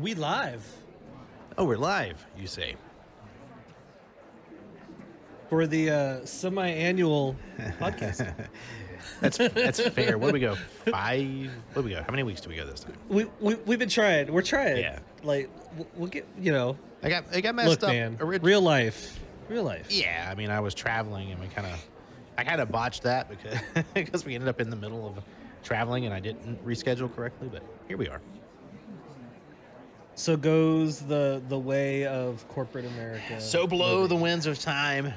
We live Oh, we're live, you say. for the uh, semi-annual podcast. That's that's fair. What do we go? Five? What do we go? How many weeks do we go this time? we, we we've been trying. We're trying. Yeah. Like we'll- we'll get you know. I got I got messed Look, up. man. orig- real life. Real life. Yeah, I mean, I was traveling and we kind of, I kind of botched that because because we ended up in the middle of traveling and I didn't reschedule correctly. But here we are. So goes the the way of corporate America. So blow the winds of time,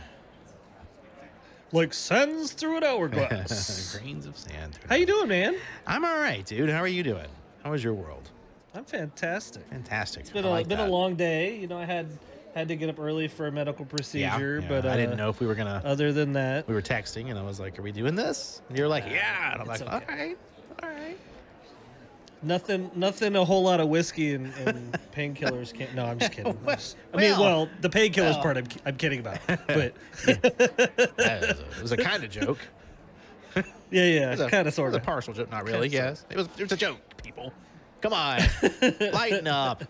like sands through an hourglass. grains of sand. How you doing, man? I'm all right, dude. How are you doing? How was your world? I'm fantastic. Fantastic. It's been I a like been that. a long day. You know, I had had to get up early for a medical procedure, yeah. but uh, I didn't know if we were gonna. Other than that, we were texting and I was like, "Are we doing this?" And you're like, "Yeah," and I'm like, okay. "All right, all right." Nothing nothing a whole lot of whiskey and, and painkillers can't. No, I'm just kidding. I'm just- I mean, well- well, the painkillers well. part I'm, I'm kidding about, but That was a- it was a kind of joke. yeah, yeah, kind it of was sort a partial joke. Not really. Kinda Yes, it was. It was a joke. People, come on, lighten up.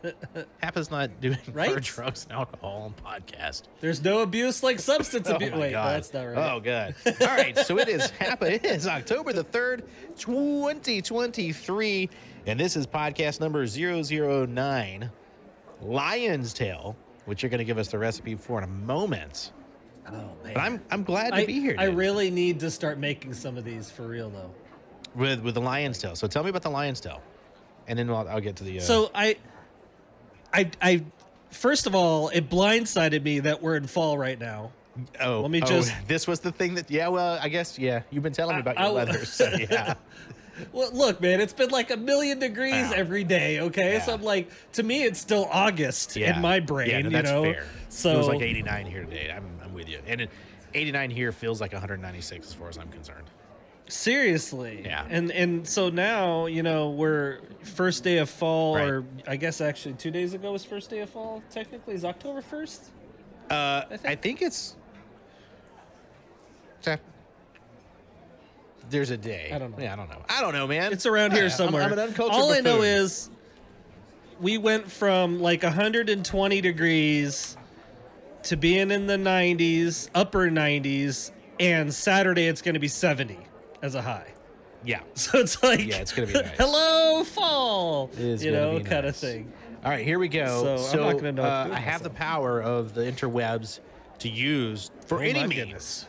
Hapa's not doing Right? drugs and alcohol on podcast. There's no abuse like substance Oh abuse. my Wait, that's not right. Oh god. All right, so it is Happa. It is October the third, 2023, and this is podcast number 009, Lion's Tail, which you're going to give us the recipe for in a moment. Oh, man. But I'm I'm glad to I, be here. I really need to start making some of these for real though. with with the Lion's Tail. So tell me about the Lion's Tail, and then I'll, I'll get to the. Uh, So I, I, I. First of all, it blindsided me that we're in fall right now. oh, let me oh, just- This was the thing that. Yeah, well, I guess yeah. You've been telling me about your I- weather, so yeah. Well, look, man, it's been like a million degrees Wow. every day. Okay, so I'm like, to me, it's still August yeah. in my brain. Yeah, no, you know, fair. so it was like 89 here today. I'm, I'm with you. And 89 here feels like 196 as far as I'm concerned. seriously, Yeah. And and so now, you know, we're first day of fall, Right. or I guess actually two days ago was first day of fall. Technically, is October first. Uh, I, think- think, it's. It's a- There's a day. I don't know. Yeah, I don't know. I don't know, man. It's around Yeah, here I'm- somewhere. I'm, an uncultured All I know is we went from like 120 degrees to being in the 90s, upper 90s, and Saturday it's going to be 70 as a high. Yeah. So it's like, Yeah, it's gonna be nice. hello, fall, It is you know, be kind of thing. All right, here we go. So, I'm not gonna know uh, do with I have the power of the interwebs to use for Oh any my means, goodness.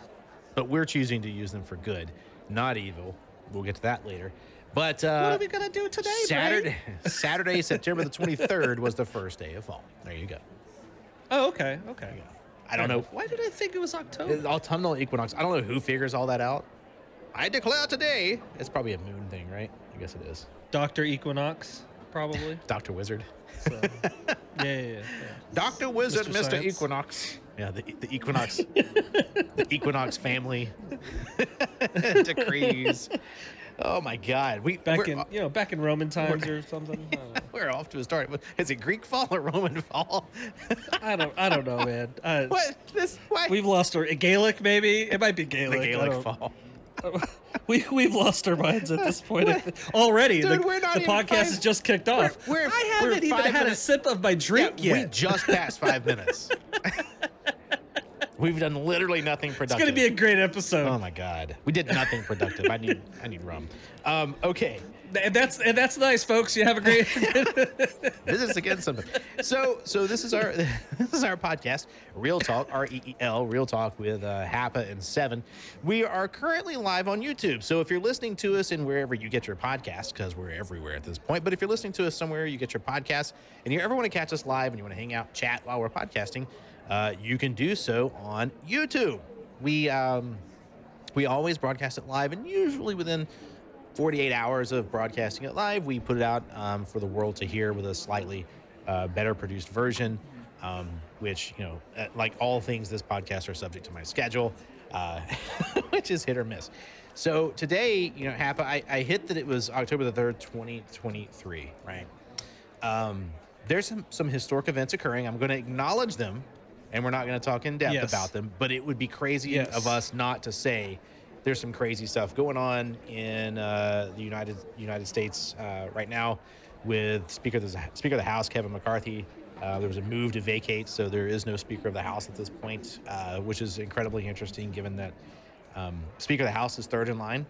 but we're choosing to use them for good, not evil. We'll get to that later. But uh, What are we to do today, Saturday, Saturday, September the 23rd was the first day of fall. There you go. Oh, okay, okay. I don't know. Why did I think it was October? Autumnal equinox. I don't know who figures all that out. I declare today. It's probably a moon thing, right? I guess it is. Doctor Equinox, probably. Doctor Wizard. So, yeah, yeah, yeah, yeah. Doctor Wizard. Mr. Equinox. Yeah, the, the Equinox, the Equinox family decrees. Oh my God, we Back in you know back in Roman times or something. I we're off to a start. Is it Greek fall or Roman fall? I don't. I don't know, man. I, uh, what this? Why? We've lost our Gaelic, maybe it might be Gaelic. I Gaelic fall. We we've lost our minds at this point already. Dude, the we're not the podcast five- has just kicked off. we're- I we're haven't even five had a sip of my drink Yeah, yet. We just passed five minutes. We've done literally nothing productive. it's gonna be a great episode. Oh my god, we did nothing productive. I need, I need rum. Um, okay, and that's and that's nice, folks. You have a great. this is again something. So, so this is our this is our podcast, Reel Talk, R E E L, Reel Talk with uh, Hapa and Seven. We are currently live on YouTube. So if you're listening to us in wherever you get your podcast, because we're everywhere at this point, but if you're listening to us somewhere you get your podcast, and you ever want to catch us live and you want to hang out, chat while we're podcasting, uh, you can do so on YouTube. We um, we always broadcast it live, and usually within 48 hours of broadcasting it live, we put it out um, for the world to hear with a slightly uh, better produced version. Um, which you know, uh, like all things, this podcast are subject to my schedule, uh, which is hit or miss. So today, you know, Hapa, I, I hit that it was October the third, 2023, right? Um, there's some some historic events occurring. I'm going to acknowledge them, and we're not going to talk in depth Yes. about them. But it would be crazy Yes. of us not to say there's some crazy stuff going on in uh, the United United States uh, right now. with Speaker of the, Speaker of the House Kevin McCarthy. Uh, there was a move to vacate, so there is no Speaker of the House at this point, uh, which is incredibly interesting given that um, Speaker of the House is third in line.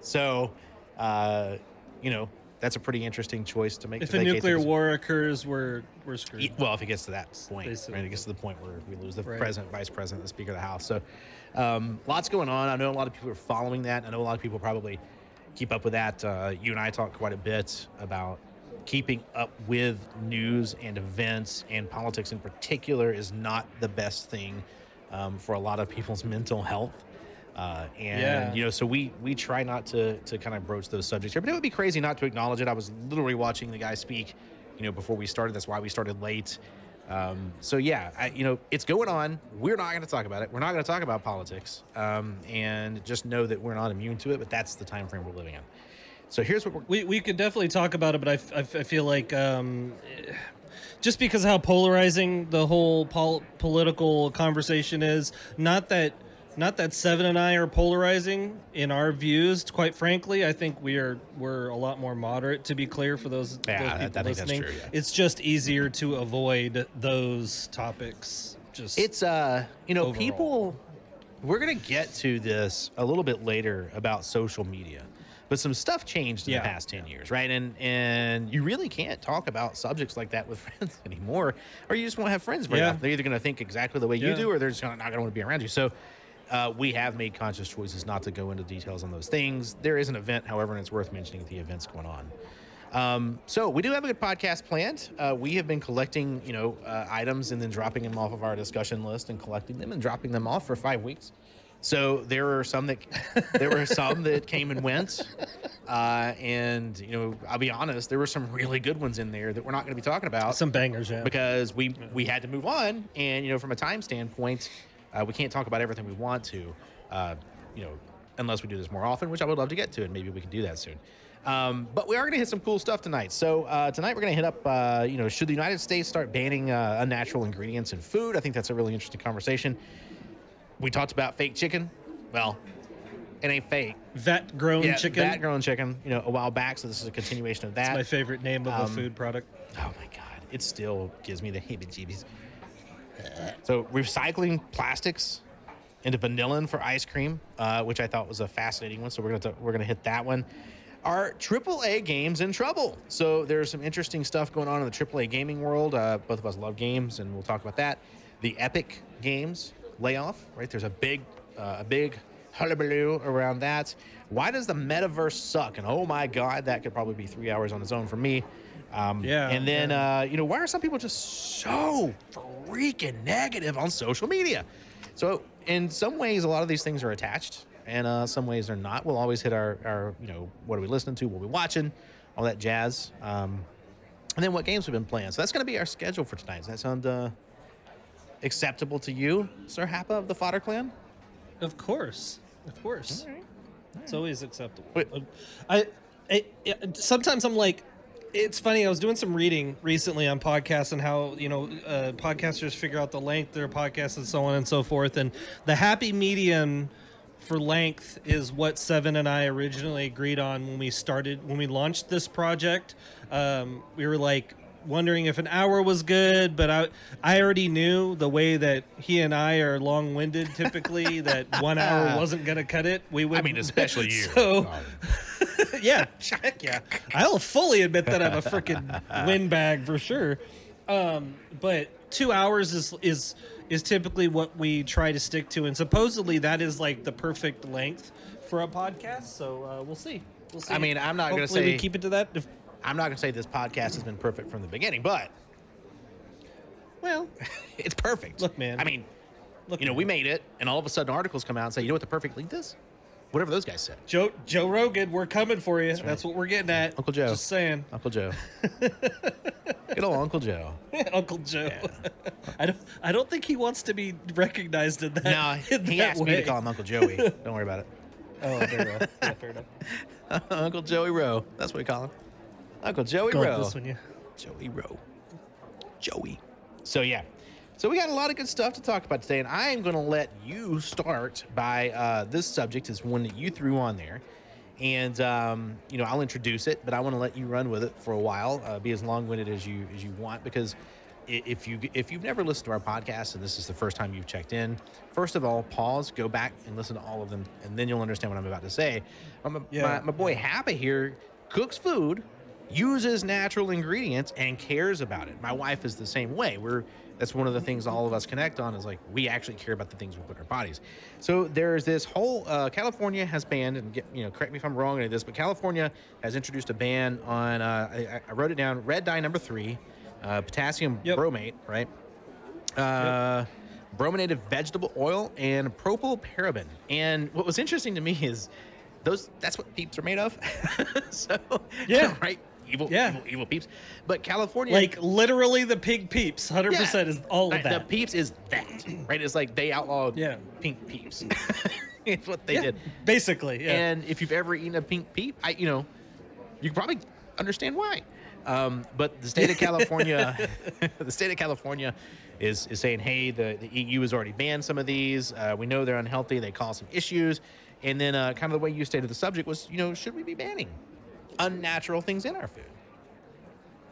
So, uh, you know, that's a pretty interesting choice to make. If a nuclear war occurs, we're we're screwed. Yeah, Well, if it gets to that point, Basically. right? It gets to the point where we lose the Right. president, vice president, the speaker of the house. So, um, lots going on. I know a lot of people are following that. I know a lot of people probably keep up with that. Uh, you and I talk quite a bit about keeping up with news and events and politics in particular is not the best thing um, for a lot of people's mental health. Uh, and Yeah. you know, so we we try not to to kind of broach those subjects here, but it would be crazy not to acknowledge it. I was literally watching the guy speak, you know, before we started. That's why we started late. Um, so yeah, I, you know, it's going on. We're not going to talk about it. We're not going to talk about politics, um, and just know that we're not immune to it. But that's the time frame we're living in. So here's what we're We we could definitely talk about it, but I I feel like um, just because how polarizing the whole pol- political conversation is, not that not that Seven and I are polarizing in our views. Quite frankly, I think we are we're a lot more moderate. To be clear, for those, Yeah, those I- I people think that's listening, true, yeah. it's just easier to avoid those topics. Just It's uh, you know, Overall. people. We're gonna get to this a little bit later about social media, but some stuff changed in Yeah. the past ten years, right? And and you really can't talk about subjects like that with friends anymore, or you just won't have friends very Yeah. often. They're either gonna think exactly the way you do, or they're just not gonna want to be around you. So. Uh, we have made conscious choices not to go into details on those things. There is an event, however, and it's worth mentioning the event's going on. Um, so we do have a good podcast planned. Uh, we have been collecting, you know, uh, items and then dropping them off of our discussion list and collecting them and dropping them off for five weeks. So there were some that there were some that came and went, uh, and you know, I'll be honest, there were some really good ones in there that we're not going to be talking about some bangers, yeah. because we we had to move on, and you know, from a time standpoint, uh, we can't talk about everything we want to, uh, you know, unless we do this more often, which I would love to get to, and maybe we can do that soon. Um, but we are going to hit some cool stuff tonight. So uh, tonight we're going to hit up, uh, you know, should the United States start banning uh, unnatural ingredients in food? I think that's a really interesting conversation. We talked about fake chicken. Well, it ain't fake. Vat grown Yeah, chicken. That grown chicken, you know, a while back. So this is a continuation of that. That's my favorite name of a Um, food product. Oh my god, it still gives me the heebie-jeebies. So recycling plastics into vanillin for ice cream, uh, which I thought was a fascinating one. So we're gonna we're gonna hit that one. Are AAA games in trouble? So there's some interesting stuff going on in the AAA gaming world. Uh, both of us love games, and we'll talk about that. The Epic Games layoff, right? There's a big uh, a big hullabaloo around that. Why does the metaverse suck? And oh my god, that could probably be three hours on its own for me. Um, Yeah, And then yeah. uh, you know, why are some people just so freaking negative on social media? So, in some ways, a lot of these things are attached, and uh, some ways they're not. We'll always hit our, our, you know, what are we listening to, what are we watching, all that jazz. Um, and then what games we've been playing. So that's going to be our schedule for tonight. Does that sound uh, acceptable to you, Sir Hapa of the Fodder Clan? Of course, of course. All right. It's always acceptable. Wait. I, I, yeah, sometimes I'm like, it's funny. I was doing some reading recently on podcasts and how you know uh, podcasters figure out the length of their podcasts and so on and so forth. And the happy medium for length is what Seven and I originally agreed on when we started when we launched this project. Um, we were like wondering if an hour was good, but I I already knew the way that he and I are long winded typically that one hour wasn't gonna cut it. We would I mean, especially you. So yeah, heck yeah. I'll fully admit that I'm a freaking windbag for sure. Um, but two hours is is is typically what we try to stick to, and supposedly that is like the perfect length for a podcast. So uh, we'll see. We'll see. I mean, I'm not gonna Hopefully we say- keep it to that. If, I'm not going to say this podcast has been perfect from the beginning, but well, it's perfect. Look, man. I mean, look, you know, we made it, and all of a sudden articles come out and say, you know what the perfect length is? Whatever those guys said. Joe Joe Rogan, we're coming for you. That's, what we're getting at. Uncle Joe. Just saying, Uncle Joe. Good old Uncle Joe. Uncle Joe. I don't. I don't think he wants to be recognized in that. No, in he that asked me to call him Uncle Joey. Don't worry about it. Oh, fair enough. Yeah, fair enough. Uncle Joey Rowe. That's what we call him. Uncle Joey Go Rowe. this one, yeah. Joey Rowe. Joey. So yeah. So we got a lot of good stuff to talk about today, and I am going to let you start by uh, this subject is one that you threw on there, and um, you know I'll introduce it, but I want to let you run with it for a while, uh, be as long-winded as you as you want, because if you if you've never listened to our podcast and this is the first time you've checked in, first of all, pause, go back and listen to all of them, and then you'll understand what I'm about to say. Um, my, Yeah. my, my boy Hapa here cooks food, uses natural ingredients, and cares about it. My wife is the same way. We're that's one of the things all of us connect on is like we actually care about the things we put in our bodies. So there's this whole uh, California has banned and get you know correct me if I'm wrong on this, but California has introduced a ban on uh, I, I wrote it down red dye number three, uh, potassium Yep. bromate, right? Uh, brominated vegetable oil and propylparaben. And what was interesting to me is those that's what peeps are made of. so Yeah. right. Evil, Yeah. evil, evil peeps. But California, Like literally the pig peeps, hundred percent is all of that. The peeps is that, right? It's like they outlawed Yeah. pink peeps. it's what they Yeah, did. basically. Yeah. And if you've ever eaten a pink peep, I you know, you can probably understand why. Um, but the state of California, the state of California is is saying, hey, the, the EU has already banned some of these. Uh, we know they're unhealthy. They cause some issues. And then uh, kind of the way you stated the subject was, you know, should we be banning unnatural things in our food?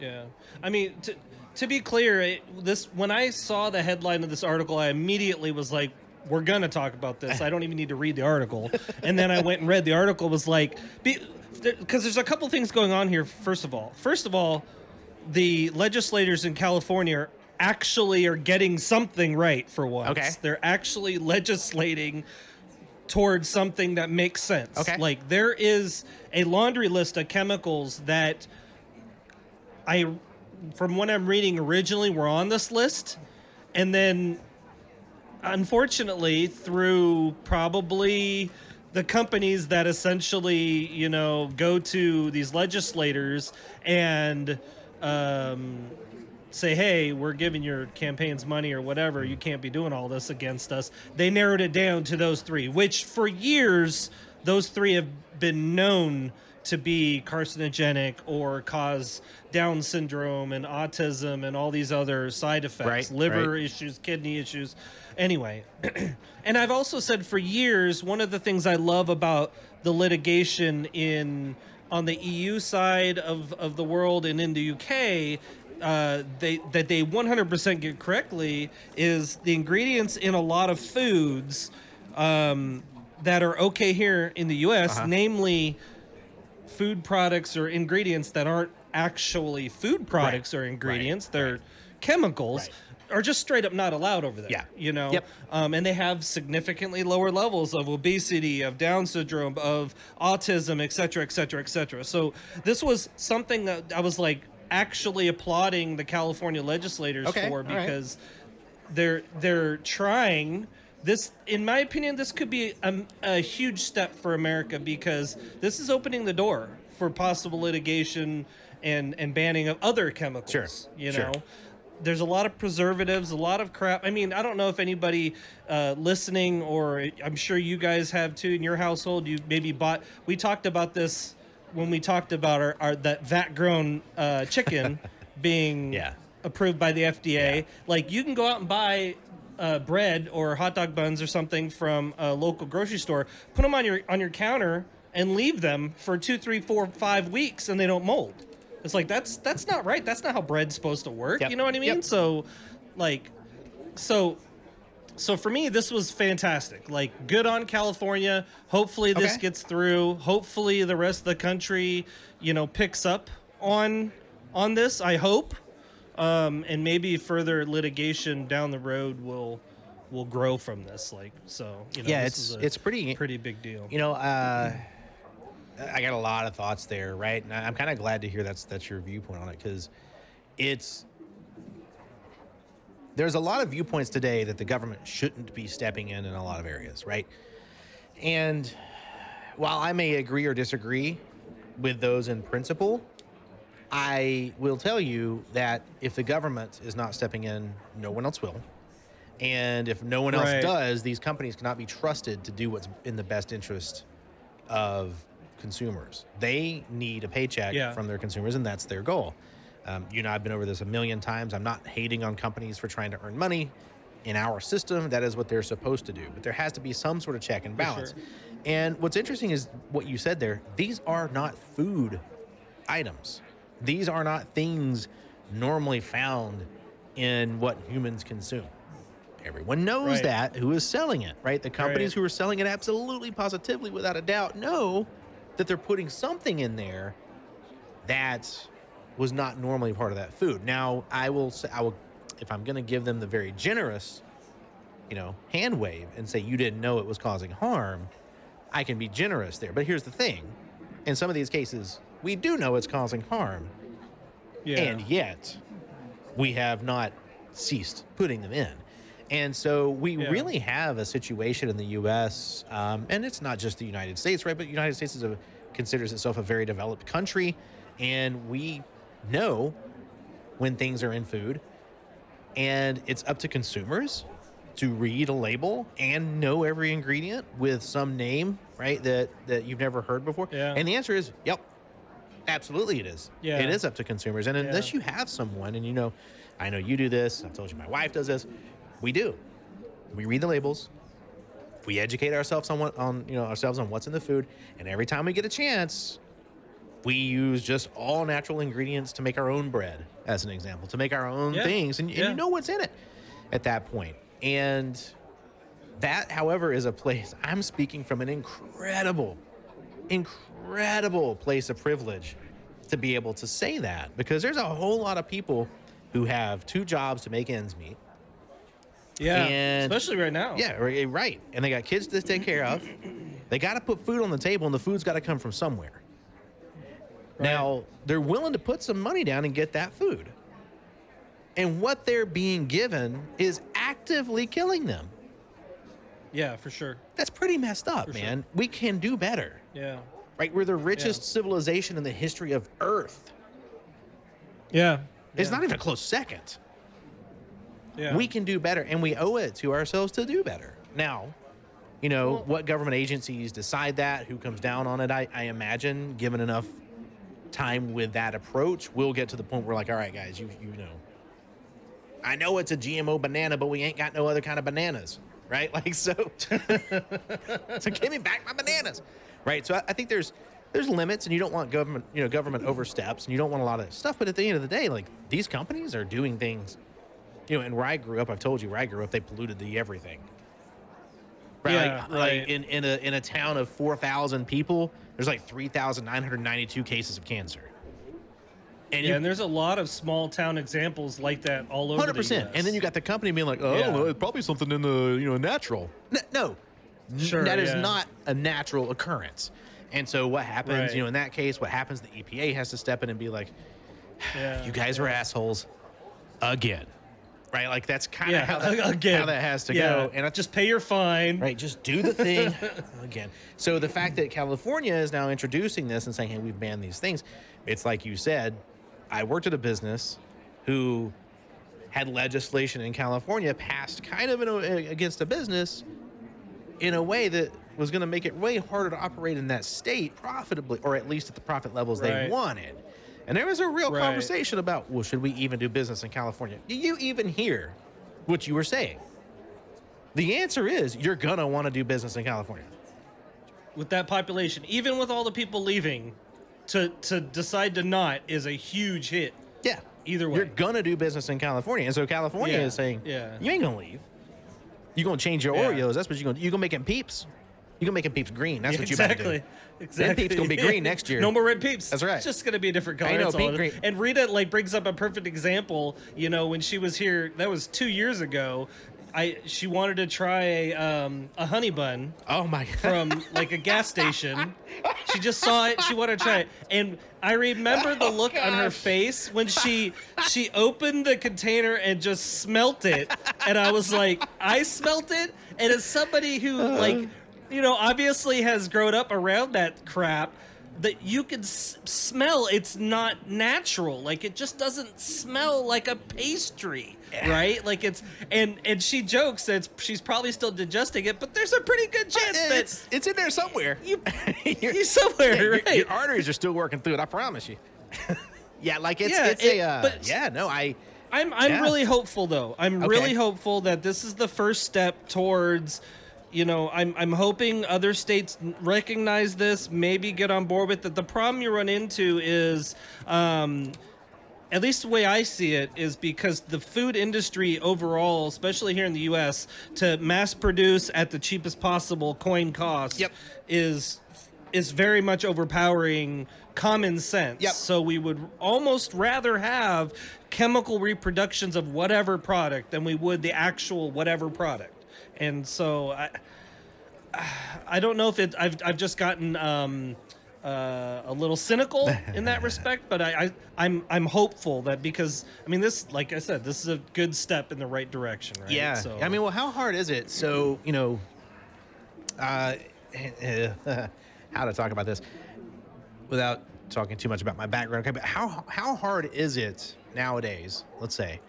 Yeah, I mean, to, to be clear, it, this when I saw the headline of this article, I immediately was like, "We're gonna talk about this." I don't even need to read the article, and then I went and read the article. Was like, because there's a couple things going on here. First of all, first of all, the legislators in California actually are getting something right for once. Okay. they're actually legislating towards something that makes sense. Okay. Like there is a laundry list of chemicals that I from what I'm reading originally were on this list and then unfortunately through probably the companies that essentially, you know, go to these legislators and um say, hey, we're giving your campaigns money or whatever. You can't be doing all this against us. They narrowed it down to those three, which for years, those three have been known to be carcinogenic or cause Down syndrome and autism and all these other side effects, Right, liver right. issues, kidney issues. Anyway, and I've also said for years, one of the things I love about the litigation in on the EU side of, of the world and in the UK, uh, they that they 100% get correctly is the ingredients in a lot of foods um, that are okay here in the U.S., Uh-huh. namely food products or ingredients that aren't actually food products or ingredients; they're chemicals. Right. Are just straight up not allowed over there. Yeah. you know. Yep. Um, and they have significantly lower levels of obesity, of Down syndrome, of autism, et cetera, et cetera, et cetera. So this was something that I was like actually applauding the California legislators Okay, for all right. because they're they're trying this in my opinion this could be a, a huge step for america because this is opening the door for possible litigation and and banning of other chemicals Sure, you sure. know there's a lot of preservatives a lot of crap i mean i don't know if anybody uh, listening or i'm sure you guys have too in your household you maybe bought we talked about this when we talked about our, our that vat grown uh, chicken being Yeah. approved by the FDA. Yeah. Like you can go out and buy uh, bread or hot dog buns or something from a local grocery store, put them on your on your counter, and leave them for two, three, four, five weeks, and they don't mold. It's like that's that's not right. That's not how bread's supposed to work. Yep. You know what I mean? Yep. So, like, so. So for me, this was fantastic. Like, good on California. Hopefully, this Okay. gets through. Hopefully, the rest of the country, you know, picks up on on this. I hope um, and maybe further litigation down the road will will grow from this. Like so, you know, Yeah, it's it's pretty pretty big deal. You know, uh, I got a lot of thoughts there, right? And I'm kind of glad to hear that's that's your viewpoint on it because it's there's a lot of viewpoints today that the government shouldn't be stepping in in a lot of areas, right? And while I may agree or disagree with those in principle, I will tell you that if the government is not stepping in, no one else will. And if no one else Right. does, these companies cannot be trusted to do what's in the best interest of consumers. They need a paycheck Yeah. from their consumers, and that's their goal. Um, you know, I've been over this a million times. I'm not hating on companies for trying to earn money. In our system, that is what they're supposed to do. But there has to be some sort of check and balance. sure. And what's interesting is what you said there. These are not food items. These are not things normally found in what humans consume. Everyone knows Right. that who is selling it, right? The companies Right. who are selling it absolutely positively without a doubt know that they're putting something in there that was not normally part of that food. Now, I will say I will if I'm going to give them the very generous, you know, hand wave and say you didn't know it was causing harm, I can be generous there. But here's the thing. In some of these cases, we do know it's causing harm, Yeah. and yet we have not ceased putting them in. And so we Yeah. really have a situation in the U.S., um, and it's not just the United States, right? But the United States is a, considers itself a very developed country, and we know when things are in food, and it's up to consumers to read a label and know every ingredient with some name, right? That that you've never heard before. Yeah. And the answer is, yep, absolutely, it is. Yeah. it is up to consumers, and unless Yeah. you have someone, and you know, I know you do this. I've told you my wife does this. We do. We read the labels. We educate ourselves on what on you know ourselves on what's in the food, and every time we get a chance, we use just all natural ingredients to make our own bread, as an example, to make our own Yeah. things, and, and Yeah. you know what's in it at that point. And that, however, is a place I'm speaking from an incredible, incredible place of privilege to be able to say that because there's a whole lot of people who have two jobs to make ends meet. yeah. and- Especially right now. Yeah, right. And they got kids to take care of. They got to put food on the table, and the food's got to come from somewhere. Now, they're willing to put some money down and get that food. And what they're being given is actively killing them. Yeah, for sure. That's pretty messed up, For sure. man. We can do better. Yeah. Right? We're the richest civilization in the history of Earth. Yeah. It's not even a close second. Yeah. we can do better and we owe it to ourselves to do better now you know what government agencies decide that who comes down on it I, I imagine given enough time with that approach we'll get to the point where like all right guys you you know i know it's a gmo banana but we ain't got no other kind of bananas right like so so give me back my bananas right so I, I think there's there's limits and you don't want government you know government oversteps and you don't want a lot of stuff but at the end of the day like these companies are doing things you know, and where I grew up, I've told you where I grew up, they polluted the everything. Right, Yeah, like, right. like in, in a in a town of four thousand people, there's like three thousand nine hundred ninety two cases of cancer. And Yeah, you and there's a lot of small town examples like that all over hundred the percent, and then you got the company being like, oh, Yeah. well, it's probably something in the you know natural. N- no, N- Sure, that is yeah. not a natural occurrence. And so what happens? Right. You know, in that case, what happens? The EPA has to step in and be like, yeah. you guys are assholes again. Right, like that's kind of yeah, how, that, again. how that has to yeah. go. And I just pay your fine. Right, just do the thing again. So the fact that California is now introducing this and saying, "Hey, we've banned these things," it's like you said. I worked at a business who had legislation in California passed kind of in a, against a business in a way that was going to make it way harder to operate in that state profitably, or at least at the profit levels they wanted. And there was a real Right. conversation about, well, should we even do business in California? Do you even hear what you were saying? The answer is you're gonna want to do business in California. with that population, even with all the people leaving, to to decide to not is a huge hit. Yeah. Either way. You're gonna do business in California. And so California Yeah, is saying, yeah. you ain't gonna leave. You're gonna change your Yeah. Oreos. That's what you're gonna You're gonna make them peeps. You're gonna make them peeps green. That's Yeah, what you better exactly. do. Exactly. peeps gonna be green next year. No more red peeps. That's right. It's just gonna be a different color. I know, that's pink, green. And Rita like brings up a perfect example. You know, when she was here, that was two years ago. I she wanted to try a um, a honey bun Oh my god. from like a gas station. She just saw it. She wanted to try it, and I remember the look on her face when she she opened the container and just smelt it, and I was like, I smelt it, and as somebody who like, you know, obviously has grown up around that crap. That you can s- smell, it's not natural. Like it just doesn't smell like a pastry, right? Like it's and and she jokes that she's probably still digesting it, but there's a pretty good chance that it's, it's in there somewhere. you You're- you somewhere, Yeah, your, right? your arteries are still working through it. I promise you. yeah, like it's Yeah, it's it- a uh, but- yeah. No, I I'm I'm Yeah. really hopeful though. I'm Okay. really hopeful that this is the first step towards you know, I'm I'm hoping other states recognize this, maybe get on board with it. The problem you run into is. Um, at least the way I see it is because the food industry overall, especially here in the U.S., to mass produce at the cheapest possible coin cost, Yep. is is very much overpowering common sense. Yep. So we would almost rather have chemical reproductions of whatever product than we would the actual whatever product. And so I I don't know if it I've I've just gotten um uh, a little cynical in that respect, but I, I I'm I'm hopeful that because I mean this like I said this is a good step in the right direction, right? Yeah. So I mean, well, how hard is it? So, you know, uh, how to talk about this without talking too much about my background. Okay, but how how hard is it nowadays? Let's say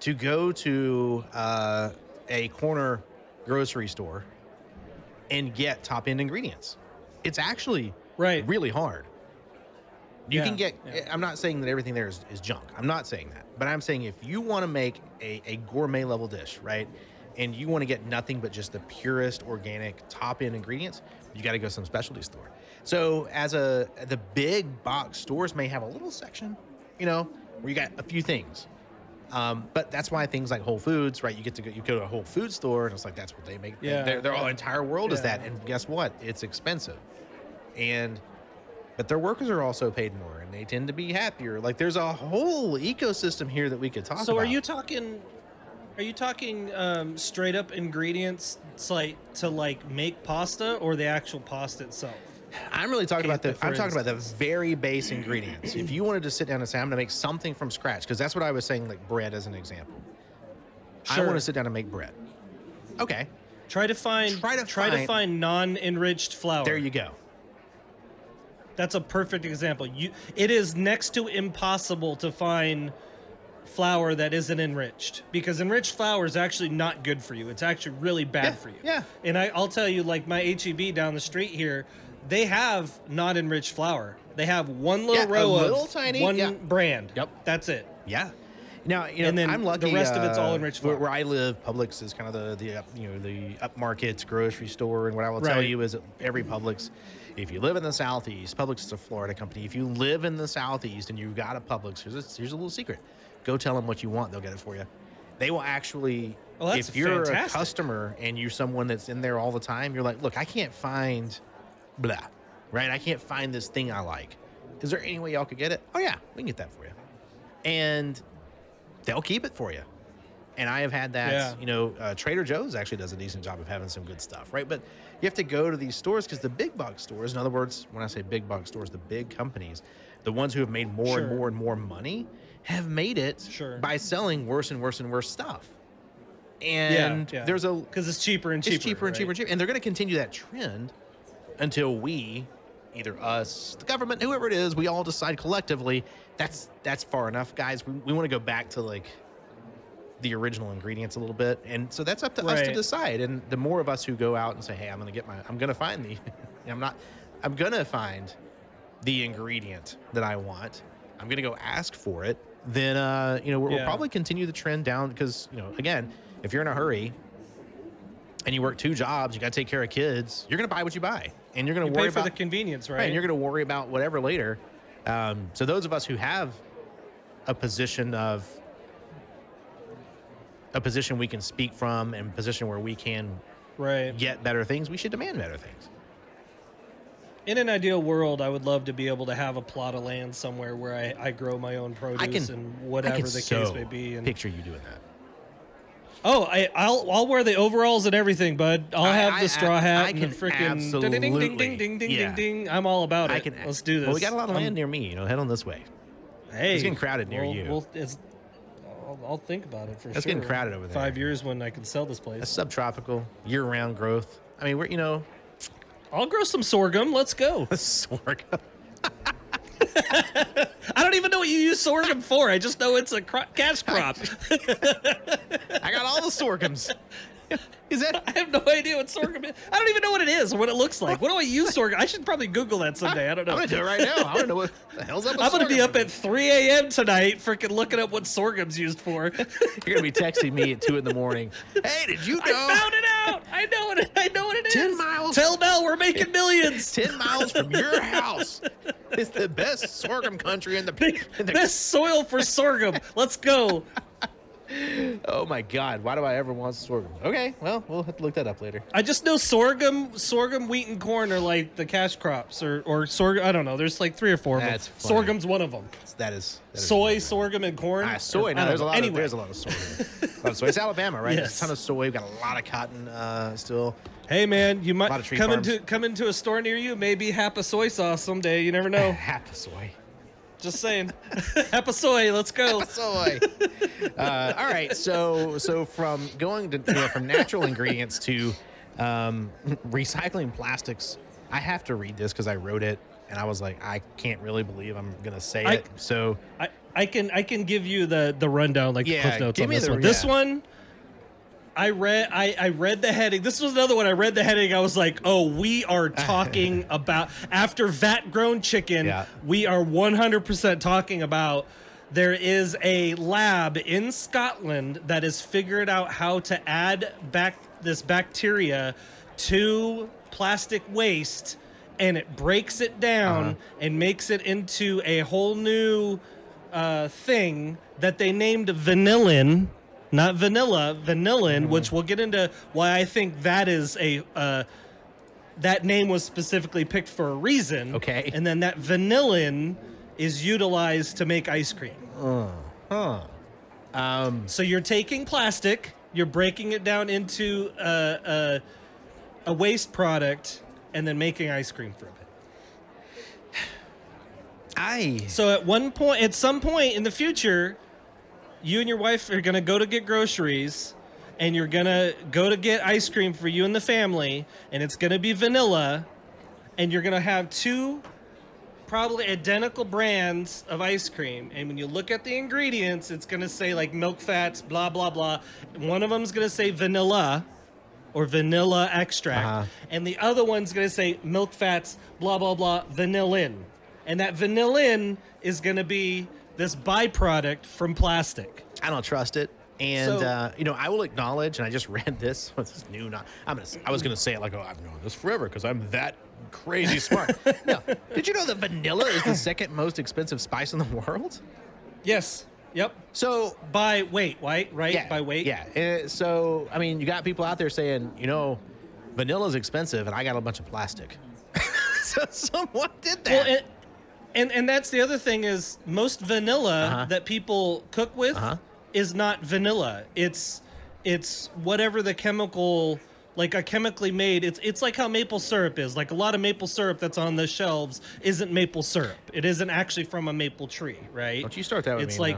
to go to uh, a corner grocery store and get top end ingredients. It's actually Right. really hard. You Yeah, can get. yeah. I'm not saying that everything there is, is junk. I'm not saying that. But I'm saying if you want to make a, a gourmet level dish, right, and you want to get nothing but just the purest organic top end ingredients, you got to go to some specialty store. So as a the big box stores may have a little section, you know, where you got a few things. Um, but that's why things like Whole Foods, right? You get to go, you go to a Whole Food store, and it's like that's what they make. Yeah, their, their yeah. entire world is that. And guess what? It's expensive and but their workers are also paid more and they tend to be happier like there's a whole ecosystem here that we could talk So about are you talking? Are you talking um, straight up ingredients like to like make pasta or the actual pasta itself? I'm really talking about the i'm talking about the very base ingredients if you wanted to sit down and say i'm going to make something from scratch because that's what i was saying like bread as an example Sure. i want to sit down and make bread okay Try to find Try to try to find- find non-enriched flour. there you go That's a perfect example. You it is next to impossible to find flour that isn't enriched because enriched flour is actually not good for you. It's actually really bad Yeah, for you. yeah. And I, I'll tell you, like my HEB down the street here, they have not enriched flour. They have one little Yeah, row little of tiny- one yeah. brand. Yep. That's it. Yeah. Now you know And then I'm the lucky. rest of it's all uh, enriched Where, flour. where I live, Publix is kind of the the up, you know the upmarket grocery store, and what I will tell you is that every Publix. If you live in the southeast, Publix is a Florida company. If you live in the southeast and you've got a Publix, here's a, here's a little secret: go tell them what you want; they'll get it for you. They will actually. Well, that's if you're fantastic. a customer and you're someone that's in there all the time, you're like, look, I can't find blah, right? I can't find this thing I like. Is there any way y'all could get it? Oh yeah, we can get that for you. And they'll keep it for you. And I have had that, Yeah. you know, uh, Trader Joe's actually does a decent job of having some good stuff, right? But you have to go to these stores because the big box stores, in other words, when I say big box stores, the big companies, the ones who have made more and more and more money, have made it Sure. by selling worse and worse and worse stuff. And yeah. there's a because it's cheaper and cheaper. it's cheaper and cheaper and cheaper. And they're going to continue that trend until we, either us, the government, whoever it is, we all decide collectively that's that's far enough, guys. We, we want to go back to like the original ingredients a little bit, and so that's up to us to decide. And the more of us who go out and say, "Hey, I'm going to get my, I'm going to find the, I'm not, I'm going to find the ingredient that I want. I'm going to go ask for it." Then, uh, you know, we'll, we'll probably continue the trend down because, you know, again, if you're in a hurry, and you work two jobs, you got to take care of kids. You're going to buy what you buy, and you're going You to worry pay for about the convenience, right? right, and you're going to worry about whatever later. Um, so those of us who have a position of a position we can speak from and position where we can right. get better things, we should demand better things. In an ideal world, I would love to be able to have a plot of land somewhere where I, I grow my own produce can, and whatever the case may be. And picture you doing that. Oh, I, I'll I'll wear the overalls and everything, bud. I'll I- have I- the straw hat I and can the freaking ding ding ding ding ding ding yeah. ding ding. I'm all about it. I can. Let's do this. Well, we got a lot of land near me. You know, head on this way. Hey, It's getting crowded near well, you. Well, it's, I'll, I'll think about it for It's sure. getting crowded over there. Five years when I can sell this place. subtropical, year-round growth. I mean, we're you know, I'll grow some sorghum. Let's go. sorghum. I don't even know what you use sorghum for. I just know it's a cro- cash crop. I got all the sorghums. Is that I have no idea what sorghum is. I don't even know what it is or what it looks like. What do I use sorghum? I should probably Google that someday. I don't know. I'm gonna do it right now. I don't know what the hell's up. With I'm gonna be up at 3 a.m. tonight, freaking looking up what sorghum's used for. You're gonna be texting me at two in the morning. Hey, did you know? I found it out. I know what it, I know what it is. 10 miles. Tell Mel we're making millions. 10 miles from your house. It's the best sorghum country in the, in the Best soil for sorghum. Let's go. Oh my God! Why do I ever want sorghum? Okay, well, we'll have to look that up later. I just know sorghum, sorghum, wheat, and corn are like the cash crops, or or sorghum. I don't know. There's like three or four of them. Funny. Sorghum's one of them. That is that is Soy, sorghum, and corn. Ah, soy. No, there's a lot. Anyway, Of, there's a lot of soy. a lot of soy. It's Alabama, right? There's Yes. a ton of soy. We've got a lot of cotton uh, still. hey man, you might come farms. into come into a store near you. Maybe Hapa soy sauce someday. You never know. Half a soy. Just saying. Hapa. Let's go. soy. uh, all right. So so from going to you know, from natural ingredients to um, recycling plastics, I have to read this because I wrote it and I was like, I can't really believe I'm gonna say I- it. So I, I can I can give you the the rundown like Yeah, the cliff notes give on me this the- one. This one I read I, I read the heading. This was another one. I read the heading. I was like, oh, we are talking about after vat grown chicken, Yeah. we are 100% talking about there is a lab in Scotland that has figured out how to add back this bacteria to plastic waste and it breaks it down Uh-huh. and makes it into a whole new uh, thing that they named vanillin, not vanilla, vanillin, Mm-hmm. which we'll get into why I think that is a uh, that name was specifically picked for a reason. Okay. and then that vanillin is utilized to make ice cream. huh. Um, So you're taking plastic, you're breaking it down into a, a, a waste product, and then making ice cream from it. I So at one point, at some point in the future, you and your wife are gonna go to get groceries, and you're gonna go to get ice cream for you and the family, and it's gonna be vanilla, and you're gonna have two probably identical brands of ice cream. And when you look at the ingredients, it's gonna say like milk fats, blah blah blah. One of them's gonna say vanilla. Or vanilla extract, Uh-huh. and the other one's gonna say milk fats, blah blah blah, vanillin, and that vanillin is gonna be this byproduct from plastic. I don't trust it. And So- uh, you know, I will acknowledge, and I just read this. What's this new? Not, I'm gonna. I was gonna say it like, oh, I've known this forever because I'm that crazy smart. no, did you know that vanilla is the second most expensive spice in the world? Yes. Yep. So By weight, right? Right. yeah, By weight. Yeah. Uh, so I mean, you got people out there saying, you know, vanilla's expensive, and I got a bunch of plastic. so someone did that. Well, and, and and that's the other thing is most vanilla Uh-huh. that people cook with Uh-huh. is not vanilla. It's it's whatever the chemical like a chemically made it's it's like how maple syrup is. Like a lot of maple syrup that's on the shelves isn't maple syrup. It isn't actually from a maple tree, right? Don't you start that with It's me like.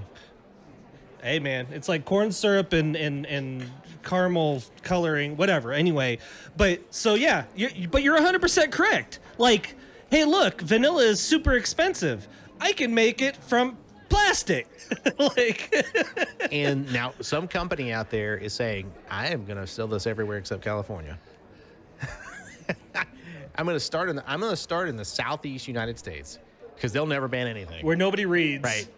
Hey man, it's like corn syrup and and and caramel coloring, whatever. Anyway, but so yeah, you but you're 100% correct. Like, hey, look, vanilla is super expensive. I can make it from plastic. like and now some company out there is saying, I am going to sell this everywhere except California. I'm going to start in the, I'm going to start in the southeast United States because they'll never ban anything. where nobody reads. right.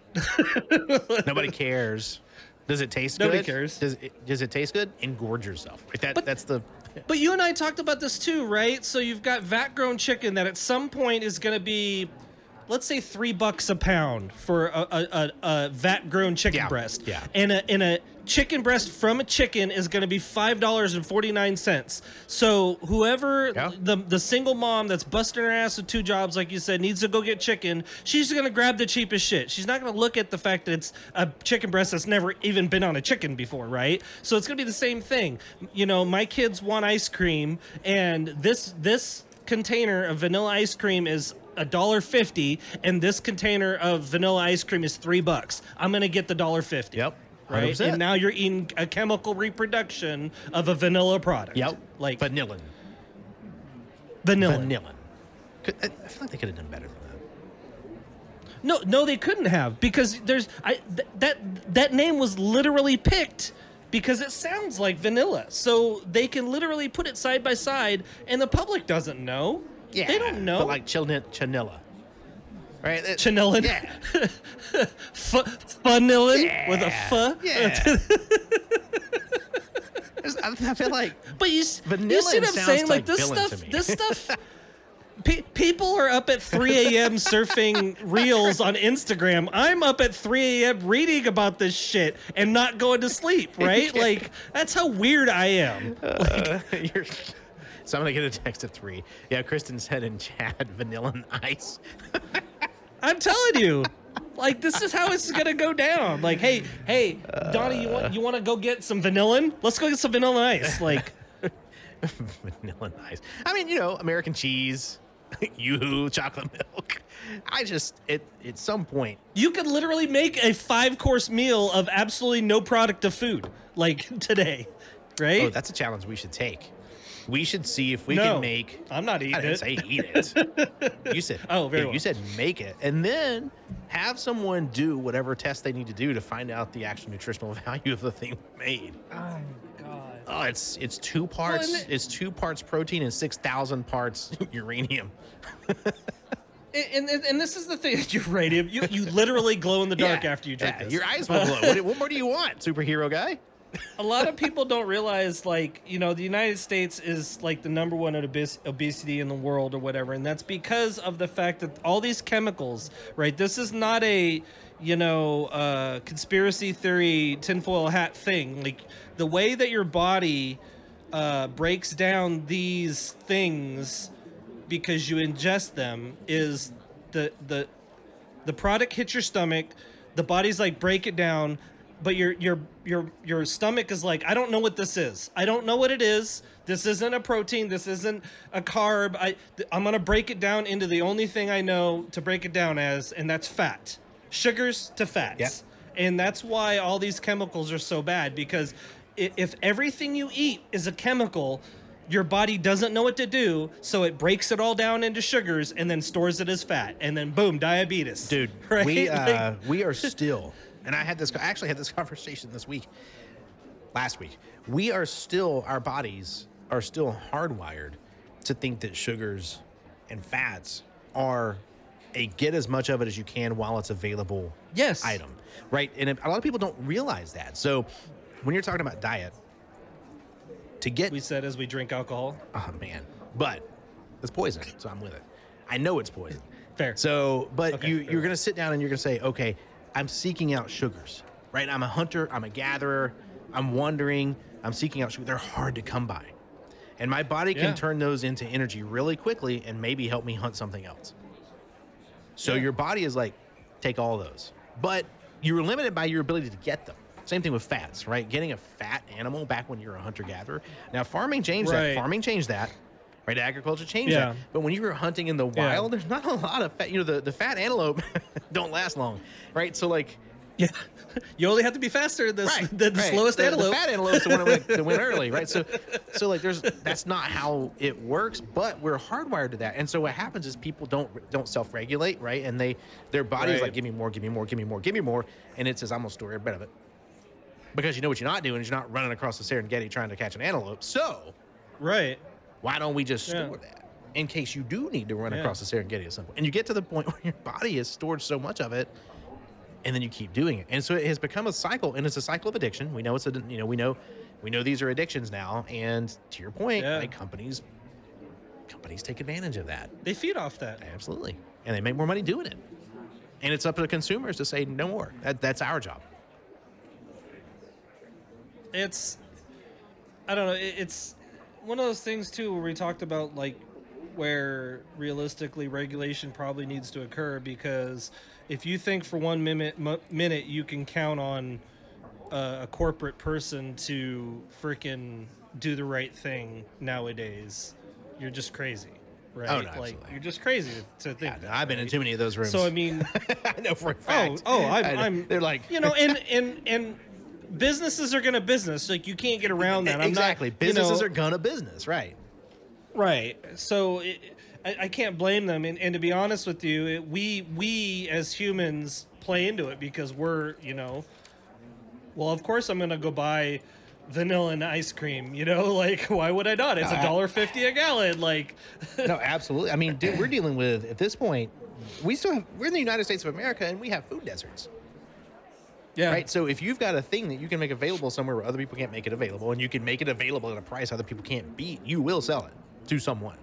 Nobody cares. Does it taste Nobody good? cares. Does it, does it taste good? Engorge yourself. Like that. But- that's the. But you and I talked about this too, right? So you've got vat grown chicken that at some point is going to be, let's say, three bucks a pound for a, a, a, a vat grown chicken Yeah, breast. yeah. And a, and a chicken breast from a chicken is going to be $5.49. So whoever, Yeah. the, the single mom that's busting her ass with two jobs, like you said, needs to go get chicken, she's going to grab the cheapest shit. She's not going to look at the fact that it's a chicken breast that's never even been on a chicken before, right? So it's going to be the same thing. You know, my kids want ice cream, and this this container of vanilla ice cream is a dollar fifty, and this container of vanilla ice cream is three bucks. I'm to get the dollar fifty. Yep. Right, 100%. and now you're eating a chemical reproduction of a vanilla product. Yep. like vanillin. vanilla. Vanillin. Could- I I feel like they could have done better than that. No, no, they couldn't have because there's I th- that that name was literally picked because it sounds like vanilla. So they can literally put it side by side, and the public doesn't know. Yeah. they don't know. But like chilni- chanilla. Right? It- Chanillin. Yeah. F- vanillin with a Yeah. f. I, I feel like But you, s- you see what I'm saying? Like like this stuff, this stuff. Pe- people are up at 3 a.m. surfing reels on Instagram. I'm up at 3 a.m. reading about this shit and not going to sleep. Right? Like that's how weird I am. uh, you're. So I'm gonna get a text at three. Yeah, Kristen said in chat, vanilla and ice. I'm telling you. Like this is how it's gonna go down. Like, hey, hey, Donnie, you want you want to go get some vanillin? Let's go get some vanilla ice. Like, vanilla ice. I mean, you know, American cheese, yoo-hoo, chocolate milk. I just at at some point, you could literally make a five course meal of absolutely no product of food, like today, right? oh, that's a challenge we should take. We should see if we no, can make. I'm not eating it. I didn't it. say eat it. you said Oh, very yeah, well. You said make it, and then have someone do whatever test they need to do to find out the actual nutritional value of the thing we made. oh God. Oh, it's it's two parts. and it- it's two parts protein and six thousand parts uranium. And, and, and this is the thing, uranium. You you literally glow in the dark Yeah, after you drink yeah, this. Your eyes will glow. what, what more do you want, superhero guy? A lot of people don't realize like you know the united states is like the number one at obes- obesity in the world or whatever and that's because of the fact that all these chemicals right this is not a you know uh, conspiracy theory tinfoil hat thing. Like the way that your body uh, breaks down these things because you ingest them is the the the product hits your stomach the body's like break it down but your your your your stomach is like i don't know what this is. I don't know what it is. This isn't a protein. This isn't a carb. I th- i'm going to break it down into the only thing i know to break it down as and that's fat. Sugars to fats. Yep. and that's why all these chemicals are so bad because if everything you eat is a chemical your body doesn't know what to do so it breaks it all down into sugars and then stores it as fat. And then boom diabetes. Dude right? we uh, we are still and i had this i actually had this conversation this week last week. We are still our bodies are still hardwired to think that sugars and fats are a get as much of it as you can while it's available Yes. item right? And a lot of people don't realize that. So when you're talking about diet to get we said as we drink alcohol. Oh man. But it's poison so i'm with it. I know it's poison. Fair. So, but Okay, you fair you're gonna sit down and you're gonna say, okay, I'm seeking out sugars, right? I'm a hunter, I'm a gatherer, I'm wandering, I'm seeking out sugar. They're hard to come by, and my body can Yeah. turn those into energy really quickly and maybe help me hunt something else. So Yeah. your body is like, take all those, but you're limited by your ability to get them. Same thing with fats, right? Getting a fat animal back when you're a hunter gatherer. Now farming changed Right. that. Farming changed that. Right, agriculture changed Yeah. that. But when you were hunting in the Yeah. wild, there's not a lot of fat. You know, the, the fat antelope don't last long, right? So like, yeah you only have to be faster than, right, than the right. slowest the, antelope The fat antelope's the one that that early, right? So, so like, there's that's not how it works, but we're hardwired to that. And so what happens is people don't don't self regulate, right? And they their body's Right. like, give me more, give me more, give me more, give me more, and it says, I'm gonna store every bit of it. Because you know what you're not doing is you're not running across the Serengeti trying to catch an antelope. So right why don't we just Yeah. store that in case you do need to run Yeah. across the Serengeti at some point? And you get to the point where your body has stored so much of it, and then you keep doing it. And so it has become a cycle, and it's a cycle of addiction. We know it's a you know we know we know these are addictions now. And to your point, Yeah. like companies companies take advantage of that they feed off that absolutely, and they make more money doing it. And it's up to the consumers to say no more. That, that's our job. it's i don't know it, it's one of those things too where we talked about like where realistically regulation probably needs to occur because if you think for one minute m- minute you can count on uh, a corporate person to freaking do the right thing nowadays you're just crazy right Oh, no, like absolutely. you're just crazy to, to think Yeah, that, I've been in too many of those rooms. so i mean I know for a Oh, fact. oh, I'm, I know. I'm. They're like, you know, and and and businesses are gonna business. Like you can't get around that. I'm exactly. Not, you Businesses know, are gonna business, right? right. So it, I, I can't blame them. And, and to be honest with you, it, we we as humans play into it because we're you know. Well, of course I'm gonna go buy vanilla and ice cream. You know, like why would I not? It's a dollar fifty a gallon. Like, no, absolutely. I mean, dude, we're dealing with at this point. We still have. We're in the United States of America, and we have food deserts. Yeah. Right. So if you've got a thing that you can make available somewhere where other people can't make it available, and you can make it available at a price other people can't beat, you will sell it to someone.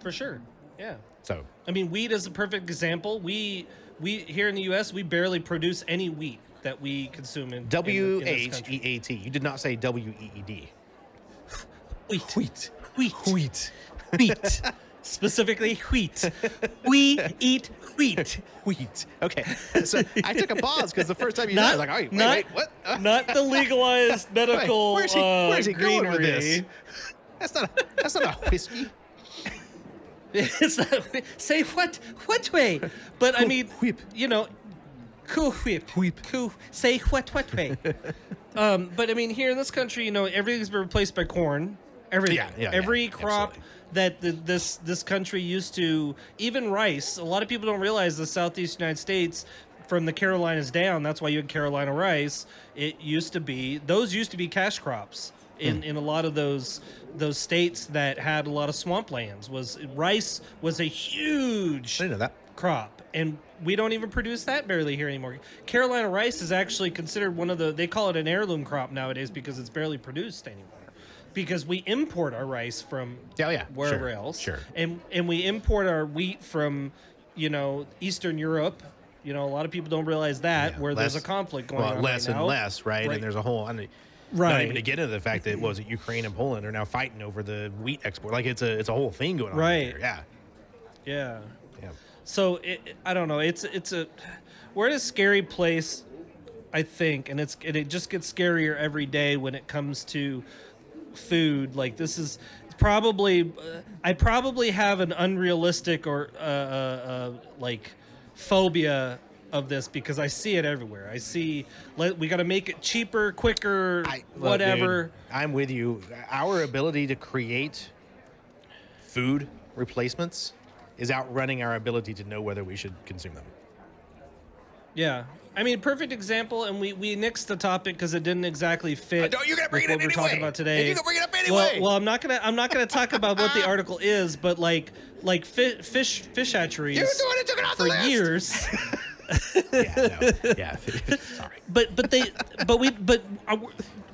For sure. Yeah. So I mean, wheat is a perfect example. We we here in the U.S. we barely produce any wheat that we consume in W in, in this H country. E A T. You did not say W E E D. wheat Wheat. wheat Wheat. wheat specifically wheat. We eat wheat. Wheat. Okay. So I took a pause because the first time you said it, I was like, oh, wait, not, wait, what? Not the legalized medical where's he- uh, where's he going with this? that's not. A, that's not a whiskey. It's not, say what what way? But I mean, Whip. you know, cool whip, Whip. cool. Say what what way? um, but I mean, here in this country, you know, everything's been replaced by corn. Everything. Yeah, yeah, Every yeah, crop absolutely. that the, this this country used to, even rice. A lot of people don't realize the southeast United States. From the Carolinas down, that's why you had Carolina rice. It used to be those used to be cash crops in, Hmm. in a lot of those those states that had a lot of swamplands. Was rice was a huge I know that. crop and we don't even produce that barely here anymore carolina rice is actually considered one of the they call it an heirloom crop nowadays because it's barely produced anymore because we import our rice from oh, yeah, wherever sure, else sure. and and we import our wheat from you know eastern europe you know a lot of people don't realize that Yeah, where there's a conflict going well, on less right and now. less, right? Right. And there's a whole. I mean, Not even to get into the fact that was it Ukraine and Poland are now fighting over the wheat export. Like it's a it's a whole thing going on. Right. There. Yeah. yeah Yeah. So it, I don't know. It's it's a we're at a scary place, I think, and it's and it just gets scarier every day when it comes to food. Like this is probably uh, I probably have an unrealistic or uh, uh, uh, like phobia of this because I see it everywhere. I see let we got to make it cheaper, quicker, I, whatever. dude, I'm with you. Our ability to create food replacements is outrunning our ability to know whether we should consume them. Yeah. I mean, perfect example, and we, we nixed the topic because it didn't exactly fit. Uh, no, you're gonna bring it what in we're talking about today. And you're gonna bring it up Well, anyway. well, well, I'm not gonna I'm not gonna talk about what the article is, but like like fi- fish fish hatcheries You're the one took it off the for list. years. Yeah. No, yeah. Sorry. but but they but we but uh,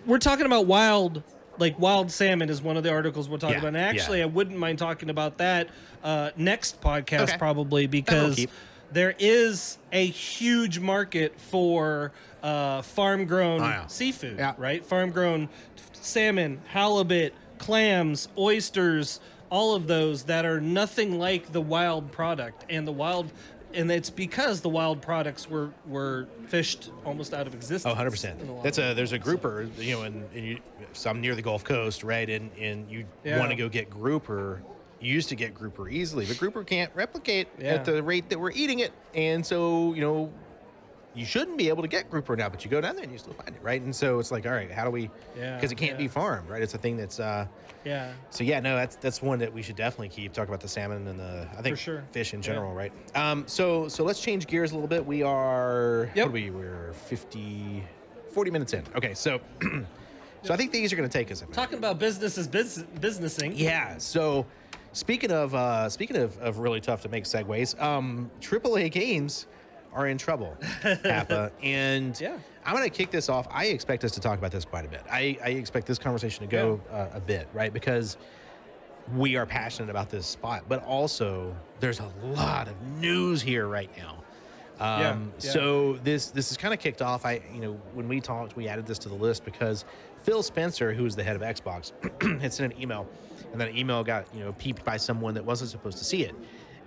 we're- talking about wild like wild salmon is one of the articles we're talking Yeah, about. And actually, yeah. I wouldn't mind talking about that uh, next podcast Okay. probably because. There is a huge market for uh, farm grown Oh, yeah. seafood, Yeah. right? Farm grown salmon, halibut, clams, oysters, all of those that are nothing like the wild product and the wild and it's because the wild products were were fished almost out of existence. Oh, 100 percent. in a lot That's a there's a grouper, you know, and, and you, so I'm near the Gulf Coast, right? And and you Yeah. want to go get grouper. Used to get grouper easily, but grouper can't replicate Yeah. at the rate that we're eating it, and so you know. You shouldn't be able to get grouper now, but you go down there and you still find it, right? And so it's like, all right, how do we? Yeah, Because it can't yeah. be farmed, right? It's a thing that's. uh Yeah. So yeah, no, that's that's one that we should definitely keep. Talk about the salmon and the I think sure. fish in Yeah. general, right? Um, so so let's change gears a little bit. We are Yep. what are we? We're 50, 40 minutes in. Okay, so so I think these are going to take us a minute. Talking about business is business businessing. Yeah. So speaking of uh, speaking of, of really tough to make segues, um, AAA games are in trouble, Hapa, and Yeah. I'm going to kick this off. I expect us to talk about this quite a bit. I, I expect this conversation to go uh, a bit, right? Because we are passionate about this spot, but also there's a lot of news here right now. Um, Yeah, yeah. So this this is kind of kicked off. I you know when we talked, we added this to the list because Phil Spencer, who is the head of Xbox, had sent an email, and that email got you know peeped by someone that wasn't supposed to see it.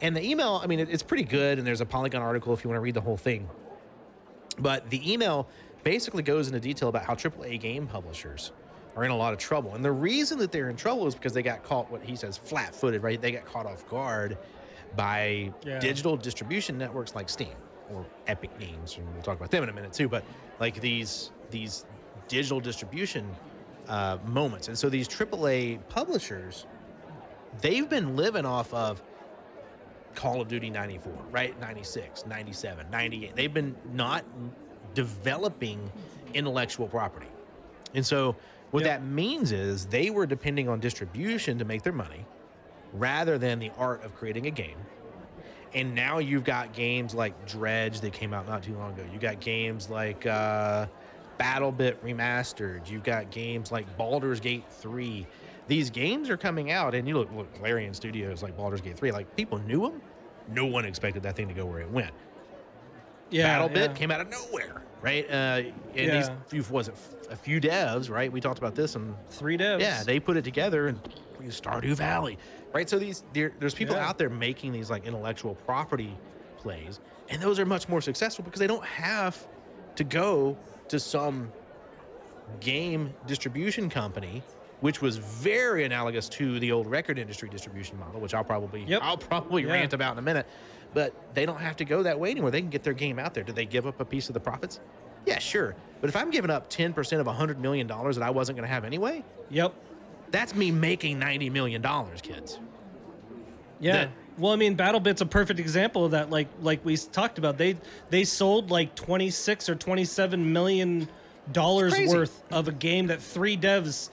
And the email, I mean, it, it's pretty good, and there's a Polygon article if you want to read the whole thing. But the email basically goes into detail about how AAA game publishers are in a lot of trouble. And the reason that they're in trouble is because they got caught, what he says, flat footed, right? They got caught off guard by Yeah. digital distribution networks like Steam or Epic Games. And we'll talk about them in a minute too. But like these, these digital distribution uh, moments. And so these AAA publishers, they've been living off of Call of Duty 94, right? 96, 97, 98. They've been not developing intellectual property. And so what Yep. that means is they were depending on distribution to make their money rather than the art of creating a game. And now you've got games like Dredge that came out not too long ago. You got games like uh, BattleBit Remastered. You've got games like Baldur's Gate 3. These games are coming out, and you look, look Larian Studios like Baldur's Gate 3, like people knew them. No one expected that thing to go where it went. Yeah, BattleBit yeah. came out of nowhere, right? Uh, and Yeah. these few was it a few devs, right? We talked about this, and three devs. yeah, they put it together and Stardew Valley, right? So these there's people Yeah. out there making these like intellectual property plays, and those are much more successful because they don't have to go to some game distribution company, which was very analogous to the old record industry distribution model, which I'll probably Yep. I'll probably Yeah. rant about in a minute. But they don't have to go that way anymore. They can get their game out there. Do they give up a piece of the profits? Yeah, sure. But if I'm giving up 10% of $100 million that I wasn't going to have anyway, Yep. that's me making $90 million, kids. Yeah. that- well, I mean, BattleBit's a perfect example of that. Like, like we talked about, they they sold like twenty six or twenty seven million dollars worth of a game that three devs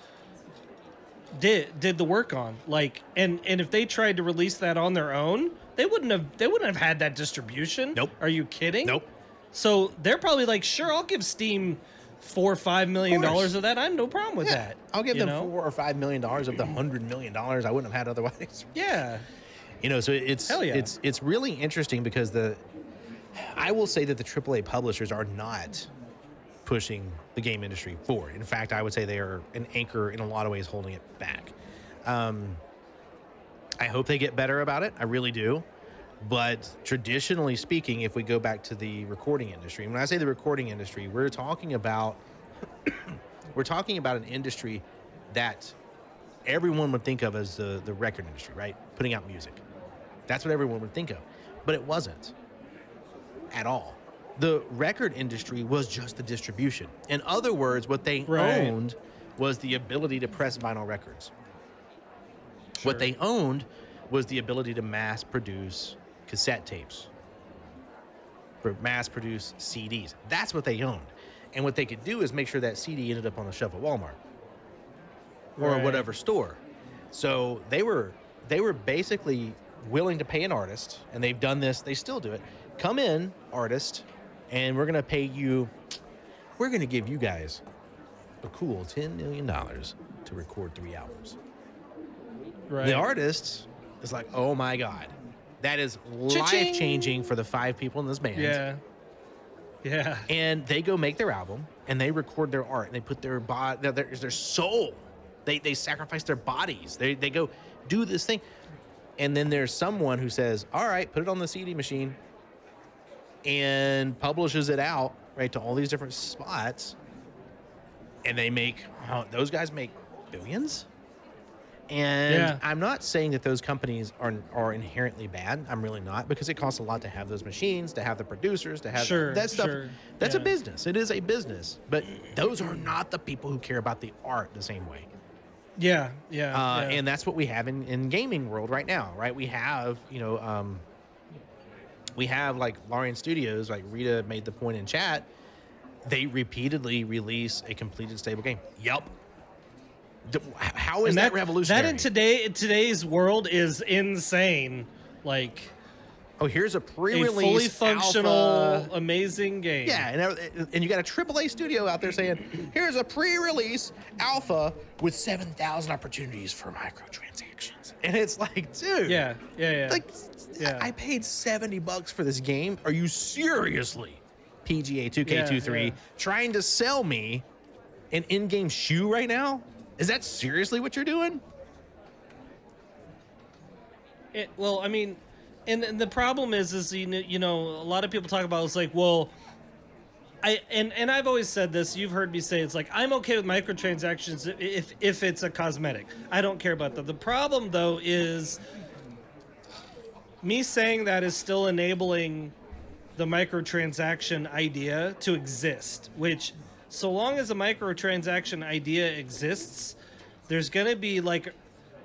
did did the work on. Like, and and if they tried to release that on their own, they wouldn't have they wouldn't have had that distribution. Nope. Are you kidding? Nope. So they're probably like, sure, I'll give Steam four or five million course. dollars of that. I have no problem with that. I'll give them know? four or five million dollars of the hundred million dollars I wouldn't have had otherwise. Yeah. You know, so it's yeah. it's it's really interesting because the I will say that the AAA publishers are not pushing the game industry forward. In fact, I would say they are an anchor in a lot of ways holding it back. Um, I hope they get better about it. I really do. But traditionally speaking, if we go back to the recording industry, when I say the recording industry, we're talking about we're talking about an industry that everyone would think of as the, the record industry, right? Putting out music. That's what everyone would think of. But it wasn't at all. The record industry was just the distribution. In other words, what they Right. owned was the ability to press vinyl records. What they owned was the ability to mass produce cassette tapes, for mass produce CDs. That's what they owned. And what they could do is make sure that CD ended up on the shelf at Walmart or Right. whatever store. So they were they were basically willing to pay an artist, and they've done this. They still do it. Come in, artist, and we're gonna pay you. We're gonna give you guys a cool ten million dollars to record three albums. Right. The artist is like, oh my god, that is life changing for the five people in this band. Yeah. Yeah. and they go make their album and they record their art and they put their body their, their, their soul they they sacrifice their bodies they they go do this thing and then there's someone who says all right put it on the cd machine and publishes it out right to all these different spots and they make oh, those guys make billions and Yeah. I'm not saying that those companies are are inherently bad. I'm really not because it costs a lot to have those machines, to have the producers, to have Sure, that stuff. sure. That's a business. It is a business. But those are not the people who care about the art the same way. Yeah. Yeah. Uh, yeah. And that's what we have in, in gaming world right now, right? We have, you know, um, we have like Larian Studios, like Rita made the point in chat, they repeatedly release a completed stable game. Yep. How is And that, revolutionary? That in today in today's world is insane. Like oh, here's a pre-release a fully functional, alpha- amazing game. Yeah, and, uh, and you got a AAA studio out there saying, "Here's a pre-release alpha with 7,000 opportunities for microtransactions," and it's like, dude, Yeah. Yeah. Yeah. like, Yeah. I paid 70 bucks for this game. Are you seriously, PGA 2K23, Yeah, yeah. trying to sell me an in-game shoe right now? Is that seriously what you're doing? It, well, I mean, and, and the problem is, is you know, a lot of people talk about it's like, well, I and and I've always said this. You've heard me say it's like I'm okay with microtransactions if if it's a cosmetic. I don't care about that. The problem though is me saying that is still enabling the microtransaction idea to exist, which so long as a microtransaction idea exists, there's going to be like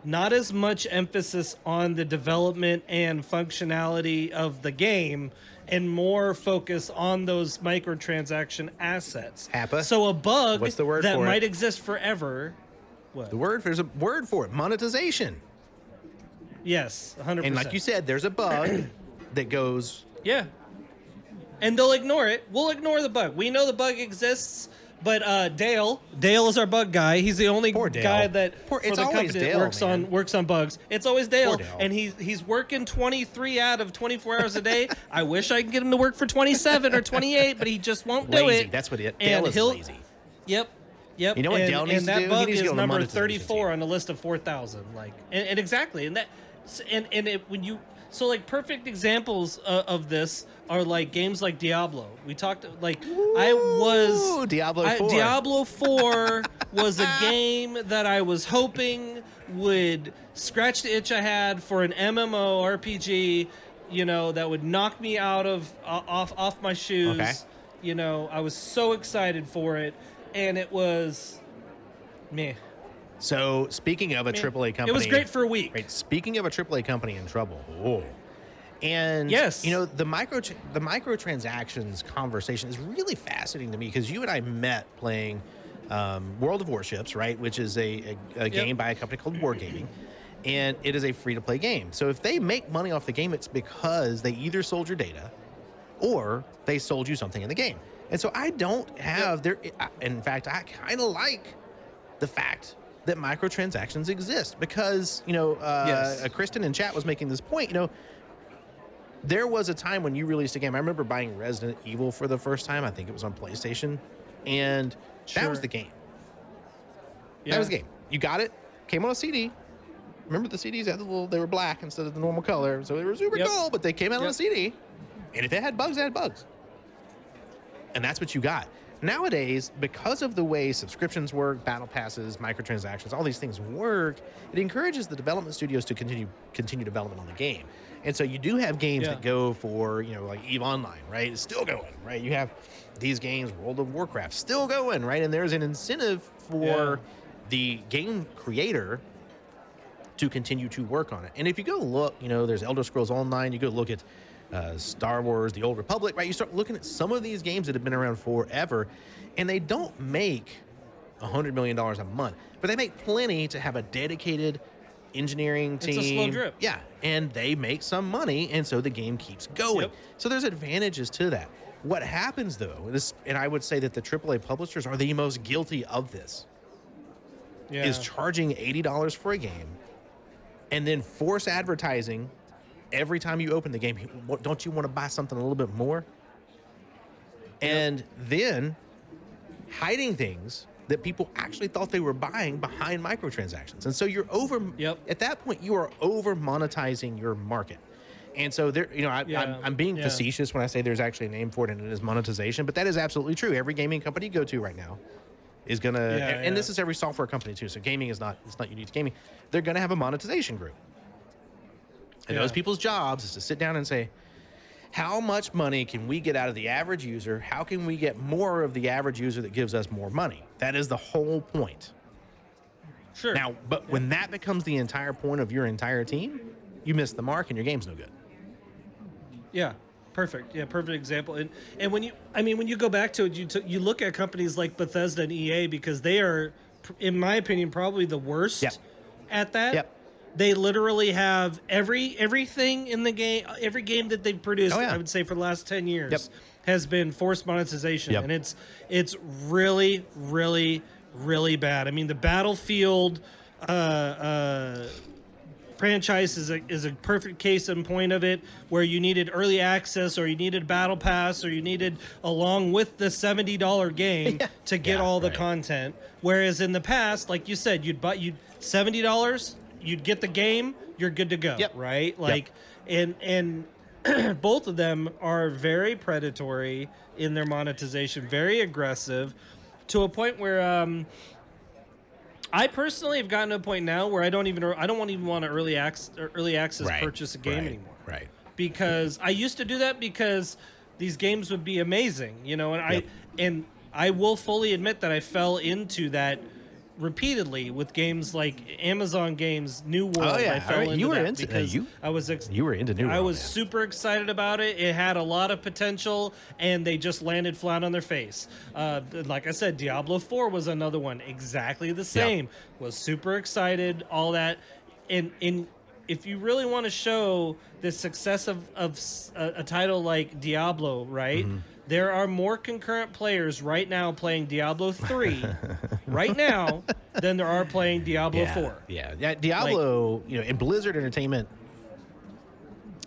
not as much emphasis on the development and functionality of the game and more focus on those microtransaction assets. Hapa? So a bug What's the word that for it? might exist forever. What? The word there's a word for it: monetization. Yes, 100%. And like you said, there's a bug that goes Yeah. And they'll ignore it. We'll ignore the bug. We know the bug exists, but uh, Dale, Dale is our bug guy. He's the only Dale. guy that Poor- for it's the always company that Dale, works man. on works on bugs. It's always Dale, Dale. and he's he's working 23 out of 24 hours a day. I wish I could get him to work for 27 or 28, but he just won't do lazy. it. That's what it. Dale is he'll- lazy. Yep. Yep. You know what and, Dell needs and to that do? He bug needs to is on the number monetization 34 team. on the list of 4,000. Like, and, and exactly, and that, and and it, when you so like perfect examples uh, of this are like games like Diablo. We talked like I was Ooh, Diablo I- 4. Diablo 4 was a game that I was hoping would scratch the itch I had for an MMO RPG. You know that would knock me out of uh, off off my shoes. Okay. You know, I was so excited for it, and it was me. So speaking of a AAA company, It was great for a week. Right. Speaking of a AAA company in trouble. Oh. And Yes. you know the micro the microtransactions conversation is really fascinating to me because you and I met playing um, World of Warships, right, which is a, a, a game by a company called Wargaming, and it is a free to play game. So if they make money off the game, it's because they either sold your data or they sold you something in the game. And so I don't have there. In fact, I kind of like the fact that microtransactions exist because you know uh, Yes. uh, Kristen in chat was making this point. You know, there was a time when you released a game. I remember buying Resident Evil for the first time. I think it was on PlayStation, and that was the game. Yeah. That was the game. You got it. Came on a CD. Remember the CDs had the little. They were black instead of the normal color, so they were super Yep. cool. But they came out on a CD, and if it had bugs, it had bugs. And that's what you got. Nowadays, because of the way subscriptions work, battle passes, microtransactions, all these things work, it encourages the development studios to continue continue development on the game. And so you do have games Yeah. that go for, you know, like EVE Online, right? It's still going, right? You have these games, World of Warcraft, still going, right? And there's an incentive for Yeah. the game creator to continue to work on it. And if you go look, you know, there's Elder Scrolls Online, you go look at uh, Star Wars, The Old Republic, right? You start looking at some of these games that have been around forever, and they don't make $100 million a month, but they make plenty to have a dedicated engineering It's a team. slow drip. Yeah, and they make some money, and so the game keeps going. Yep. So there's advantages to that. What happens though, this, and I would say that the AAA publishers are the most guilty of this Yeah. is charging $80 for a game and then force advertising every time you open the game. Don't you want to buy something a little bit more? And then hiding things that people actually thought they were buying behind microtransactions. And so you're over Yep. at that point you are over monetizing your market. And so there, you know, I, Yeah, I'm being yeah. facetious when I say there's actually a name for it and it is monetization, but that is absolutely true. Every gaming company you go to right now is gonna, Yeah, and, and this is every software company too. So gaming is not it's not unique to gaming. They're gonna have a monetization group, and those people's jobs is to sit down and say, how much money can we get out of the average user? How can we get more of the average user that gives us more money? That is the whole point. sure. Now, but when that becomes the entire point of your entire team, you miss the mark and your game's no good. Yeah, perfect. Yeah, perfect example. And and when you, I mean, when you go back to it, you t- you look at companies like Bethesda and EA because they are, in my opinion, probably the worst Yep. at that. Yep. They literally have every everything in the game, every game that they've produced. Oh, yeah. I would say for the last ten years Yep. Has been forced monetization, Yep. and it's it's really, really, really bad. I mean, the Battlefield. Uh, uh, franchise is a is a perfect case in point of it where you needed early access or you needed a battle pass or you needed along with the $70 game Yeah. to get Yeah, all the right. content whereas in the past like you said you'd buy you'd $70 you'd get the game you're good to go Yep. right like and and both of them are very predatory in their monetization very aggressive to a point where um I personally have gotten to a point now where I don't even I don't want even want to early access early access purchase a game right, anymore Right. because I used to do that because these games would be amazing, you know, and Yep. I and I will fully admit that I fell into that repeatedly with games like Amazon Games New World. Oh, yeah. I fell right. into You were into- uh, because you- I was ex- You were into New World. I was man. super excited about it. It had a lot of potential, and they just landed flat on their face. Uh, like I said, Diablo Four was another one, exactly the same. Was super excited, all that, and and if you really want to show the success of of a, a title like Diablo, right? Mm-hmm. There are more concurrent players right now playing Diablo 3 right now than there are playing Diablo yeah, 4. Yeah, yeah. Diablo, you know, in Blizzard Entertainment,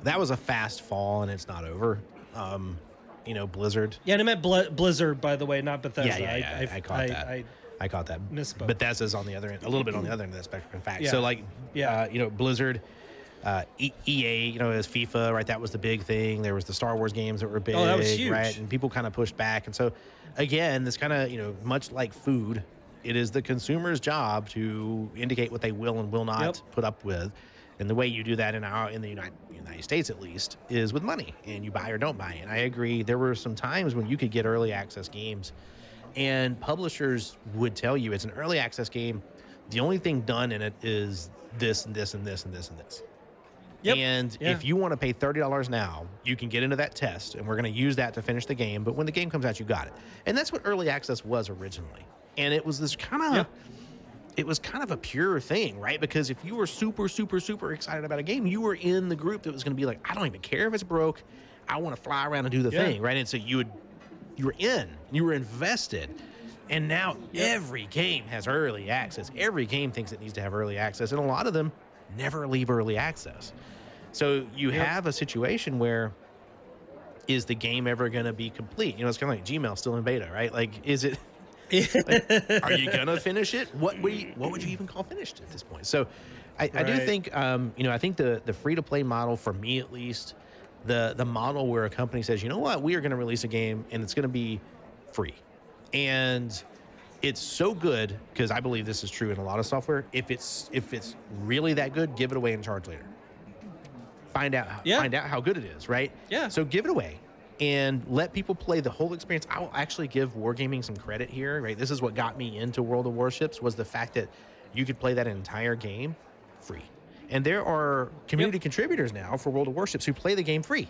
that was a fast fall, and it's not over. Um, you know, Blizzard. Yeah, and I meant Bl- Blizzard, by the way, not Bethesda. Yeah, yeah, yeah. I, caught I, that. I, I- caught that. misspoke. Bethesda's on the other end, a little bit on the other end of the spectrum. In fact, Yeah. so like, Yeah. uh, you know, Blizzard, uh, EA, you know, as FIFA, right? That was the big thing. There was the Star Wars games that were big, Oh, that was huge. right? And people kind of pushed back, and so again, this kind of you know, much like food, it is the consumer's job to indicate what they will and will not Yep. put up with. And the way you do that in our in the United, United States at least is with money, and you buy or don't buy. And I agree. There were some times when you could get early access games, and publishers would tell you it's an early access game. The only thing done in it is this and this and this and this and this. Yep. And Yeah. if you want to pay thirty dollars now, you can get into that test, and we're going to use that to finish the game. But when the game comes out, you got it. And that's what early access was originally. And it was this kind of, Yep. it was kind of a pure thing, right? Because if you were super, super, super excited about a game, you were in the group that was going to be like, I don't even care if it's broke. I want to fly around and do the Yeah. thing, right? And so you would, you were in, you were invested. And now every game has early access. Every game thinks it needs to have early access, and a lot of them never leave early access. So you Yep. have a situation where is the game ever going to be complete? You know, it's kind of like Gmail still in beta, right? Like, is it? Are you gonna finish it? What would you, what would you even call finished at this point? So, I, I do think um, you know I think the the free to play model for me at least the the model where a company says you know what we are going to release a game and it's going to be free and it's so good because I believe this is true in a lot of software. If it's if it's really that good, give it away and charge later. Find out Yeah. find out how good it is, right? Yeah. So give it away and let people play the whole experience. I will actually give wargaming some credit here, right? This is what got me into World of Warships was the fact that you could play that entire game free. And there are community contributors now for World of Warships who play the game free.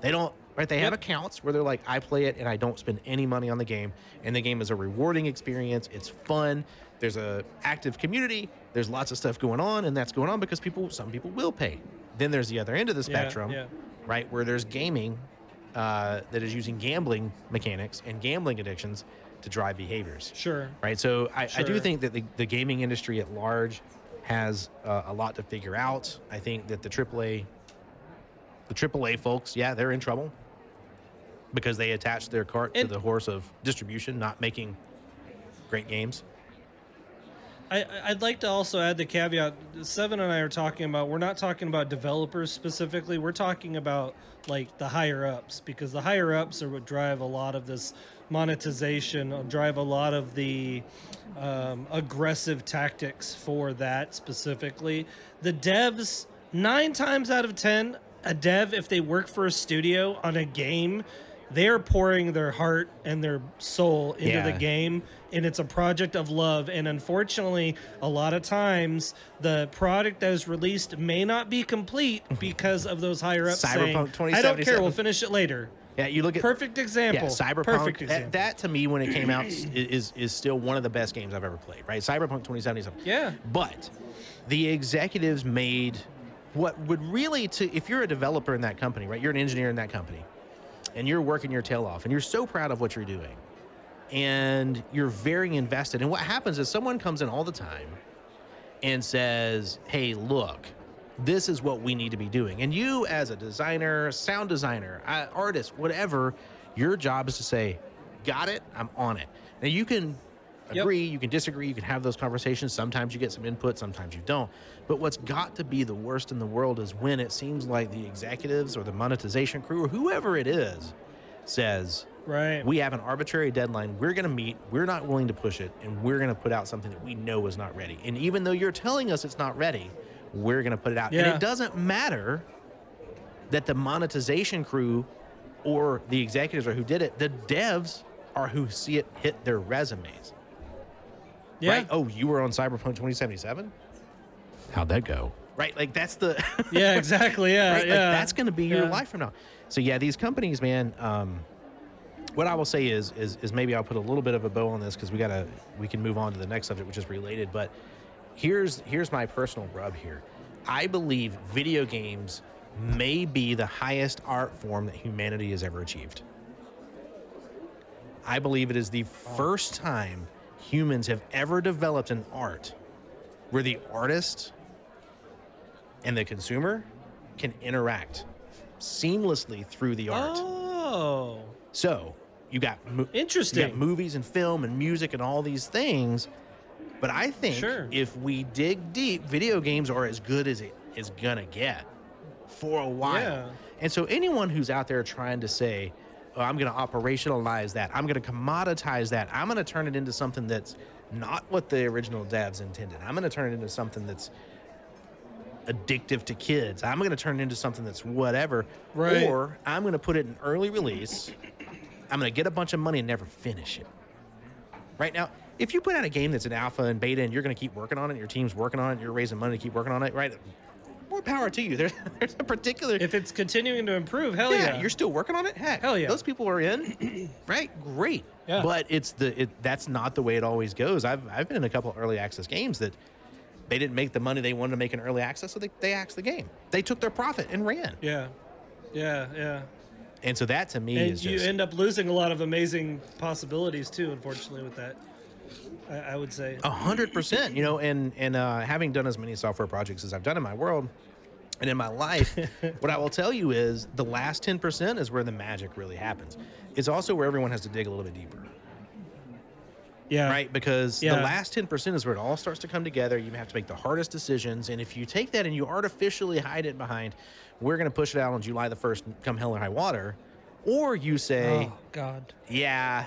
They don't right. They have accounts where they're like, I play it and I don't spend any money on the game, and the game is a rewarding experience. It's fun. There's a active community. There's lots of stuff going on, and that's going on because people, some people will pay. Then there's the other end of the spectrum, yeah. right, where there's gaming uh, that is using gambling mechanics and gambling addictions to drive behaviors Sure. right? So I, I do think that the, the gaming industry at large has uh, a lot to figure out. I think that the AAA, the AAA folks, yeah, they're in trouble because they attached their cart And- to the horse of distribution, not making great games. I, I'd like to also add the caveat. Seven and I are talking about. We're not talking about developers specifically. We're talking about like the higher ups because the higher ups are what drive a lot of this monetization. uh, Drive a lot of the um, aggressive tactics for that specifically. The devs, nine times out of ten, a dev if they work for a studio on a game, they're pouring their heart and their soul into Yeah. the game and it's a project of love and unfortunately a lot of times the product that is released may not be complete because of those higher ups saying Cyberpunk i don't care 2077. we'll finish it later Yeah, you look at perfect example Yeah, Cyberpunk. perfect that- example That, to me, when it came out, is, is is still one of the best games I've ever played. Right, Cyberpunk 2077. Yeah. But the executives made what would really to if you're a developer in that company, right? You're an engineer in that company, and you're working your tail off, and you're so proud of what you're doing, and you're very invested. And what happens is someone comes in all the time and says, "Hey, look." This is what we need to be doing. And you, as a designer, sound designer, artist, whatever, your job is to say, Got it, I'm on it. Now, you can Yep. agree, you can disagree, you can have those conversations. Sometimes you get some input, sometimes you don't. But what's got to be the worst in the world is when it seems like the executives or the monetization crew or whoever it is says, right we have an arbitrary deadline. We're going to meet. We're not willing to push it, and we're going to put out something that we know is not ready. And even though you're telling us it's not ready, we're going to put it out. And it doesn't matter that the monetization crew or the executives are who did it. The devs are who see it hit their resumes. Yeah Right? Oh, you were on Cyberpunk 2077. How'd that go? Right? Like that's the yeah exactly yeah right? Like, yeah that's going to be your Yeah. life from now. So yeah, these companies, man. Um, what I will say is, is, is maybe I'll put a little bit of a bow on this because we gotta, we can move on to the next subject, which is related. But here's, here's my personal rub here. I believe video games may be the highest art form that humanity has ever achieved. I believe it is the first time humans have ever developed an art where the artist and the consumer can interact seamlessly through the art. Oh, So you got mo- you interesting. got movies and film and music and all these things. But I think Sure. if we dig deep, video games are as good as it is gonna get for a while. Yeah. And so anyone who's out there trying to say, oh, I'm gonna operationalize that, I'm gonna commoditize that, I'm gonna turn it into something that's not what the original devs intended. I'm gonna turn it into something that's addictive to kids. I'm going to turn it into something that's whatever. Right. Or I'm going to put it in early release. I'm going to get a bunch of money and never finish it. Right now, if you put out a game that's an alpha and beta and you're going to keep working on it, your team's working on it, you're raising money to keep working on it, right? More power to you. There's, there's a particular. if it's continuing to improve, hell yeah. you're still working on it. Heck, Hell yeah. Those people are in, right? Great. Yeah. But it's the it, that's not the way it always goes. I've I've been in a couple of early access games that they didn't make the money they wanted to make in early access, so they they axed the game. They took their profit and ran. yeah, yeah, yeah. And so that to me And is you just end up losing a lot of amazing possibilities too. Unfortunately, with that, I, I would say. a hundred percent. You know, and and uh, having done as many software projects as I've done in my world. And in my life, what I will tell you is the last 10% is where the magic really happens. It's also where everyone has to dig a little bit deeper. Yeah. right? Because Yeah. the last 10% is where it all starts to come together. You have to make the hardest decisions. And if you take that and you artificially hide it behind, we're going to push it out on July the 1st, come hell or high water, or you say, Oh God. yeah,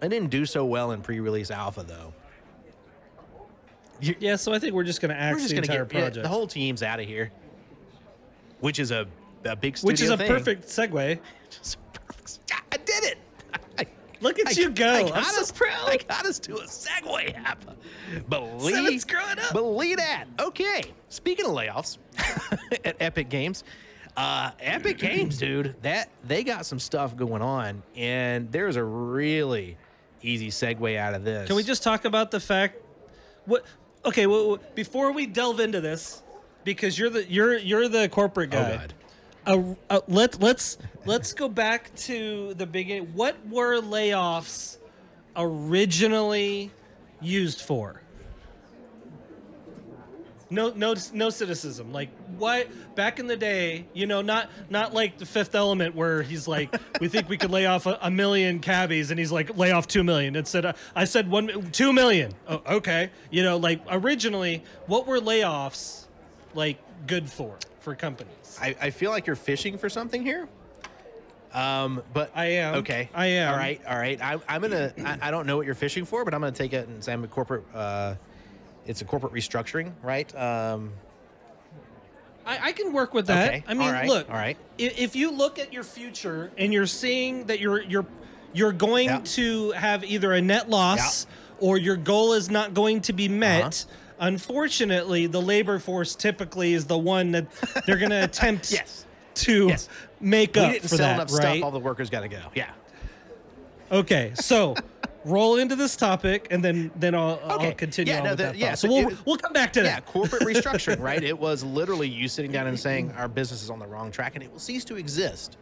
I didn't do so well in pre release alpha, though. You- Yeah. So I think we're just going to axe the entire get yeah, project, the whole team's out of here, which is a, a big studio which is a thing. perfect segue. Just perfect- I did it. I- Look at I- you go. I I'm got so us, proud. I got us to a segue app. Believe, Seven's growing up. Believe that. Okay. Speaking of layoffs at Epic Games, uh, Epic Games, dude, that they got some stuff going on, and there's a really easy segue out of this. Can we just talk about the fact what okay, well before we delve into this because you're the you're you're the corporate guy. Oh. God. Uh, uh, let let's let's go back to the beginning. What were layoffs originally used for? No, no, no cynicism. Like what? Back in the day, you know, not not like the Fifth Element, where he's like, "We think we could lay off a, a million cabbies," and he's like, "Lay off two million. It said, uh, "I said one, two million. Oh, okay. You know, like originally, what were layoffs like good for for companies? I, I feel like you're fishing for something here. Um, but I am. Okay. I am. All right. All right. I, I'm gonna. I, I don't know what you're fishing for, but I'm gonna take it and say I'm a corporate. Uh, it's a corporate restructuring, right? Um, I, I can work with that. Okay, I mean, all right, look, all right. i- If you look at your future and you're seeing that you're you're you're going Yeah. to have either a net loss or your goal is not going to be met. Uh-huh. Unfortunately, the labor force typically is the one that they're going to attempt Yes. to Yes. make we up didn't for sell that, right? stuff. All the workers got to go. Yeah. Okay, so roll into this topic, and then then I'll, Okay. I'll continue Yeah, on no, with the- that. yeah, thought. So we'll it- we'll come back to that. Yeah, that. corporate restructuring, right? It was literally you sitting down and saying our business is on the wrong track and it will cease to exist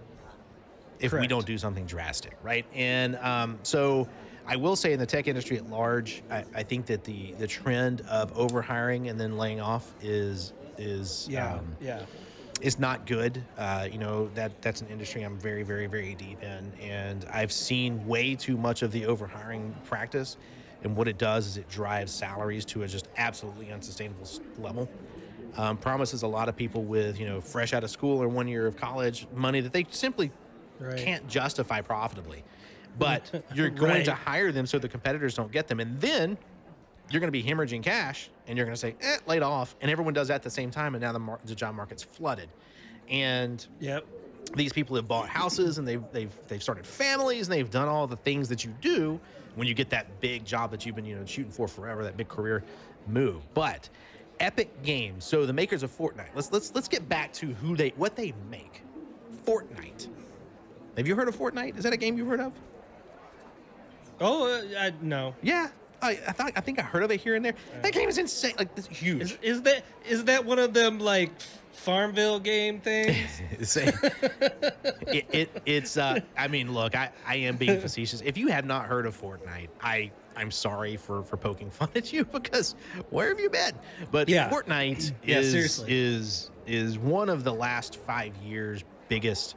if we don't do something drastic, right? And um, so I will say in the tech industry at large, I, I think that the the trend of overhiring and then laying off is is Yeah, um, yeah. is not good. Uh, you know that that's an industry I'm very, very, very deep in, and I've seen way too much of the overhiring practice. And what it does is it drives salaries to a just absolutely unsustainable level. Um, promises a lot of people with you know fresh out of school or one year of college money that they simply Right. can't justify profitably. But you're going to hire them so the competitors don't get them, and then you're going to be hemorrhaging cash and you're going to say, eh, laid off. And everyone does that at the same time. And now the, mar- the job market's flooded. And Yep. these people have bought houses and they've, they've, they've started families and they've done all the things that you do when you get that big job that you've been, you know, shooting for forever, that big career move. But Epic Games, so the makers of Fortnite, let's, let's, let's get back to who they, what they make. Fortnite. Have you heard of Fortnite? Is that a game you've heard of? Oh, uh, I, no. Yeah. I, I thought I think I heard of it here and there. That game is insane. Like it's huge. Is, is that is that one of them like Farmville game things? Say- it, it it's uh I mean look I I am being facetious. If you have not heard of Fortnite, I I'm sorry for for poking fun at you because where have you been? But Yeah. Fortnite Yeah, is seriously. is is one of the last five years biggest.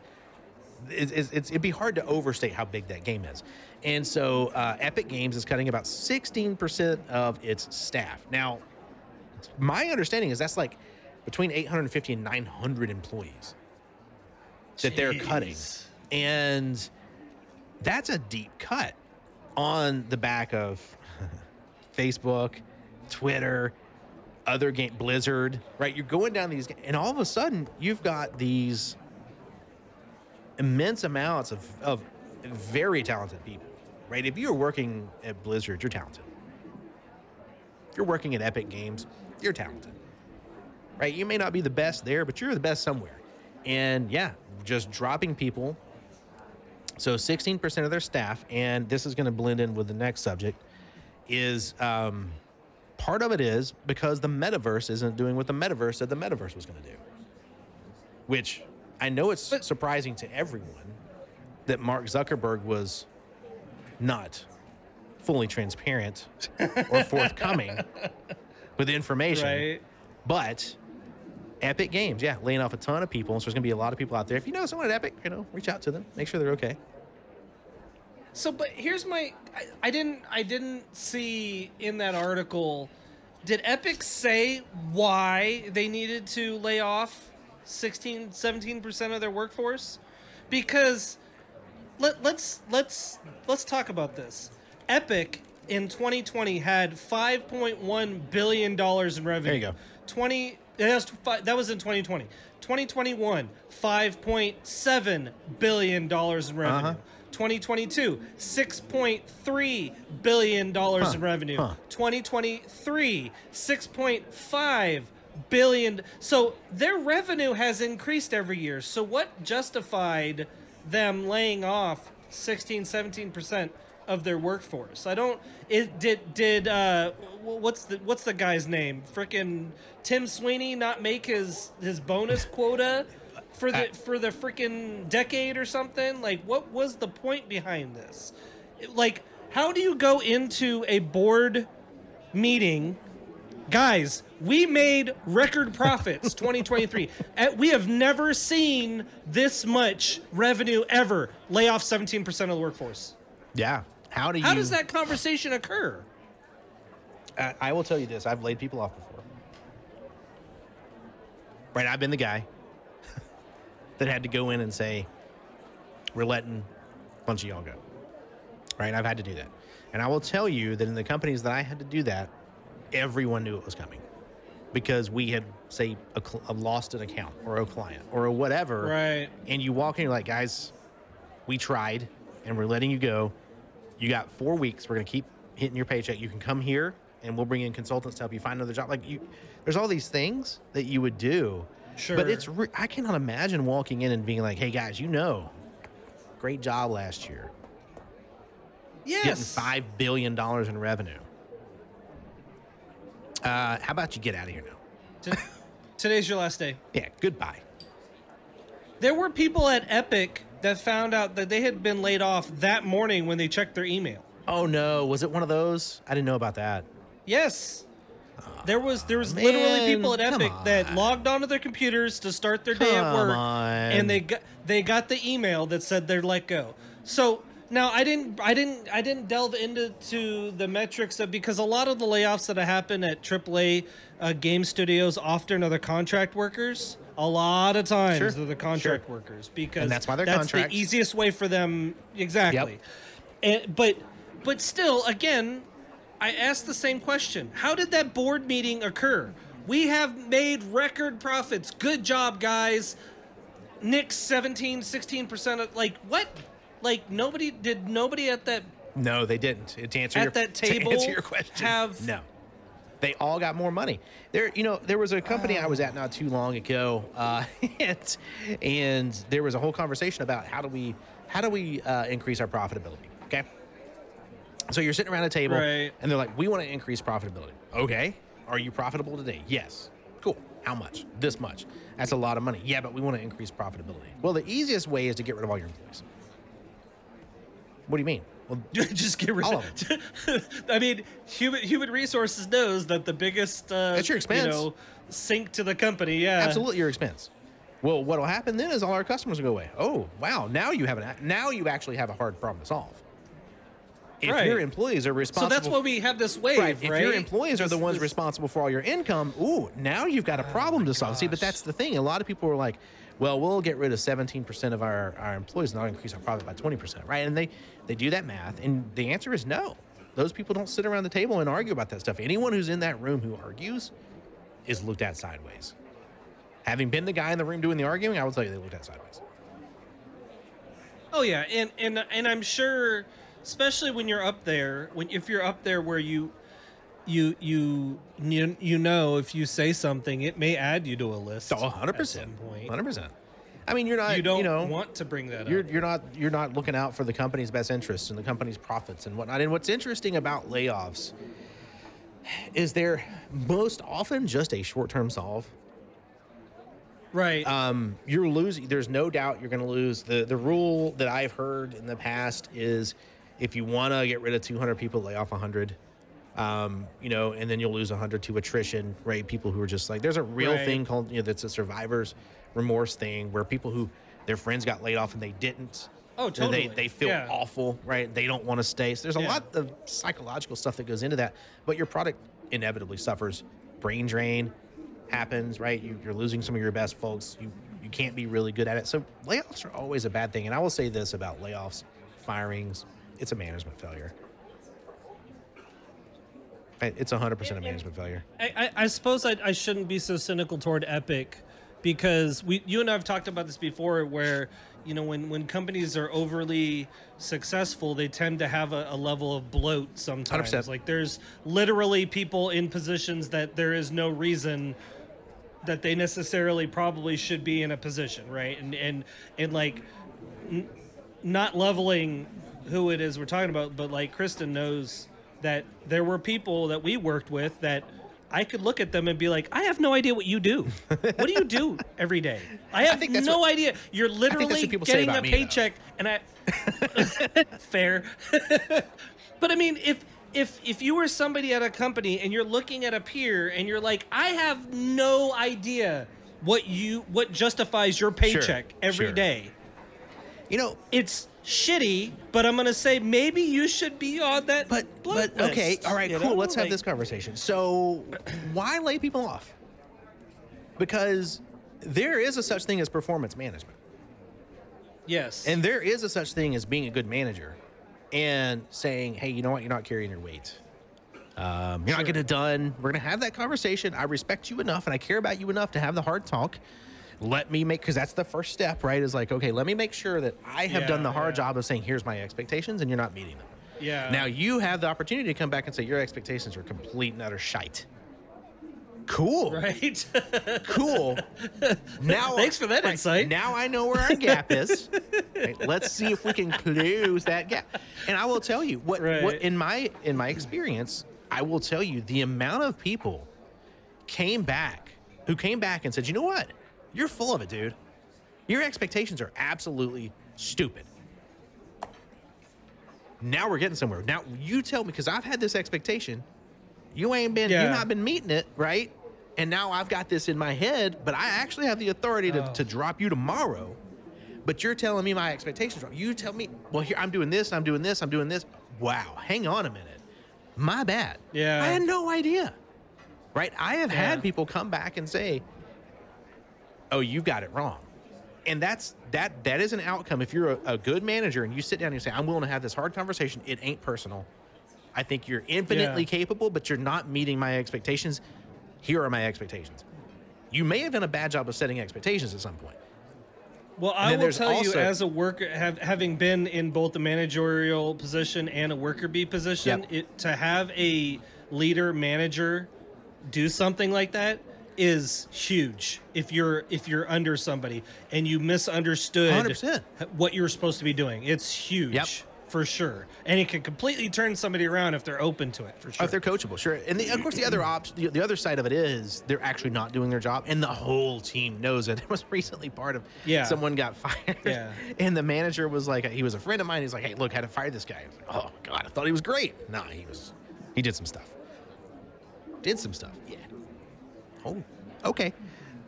It's, it's, it'd be hard to overstate how big that game is. And so uh, Epic Games is cutting about 16% of its staff. Now, my understanding is that's like between 850 and 900 employees that they're cutting. And that's a deep cut on the back of Facebook, Twitter, other game, Blizzard, right? You're going down these, and all of a sudden, you've got these immense amounts of, of very talented people, right? If you're working at Blizzard, you're talented. If you're working at Epic Games, you're talented, right? You may not be the best there, but you're the best somewhere. And yeah, just dropping people. So 16% of their staff, and this is going to blend in with the next subject, is um, part of it is because the metaverse isn't doing what the metaverse said the metaverse was going to do. Which I know it's surprising to everyone that Mark Zuckerberg was not fully transparent or forthcoming with information. Right. But Epic Games, yeah, laying off a ton of people. So there's going to be a lot of people out there. If you know someone at Epic, you know, reach out to them, make sure they're okay. So, but here's my I, I didn't I didn't see in that article. Did Epic say why they needed to lay off 16 17% of their workforce? Because let, let's let's let's talk about this. Epic in 2020 had 5.1 billion dollars in revenue. There you go. 20 that was, that was in 2020. 2021 5.7 billion dollars in revenue. Uh-huh. 2022 6.3 billion dollars Huh, in revenue. huh. 2023 6.5 billion so their revenue has increased every year so what justified them laying off 16 17% of their workforce. I don't it did did uh what's the what's the guy's name? Frickin' tim sweeney not make his his bonus quota for the for the freaking decade or something? Like what was the point behind this? Like how do you go into a board meeting? Guys we made record profits 2023 and we have never seen this much revenue ever lay off 17% of the workforce Yeah. How do you? how does that conversation occur I, I will tell you this: I've laid people off before. Right, I've been the guy that had to go in and say, "We're letting a bunch of y'all go." Right, I've had to do that, and I will tell you that in the companies that I had to do that, everyone knew it was coming because we had, say, a, cl- a lost an account or a client or a whatever. Right. And you walk in, you're like, guys, we tried and we're letting you go. You got four weeks. We're going to keep hitting your paycheck. You can come here and we'll bring in consultants to help you find another job. Like you, there's all these things that you would do. Sure. But it's, re- I cannot imagine walking in and being like, hey guys, you know, great job last year. yes Getting $5 billion in revenue. Uh, how about you get out of here now? T- today's your last day Yeah, goodbye. there were people at epic that found out that they had been laid off that morning when they checked their email Oh no, was it one of those? I didn't know about that. Yes. There was there was literally people at Epic that logged onto their computers to start their day at work, on. and they got they got the email that said they're let go. So now I didn't I didn't I didn't delve into to the metrics of because a lot of the layoffs that happen at AAA uh, game studios often are the contract workers. A lot of times Sure, they're the contract workers because And that's why they're that's the easiest way for them exactly. And, but but still, again, I asked the same question. How did that board meeting occur? We have made record profits. Good job, guys. Nick's 17, 16% of like what? Like nobody did nobody at that No, they didn't. To answer At your, that to table answer your question, have- no. They all got more money. There, you know, there was a company I was at not too long ago, uh, and and there was a whole conversation about how do we how do we uh, increase our profitability. Okay, So you're sitting around a table, Right. and they're like, "We want to increase profitability." Okay, are you profitable today? Yes. Cool. How much? This much. That's a lot of money. Yeah, but we want to increase profitability. Well, the easiest way is to get rid of all your employees. What do you mean? Well, just get rid All of I mean, human human resources knows that the biggest uh, It's your expense. You know, sink to the company. Yeah, absolutely your expense. Well, what will happen then is all our customers will go away. Oh, wow! Now you have an now you actually have a hard problem to solve. If Right. your employees are So responsible, that's why we have this wave, right. If your employees are the ones responsible for all your income, ooh, now you've got a problem to solve. See, but that's the thing. A lot of people are like, "Well, we'll get rid of 17% of our, our employees and I'll increase our profit by 20%." Right? And they they do that math, and the answer is no. Those people don't sit around the table and argue about that stuff. Anyone who's in that room who argues is looked at sideways. Having been the guy in the room doing the arguing, I will tell you they looked at sideways. Oh yeah, and and and I'm sure, especially when you're up there, when if you're up there where you, you you you you know if you say something, it may add you to a list. So 100%. At 100%. I mean, you're not you don't you know, want to bring that you're up. you're not you're not looking out for the company's best interests and the company's profits and whatnot. And what's interesting about layoffs is they're most often just a short term solve. Right. Um, you're losing. There's no doubt you're going to lose. the The rule that I've heard in the past is if you want to get rid of 200 people, lay off 100. Um, you know, and then you'll lose 100 to attrition, right? People who are just like, there's a real Right. thing called, you know, that's a survivor's remorse thing where people who their friends got laid off and they didn't. Oh, totally. They, they feel Yeah. awful, right? They don't want to stay. So there's a Yeah. lot of psychological stuff that goes into that, but your product inevitably suffers. Brain drain happens, right? You, you're losing some of your best folks. You you can't be really good at it. So layoffs are always a bad thing. And I will say this about layoffs, firings, it's a management failure. It's 100% a management failure. I, I, I suppose I, I shouldn't be so cynical toward Epic because we you and I have talked about this before where you know when, when companies are overly successful they tend to have a, a level of bloat sometimes 100%. like there's literally people in positions that there is no reason that they necessarily probably should be in a position right and and and like n- not leveling who it is we're talking about, but like Kristen knows that there were people that we worked with that I could look at them and be like, I have no idea what you do. What do you do every day? I have think no what- idea. You're literally what people say getting a me, though. paycheck, and I fair. but I mean, if if if you were somebody at a company and you're looking at a peer and you're like, I have no idea what you what justifies your paycheck every sure. day You know, it's shitty, but I'm gonna say maybe you should be on that. But but okay, all right, cool. know? Let's have Like, this conversation. So, why lay people off? Because there is a such thing as performance management, Yes, and there is a such thing as being a good manager, and saying, "Hey, you know what? You're not carrying your weight. Um, you're not getting it done. We're gonna have that conversation. I respect you enough, and I care about you enough to have the hard talk." Let me make because that's the first step, right? Is like, okay, let me make sure that I have Yeah, done the hard yeah. job of saying, here's my expectations, and you're not meeting them. yeah. Now you have the opportunity to come back and say your expectations are complete and utter shite. Cool. right. Cool. Now Thanks for that insight. Now I know where our gap is. Right, let's see if we can close that gap. And I will tell you what Right. what in my in my experience, I will tell you the amount of people came back who came back and said, "You know what? You're full of it, dude. Your expectations are absolutely stupid." Now we're getting somewhere. Now you tell me because I've had this expectation. You ain't been Yeah. you not been meeting it, right? And now I've got this in my head, but I actually have the authority to, Oh. to drop you tomorrow. But you're telling me my expectations are wrong. You tell me, well, here I'm doing this, I'm doing this, I'm doing this. Wow, hang on a minute. My bad. Yeah. I had no idea. Right? I have Yeah. had people come back and say, Oh, you got it wrong. And that's that that is an outcome. If you're a, a good manager and you sit down and you say, I'm willing to have this hard conversation, it ain't personal. I think you're infinitely Yeah. capable, but you're not meeting my expectations. Here are my expectations. You may have done a bad job of setting expectations at some point. Well, I will tell you, as a worker, have, having been in both the managerial position and a worker bee position, Yep. it, to have a leader manager do something like that is huge. If you're if you're under somebody and you misunderstood 100%. what you're supposed to be doing, it's huge. Yep. for sure, and it can completely turn somebody around if they're open to it for sure. If they're coachable, sure. And the, of course, the other op- the, the other side of it is they're actually not doing their job, and the whole team knows it. It was recently part of Yeah. someone got fired, Yeah. and the manager was like, he was a friend of mine. He's like, hey, look, how to fire this guy. Like, oh God, I thought he was great. Nah, he was, he did some stuff. Did some stuff. Yeah. Oh, okay.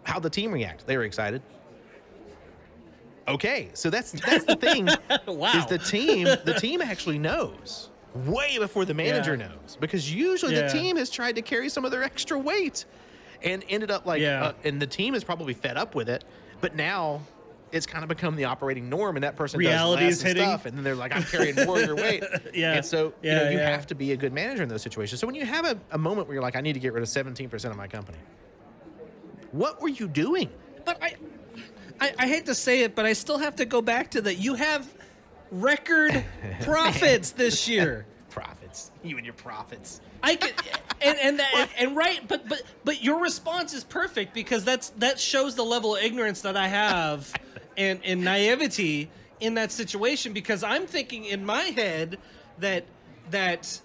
How'd the team react? They were excited. Okay, so that's that's the thing. Wow. Is the team the team actually knows way before the manager Yeah. knows because usually Yeah. the team has tried to carry some of their extra weight and ended up like Yeah. uh, and the team is probably fed up with it, but now it's kind of become the operating norm and that person Reality does is less and hitting. stuff and then they're like I'm carrying more of your weight. Yeah. And so you know you have to be a good manager in those situations. So when you have a, a moment where you're like I need to get rid of 17% of my company. What were you doing? But I, I, I hate to say it, but I still have to go back to that. You have record profits this year. Profits. You and your profits. I can, and and, that, and right, but but but your response is perfect because that's that shows the level of ignorance that I have and and naivety in that situation because I'm thinking in my head that that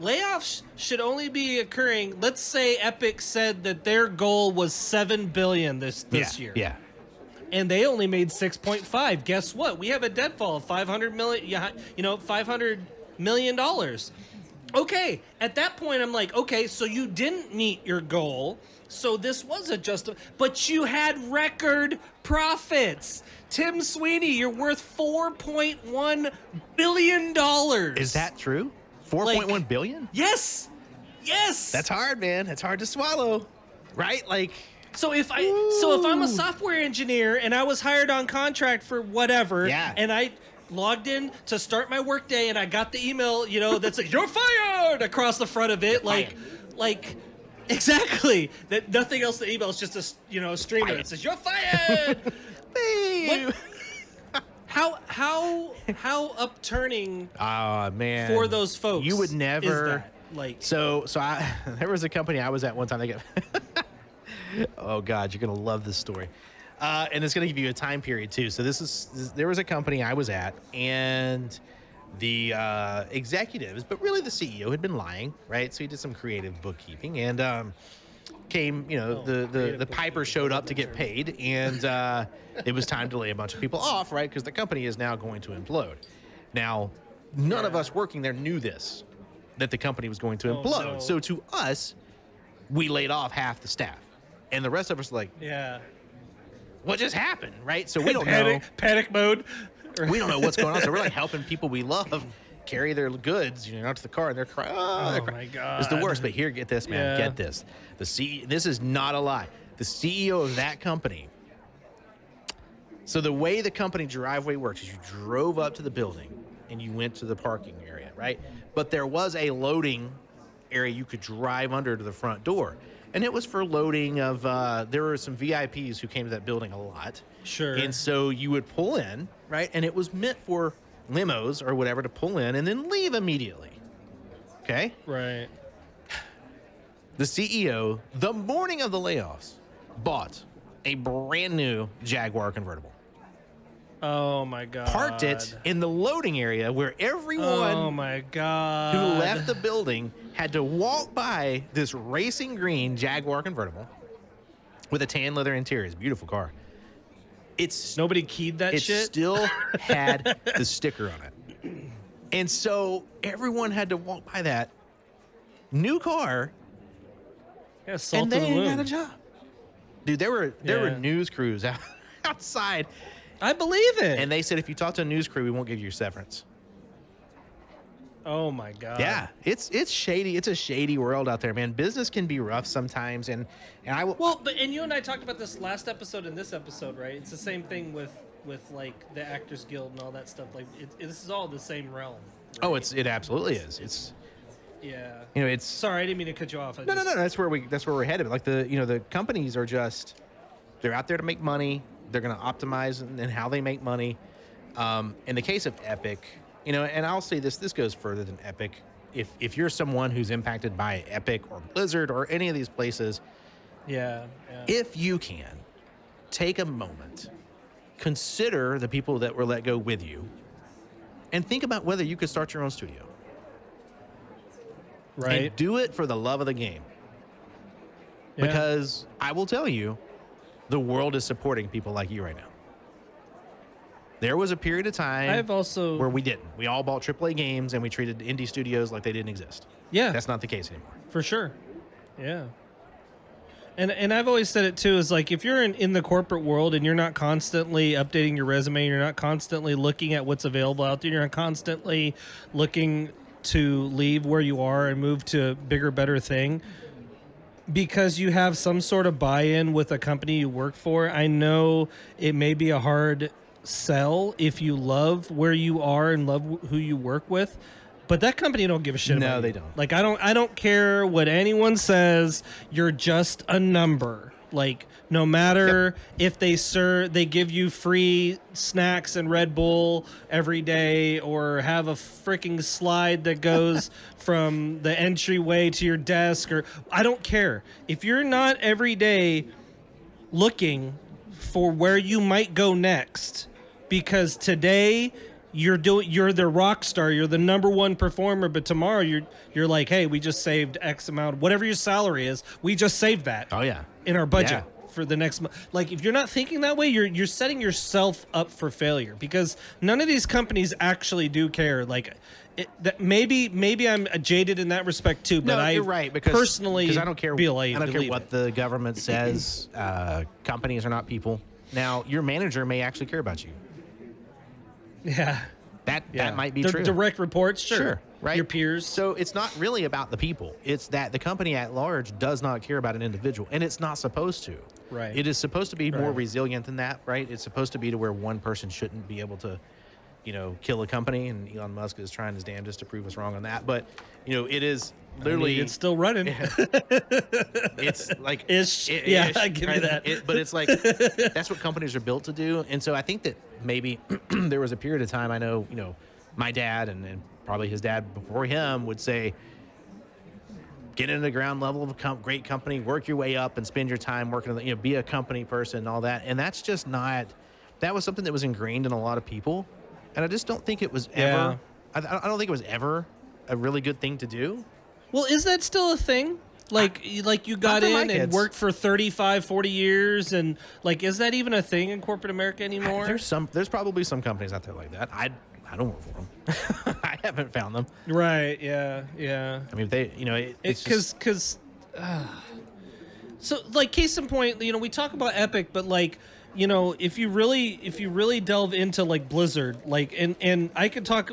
layoffs should only be occurring. Let's say Epic said that their goal was seven billion this this yeah. year. Yeah. and they only made 6.5 guess what we have a deadfall of 500 million yeah, you know 500 million dollars okay at that point i'm like okay so you didn't meet your goal so this was a just but you had record profits tim sweeney you're worth 4.1 billion dollars Is that true? Four point one billion? yes yes That's hard, man. That's hard to swallow. Right? Like So if I so if I'm a software engineer and I was hired on contract for whatever, Yeah. and I logged in to start my workday and I got the email, you know, that's says you're fired across the front of it, like like exactly that nothing else the email is just a you know a streamer that says you're fired. What? How how how upturning Oh man. for those folks You would never like So so I there was a company I was at one time they get Oh god, you're going to love this story. Uh, and it's going to give you a time period too. So this is this, there was a company I was at and the uh, executives, but really the CEO had been lying, right? So he did some creative bookkeeping and um, came, you know, Oh, the the, the piper showed up to get paid and uh, it was time to lay a bunch of people off, right? Because the company is now going to implode. Now, none of us working there knew this that the company was going to Oh, implode. no. So to us, we laid off half the staff. And the rest of us like, yeah what just happened? Right? So we don't panic panic mode. We don't know what's going on. So we're like helping people we love carry their goods, you know, out to the car and they're crying. Oh, they're crying. my It's the worst. But here, get this, man. Yeah. Get this. The C this is not a lie. The CEO of that company. So the way the company driveway works is you drove up to the building and you went to the parking area, right? But there was a loading area you could drive under to the front door. And it was for loading of uh, there were some VIPs who came to that building a lot. Sure. And so you would pull in, right? And it was meant for limos or whatever to pull in and then leave immediately. Okay? Right. The CEO, the morning of the layoffs, bought a brand new Jaguar convertible. Oh my god. Parked it in the loading area where everyone Oh my god. who left the building had to walk by this racing green Jaguar convertible with a tan leather interior. It's a beautiful car. It's Nobody keyed that it shit. It still had the sticker on it. And so everyone had to walk by that new car yeah, and they the got a job. Dude, there were there were news crews out, outside I believe it. and they said if you talk to a news crew, we won't give you your severance. Oh my god. yeah, it's it's shady. It's a shady world out there, man. Business can be rough sometimes, and and I will. Well, but and you and I talked about this last episode and this episode, right? It's the same thing with with like the Actors Guild and all that stuff. Like it, it- this is all the same realm. oh, it's it absolutely is. It's yeah. you know it's Sorry, I didn't mean to cut you off. I no no just- no. That's where we that's where we're headed. Like the you know the companies are just they're out there to make money. They're going to optimize in how they make money. Um, in the case of Epic, you know, and I'll say this: this goes further than Epic. If if you're someone who's impacted by Epic or Blizzard or any of these places, Yeah. yeah. if you can take a moment, consider the people that were let go with you, and think about whether you could start your own studio. Right. And do it for the love of the game. Yeah. Because I will tell you, the world is supporting people like you right now. There was a period of time I've also where we didn't. We all bought AAA games and we treated indie studios like they didn't exist. yeah That's not the case anymore. for sure. Yeah. And and I've always said it too is like if you're in, in the corporate world and you're not constantly updating your resume, you're not constantly looking at what's available out there, you're not constantly looking to leave where you are and move to a bigger, better thing because you have some sort of buy-in with a company you work for. I know it may be a hard sell if you love where you are and love who you work with. But that company don't give a shit. No, they you. don't. Like I don't. I don't care what anyone says. You're just a number. Like no matter if they serve, they give you free snacks and Red Bull every day, or have a freaking slide that goes from the entryway to your desk, or I don't care. If you're not every day looking for where you might go next because today you're doing you're the rock star you're the number one performer but tomorrow you're you're like hey we just saved x amount whatever your salary is we just saved that Oh yeah. in our budget Yeah. for the next month like if you're not thinking that way you're you're setting yourself up for failure because none of these companies actually do care like it, that maybe maybe I'm jaded in that respect too, but no, I you're right because personally because I don't care. feel I don't care what it. the government says. Uh, companies are not people. Now, your manager may actually care about you. Yeah That yeah that might be The true. direct reports sure, right? your peers So it's not really about the people. It's that the company at large does not care about an individual, and it's not supposed to. Right. It is supposed to be more resilient than that, right? It's supposed to be to where one person shouldn't be able to, you know, kill a company, and Elon Musk is trying his damnedest to prove us wrong on that. But you know, it is I mean, literally it's still running it's like Ish. i- Yeah, ish, I give right? that. It- but it's like that's what companies are built to do, and so I think that maybe there was a period of time. I know, you know, my dad and, and probably his dad before him would say, "Get into the ground level of a com- great company, work your way up, and spend your time working. on the- You know, be a company person, and all that." And that's just not. That was something that was ingrained in a lot of people, and I just don't think it was Yeah. ever. I, I don't think it was ever a really good thing to do. Well, is that still a thing? Like, like you got in and kids. worked for 35, 40 years, and like, is that even a thing in corporate America anymore? There's some. There's probably some companies out there like that. I I don't work for them. I haven't found them. right? Yeah, yeah. I mean, they you know it, it's Because, just, because, so like, case in point, you know, we talk about Epic, but like, you know, if you really, if you really delve into like Blizzard, like, and and I could talk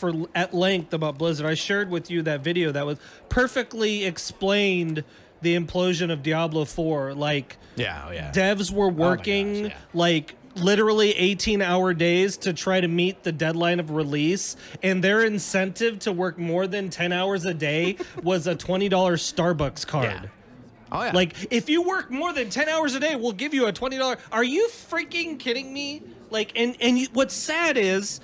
for at length about Blizzard. I shared with you that video that was perfectly explained the implosion of Diablo 4 like yeah oh, yeah. devs were oh working yeah. like literally 18 hour days to try to meet the deadline of release and their incentive to work more than 10 hours a day was a $20 starbucks card Yeah. Oh yeah. like if you work more than 10 hours a day we'll give you a $20 are you freaking kidding me like and and you, what's sad is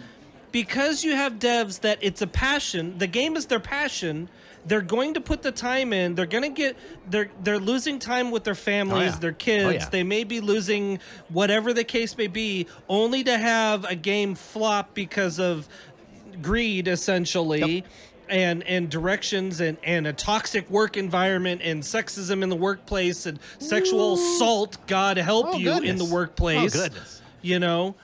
because you have devs that it's a passion the game is their passion they're going to put the time in they're going to get they're they're losing time with their families oh, yeah. their Oh, kids yeah. they may be losing whatever the case may be only to have a game flop because of greed essentially and and directions and and a toxic work environment and sexism in the workplace and sexual assault god help Oh, you in the workplace Oh, goodness. you know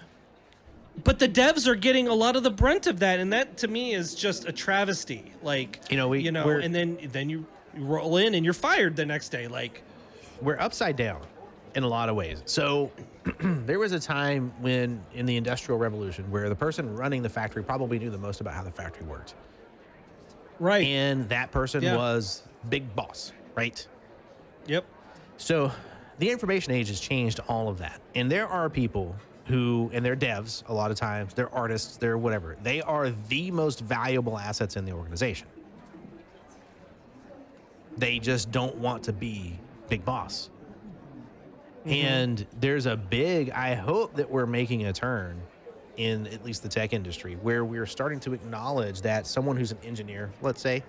but the devs are getting a lot of the brunt of that and that to me is just a travesty like You know, we- you know and then then you roll in and you're fired the next day like we're upside down in a lot of ways. So there was a time when in the industrial revolution where the person running the factory probably knew the most about how the factory worked. right And that person Yeah. was big boss, right? yep So the information age has changed all of that. And there are people who, and they're devs a lot of times, they're artists, they're whatever. They are the most valuable assets in the organization. They just don't want to be big boss. Mm-hmm. And there's a big, I hope that we're making a turn in at least the tech industry where we're starting to acknowledge that someone who's an engineer, let's say,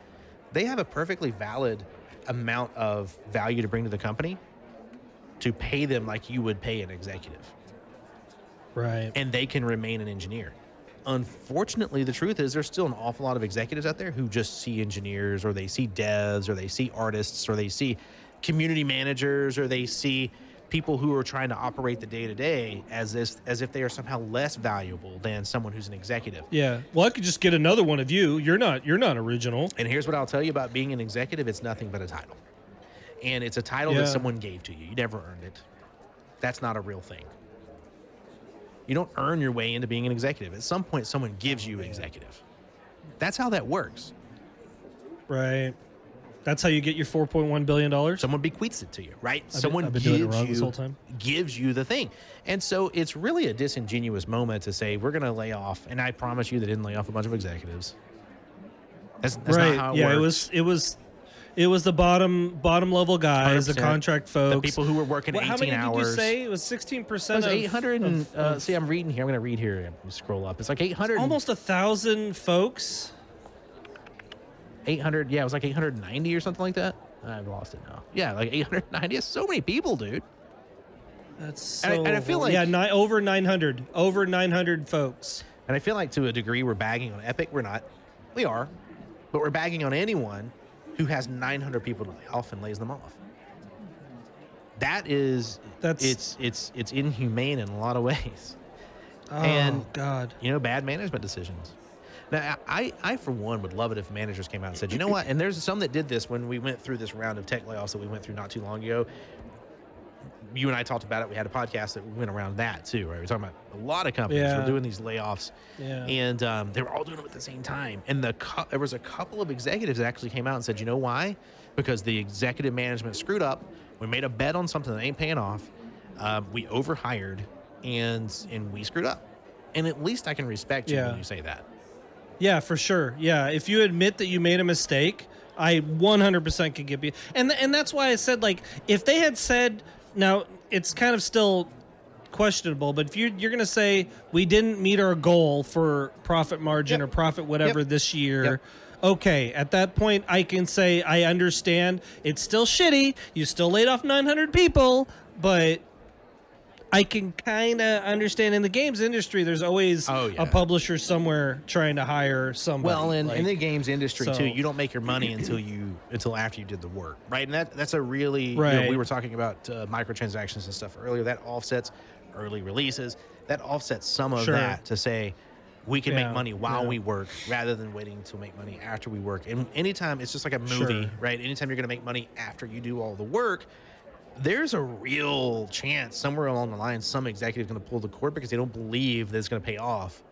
they have a perfectly valid amount of value to bring to the company to pay them like you would pay an executive right and they can remain an engineer unfortunately, the truth is there's still an awful lot of executives out there who just see engineers or they see devs or they see artists or they see community managers or they see people who are trying to operate the day to day as this as if they are somehow less valuable than someone who's an executive. Yeah. Well, I could just get another one of you. You're not. You're not original. And here's what I'll tell you about being an executive: it's nothing but a title, and it's a title Yeah. that someone gave to you. You never earned it. That's not a real thing. You don't earn your way into being an executive. At some point, someone gives you executive. That's how that works. Right. That's how you get your 4.1 billion dollars. Someone bequeaths it to you, right? been- someone I've been doing it gives wrong you this whole time. gives you the thing, and so it's really a disingenuous moment to say we're going to lay off. And I promise you, they didn't lay off a bunch of executives. That's, that's right. not how it yeah. works. It was. It was. It was the bottom bottom level guys, the 100%. contract folks, the people who were working What- 18 how many hours. did you say? It was 16 It percent. was 800 and uh, see i'm reading here i'm going to read here and scroll up it's like 800 almost a thousand folks. 800 yeah it was like 890 or something like that i've lost it now yeah like 890 That's so many people dude That's so. And I- and I feel like- yeah, ni- over 900, over 900 folks. and i feel like to a degree we're bagging on epic we're not we are but we're bagging on anyone who has 900 people to lay off and lays them off that is That's- it's it's it's inhumane in a lot of ways Oh And- God. you know, bad management decisions. Now, I, I for one would love it if managers came out and said, you know what? And there's some that did this when we went through this round of tech layoffs that we went through not too long ago. You and I talked about it. We had a podcast that went around that too, right? We're talking about a lot of companies Yeah. were doing these layoffs, Yeah. and um, they were all doing them at the same time. And the cou- there was a couple of executives that actually came out and said, you know why? Because the executive management screwed up. We made a bet on something that ain't paying off. Um, we overhired, and and we screwed up. And at least I can respect you Yeah. when you say that. Yeah, for sure. Yeah, if you admit that you made a mistake, I 100% could give you. And and that's why I said like if they had said now it's kind of still questionable, but if you you're going to say we didn't meet our goal for profit margin Yep. or profit whatever Yep. this year, Yep. okay, at that point I can say I understand. It's still shitty. You still laid off 900 people, but I can kind of understand in the games industry. There's always Oh, yeah. a publisher somewhere trying to hire somebody. Well, in, like- in the games industry so- too, you don't make your money until you until after you did the work, right? And that that's a really you know, we were talking about uh, microtransactions and stuff earlier. That offsets early releases. That offsets some of Sure. that to say we can Yeah, make money while yeah. we work rather than waiting to make money after we work. And anytime it's just like a movie, Sure. right? Anytime you're going to make money after you do all the work. There's a real chance somewhere along the line some executive's going to pull the cord because they don't believe that it's going to pay off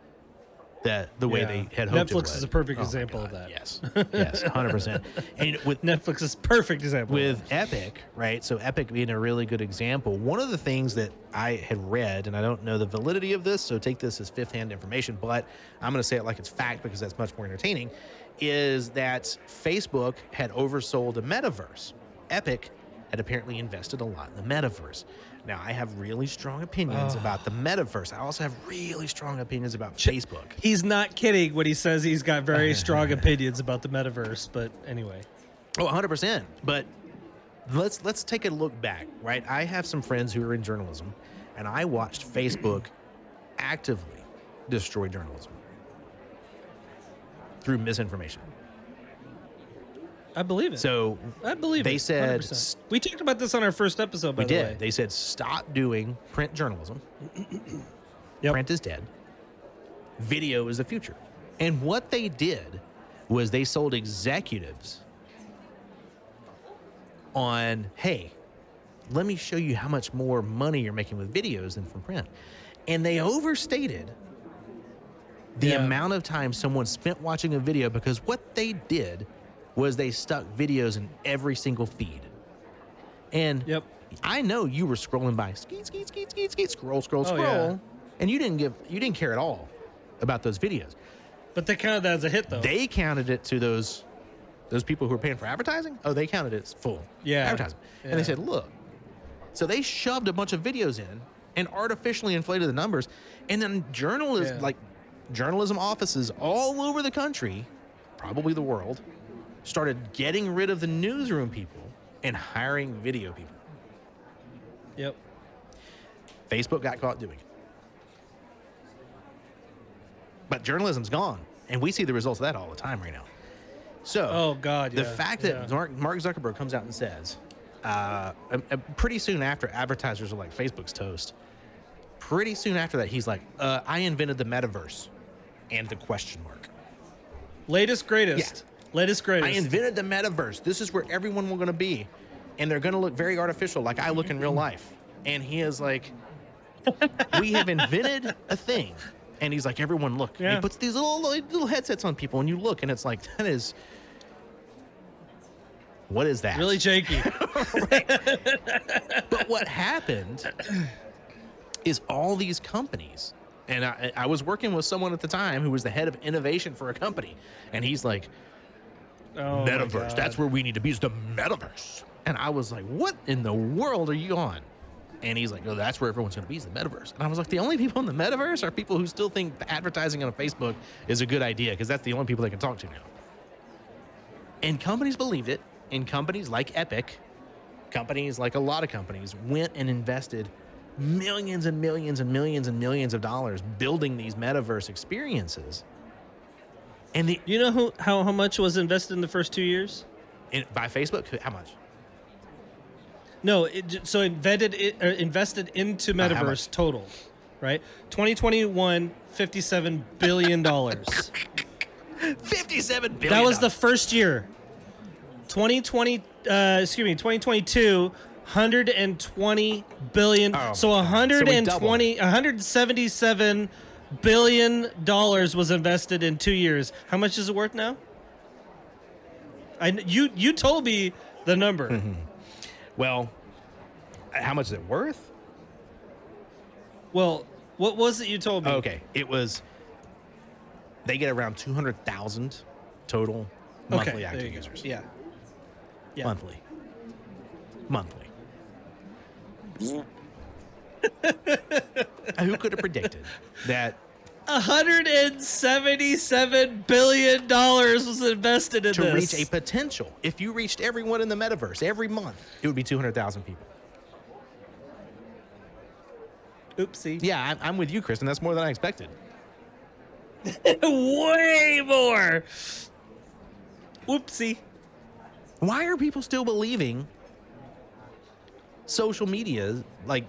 that the way Yeah. they had hoped Netflix is a perfect Oh example of that. Yes, yes, hundred percent. And with Netflix is perfect example. with Epic, right? So Epic being a really good example. One of the things that I had read, and I don't know the validity of this, so take this as fifth-hand information, but I'm going to say it like it's fact because that's much more entertaining. Is that Facebook had oversold a metaverse? Epic had apparently invested a lot in the metaverse. Now, I have really strong opinions about the metaverse. I also have really strong opinions about Facebook. He's not kidding when he says he's got very strong opinions about the metaverse, but anyway. Oh, 100%. But let's let's take a look back, right? I have some friends who are in journalism, and I watched Facebook actively destroy journalism through misinformation. I believe it. So I believe they it. said 100%. we talked about this on our first episode. By we the did. way, They said stop doing print journalism. Yep. Print is dead. Video is the future. And what they did was they sold executives on, hey, let me show you how much more money you're making with videos than from print. And they overstated the Yeah. amount of time someone spent watching a video because what they did was they stuck videos in every single feed. And Yep. I know you were scrolling by, skeet, skeet, skeet, skeet, skeet, scroll, scroll, Oh, scroll, yeah. and you didn't give, you didn't care at all about those videos. but they counted that as a hit, though. They counted it to those, those people who were paying for advertising. Oh, they counted it as full Yeah. advertising, and they said, look, so they shoved a bunch of videos in and artificially inflated the numbers, and then journalism, Yeah. like journalism offices all over the country, probably the world, started getting rid of the newsroom people and hiring video people. yep. Facebook got caught doing it. but journalism's gone, and we see the results of that all the time right now. So, Oh, God, the yeah, fact that yeah. Mark, Zuckerberg comes out and says, uh, pretty soon after, advertisers are like Facebook's toast. Pretty soon after that, he's like, uh, "I invented the metaverse," and the question mark. Latest greatest. Latest greatest. I invented the metaverse. This is where everyone will going to be, and they're going to look very artificial, like I look in real life. And he is like, "We have invented a thing," and he's like, "Everyone, look." Yeah. he puts these little little headsets on people, and you look, and it's like, "That is." What is that? really shaky. But what happened is all these companies, and I, I was working with someone at the time who was the head of innovation for a company, and he's like, Oh, metaverse. That's where we need to be. Is the metaverse. And I was like, what in the world are you on? And he's like, oh, that's where everyone's going to be is the metaverse. And I was like, the only people in the metaverse are people who still think advertising on Facebook is a good idea because that's the only people they can talk to now. And companies believed it. And companies like Epic, companies like a lot of companies, went and invested millions and millions and millions and millions of dollars building these metaverse experiences. And the You know who, how, how much was invested in the first two years? in, by Facebook, how much? No, it, so invested it, uh, invested into Uh, metaverse much? total, right? 2021, 57 billion dollars. 57 billion. that was the first year. 2020, uh, excuse me, 2022, 120 billion. Oh, so my God. So 120, 177 billion dollars was invested in two years. How much is it worth now? I you you told me the number. Mm-hmm. Well, how much is it worth? Well, what was it you told me? Okay, it was. They get around 200,000 total monthly there active users. Yeah. Yeah. Monthly. Monthly. Who could have predicted that 177 billion dollars was invested in to this. reach a potential, if you reached everyone in the metaverse every month, it would be 200,000 people? Oopsie. Yeah, I'm, I'm with you, Kristen. That's more than I expected. Way more. Whoopsie. Why are people still believing social media like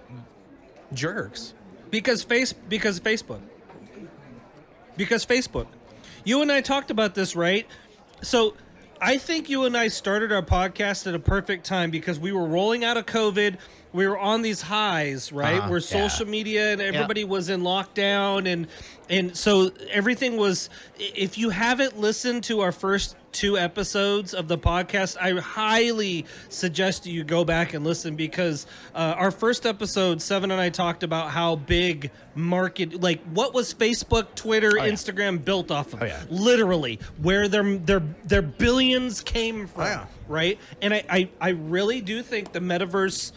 jerks? Because face because Facebook. Because Facebook. You and I talked about this, right? So I think you and I started our podcast at a perfect time because we were rolling out of COVID. We were on these highs, right? Uh-huh, Where yeah. social media and everybody was in lockdown and and so everything was if you haven't listened to our first two episodes of the podcast, I highly suggest you go back and listen because uh, our first episode, Seven and I talked about how big market, like what was Facebook, Twitter, Oh, yeah. Instagram built off of, Oh, yeah. literally where their their their billions came from, Oh, yeah. right? And I, I I really do think the metaverse,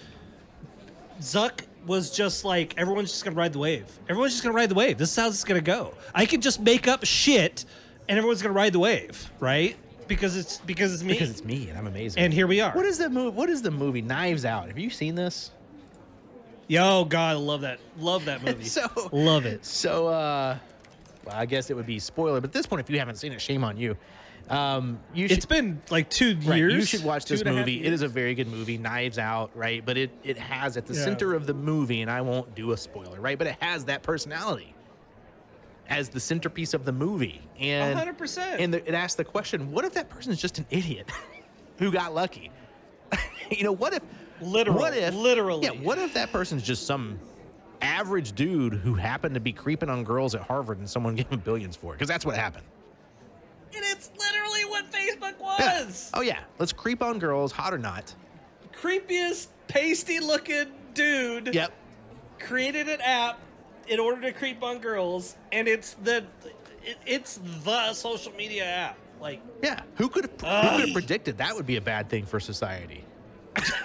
Zuck was just like everyone's just gonna ride the wave. Everyone's just gonna ride the wave. This is how it's gonna go. I could just make up shit, and everyone's gonna ride the wave, right? Because it's because it's me. Because it's me and I'm amazing. and here we are. what is the movie? What is the movie Knives Out? Have you seen this? Yo, God, I love that. Love that movie. So- love it. So, uh, well, I guess it would be spoiler, but at this point, if you haven't seen it, shame on you. Um, you should It's been like two Right, years. you should watch this and a half movie. It is a very good movie, Knives Out, right? But it it has at the Yeah. center of the movie, and I won't do a spoiler, right? But it has that personality as the centerpiece of the movie, and 100%. And the, it asks the question: What if that person is just an idiot who got lucky? you know, what if literally What if literally. Yeah, what if that person's just some average dude who happened to be creeping on girls at Harvard and someone gave him billions for it? Because that's what happened. And it's literally what Facebook Yeah. was. Oh yeah, let's creep on girls, hot or not. Creepiest, pasty looking dude Yep. created an app in order to creep on girls, and it's the it, it's the social media app. Like Yeah, who could have who could have predicted that would be a bad thing for society?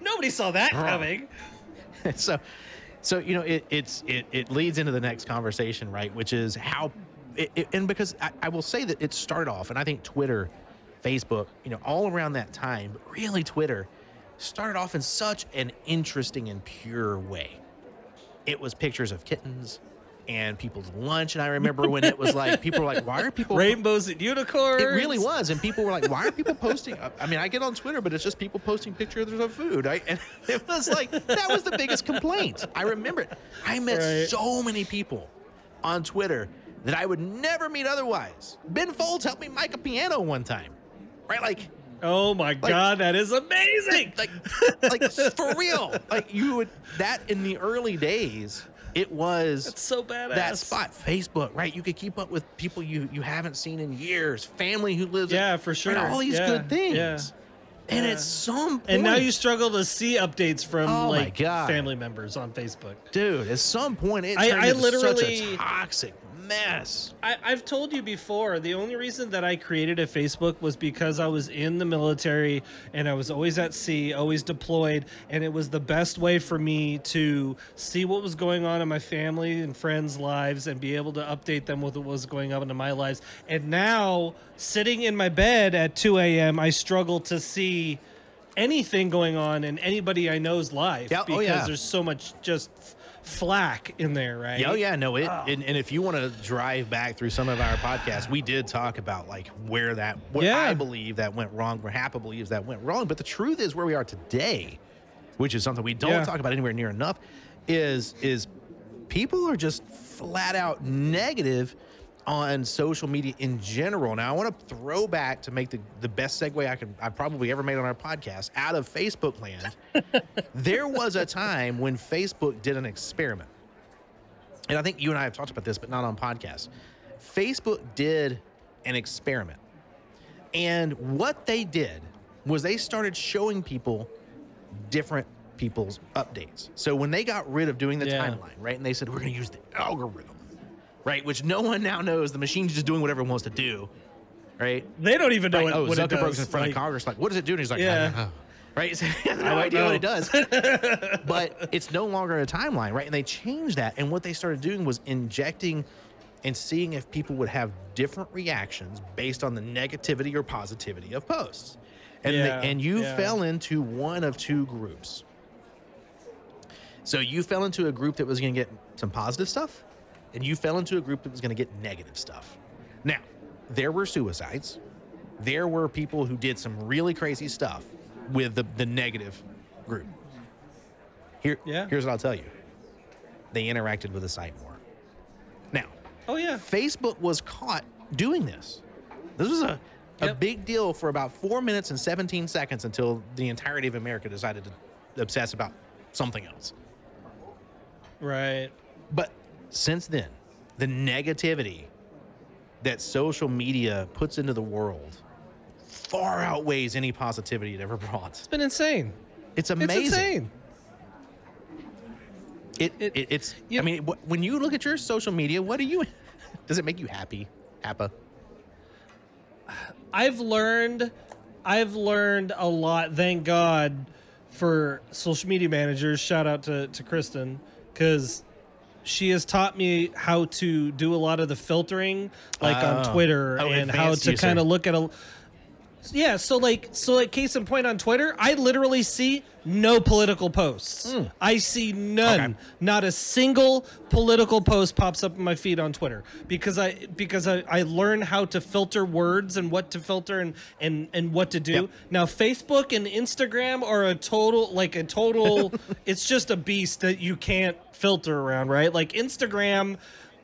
nobody saw that coming. so, so you know, it, it's it it leads into the next conversation, right? Which is how, it, it- and because I, I will say that it started off, and I think Twitter, Facebook, you know, all around that time, but really Twitter started off in such an interesting and pure way. It was pictures of kittens. and people's lunch. And I remember when it was like people were like, "Why are people?" Rainbows and unicorns. It really was, and people were like, "Why are people posting?" I mean, I get on Twitter, but it's just people posting pictures of food. I, and it was like that was the biggest complaint. I remember it. I met Right. so many people on Twitter that I would never meet otherwise. Ben Folds helped me mic a piano one time, right? Like, Oh my god, that is amazing. like, like for real. Like you would that in the early days. It was That's so badass. that spot facebook right you could keep up with people you you haven't seen in years family who lives Yeah, in, for right, sure. all these Yeah, good things yeah. and Yeah. at some point And now you struggle to see updates from Oh like family members on Facebook. dude at some point it I- turned I into such literally- a toxic mess I, I've told you before, the only reason that I created a Facebook was because I was in the military and I was always at sea, always deployed, and it was the best way for me to see what was going on in my family and friends' lives and be able to update them with what was going on in my lives. And now, sitting in my bed at 2 a.m., I struggle to see anything going on in anybody I know's life Yeah, oh, because yeah. there's so much just flack in there, right? Oh yeah, no, it. Ah. And, and if you want to drive back through some of our podcasts, we did talk about like where that, what Yeah. I believe that went wrong, where Hapa believes that went wrong. But the truth is, where we are today, which is something we don't Yeah. talk about anywhere near enough, is is people are just flat out negative on social media in general. Now, I want to throw back to make the, the best segue I could I've probably ever made on our podcast out of Facebook land. there was a time when Facebook did an experiment. And I think you and I have talked about this, but not on podcast. Facebook did an experiment. And what they did was they started showing people different people's updates. So when they got rid of doing the Yeah. timeline, right? And they said, we're going to use the algorithm, right? Which no one now knows. The machine's just doing whatever it wants to do, right? They don't even know Right. what, oh, what it Zuckerberg's does. in front Like, of Congress, like, what does it do? And he's like, Yeah. Know. Right? So he has no don't idea what it does. but it's no longer a timeline, right? And they changed that. And what they started doing was injecting and seeing if people would have different reactions based on the negativity or positivity of posts. And, Yeah, and you yeah. fell into one of two groups. So you fell into a group that was going to get some positive stuff, and you fell into a group that was going to get negative stuff. Now, there were suicides. There were people who did some really crazy stuff with the, the negative group. Here, Yeah. Here's what I'll tell you they interacted with the site more. Now, Oh yeah. Facebook was caught doing this. This was a, a Yep. big deal for about four minutes and 17 seconds until the entirety of America decided to obsess about something else. Right. But since then, the negativity that social media puts into the world far outweighs any positivity it ever brought. It's been insane. It's amazing. It's insane. It, It- it, it's. you- I mean, when you look at your social media, what do you? Does it make you happy? Hapa? I've learned I've learned a lot, thank God, for social media managers. Shout out to, to Kristen, because she has taught me how to do a lot of the filtering, like Oh. on Twitter, Oh, and how to kind of look at a. Yeah, so like, so like, case in point on Twitter, I literally see no political posts. Hmm. I see none. Okay. not a single political post pops up in my feed on Twitter because I because I, I learn how to filter words and what to filter and and and what to do. Yep. Now Facebook and Instagram are a total like a total. it's just a beast that you can't filter around, right? Like Instagram.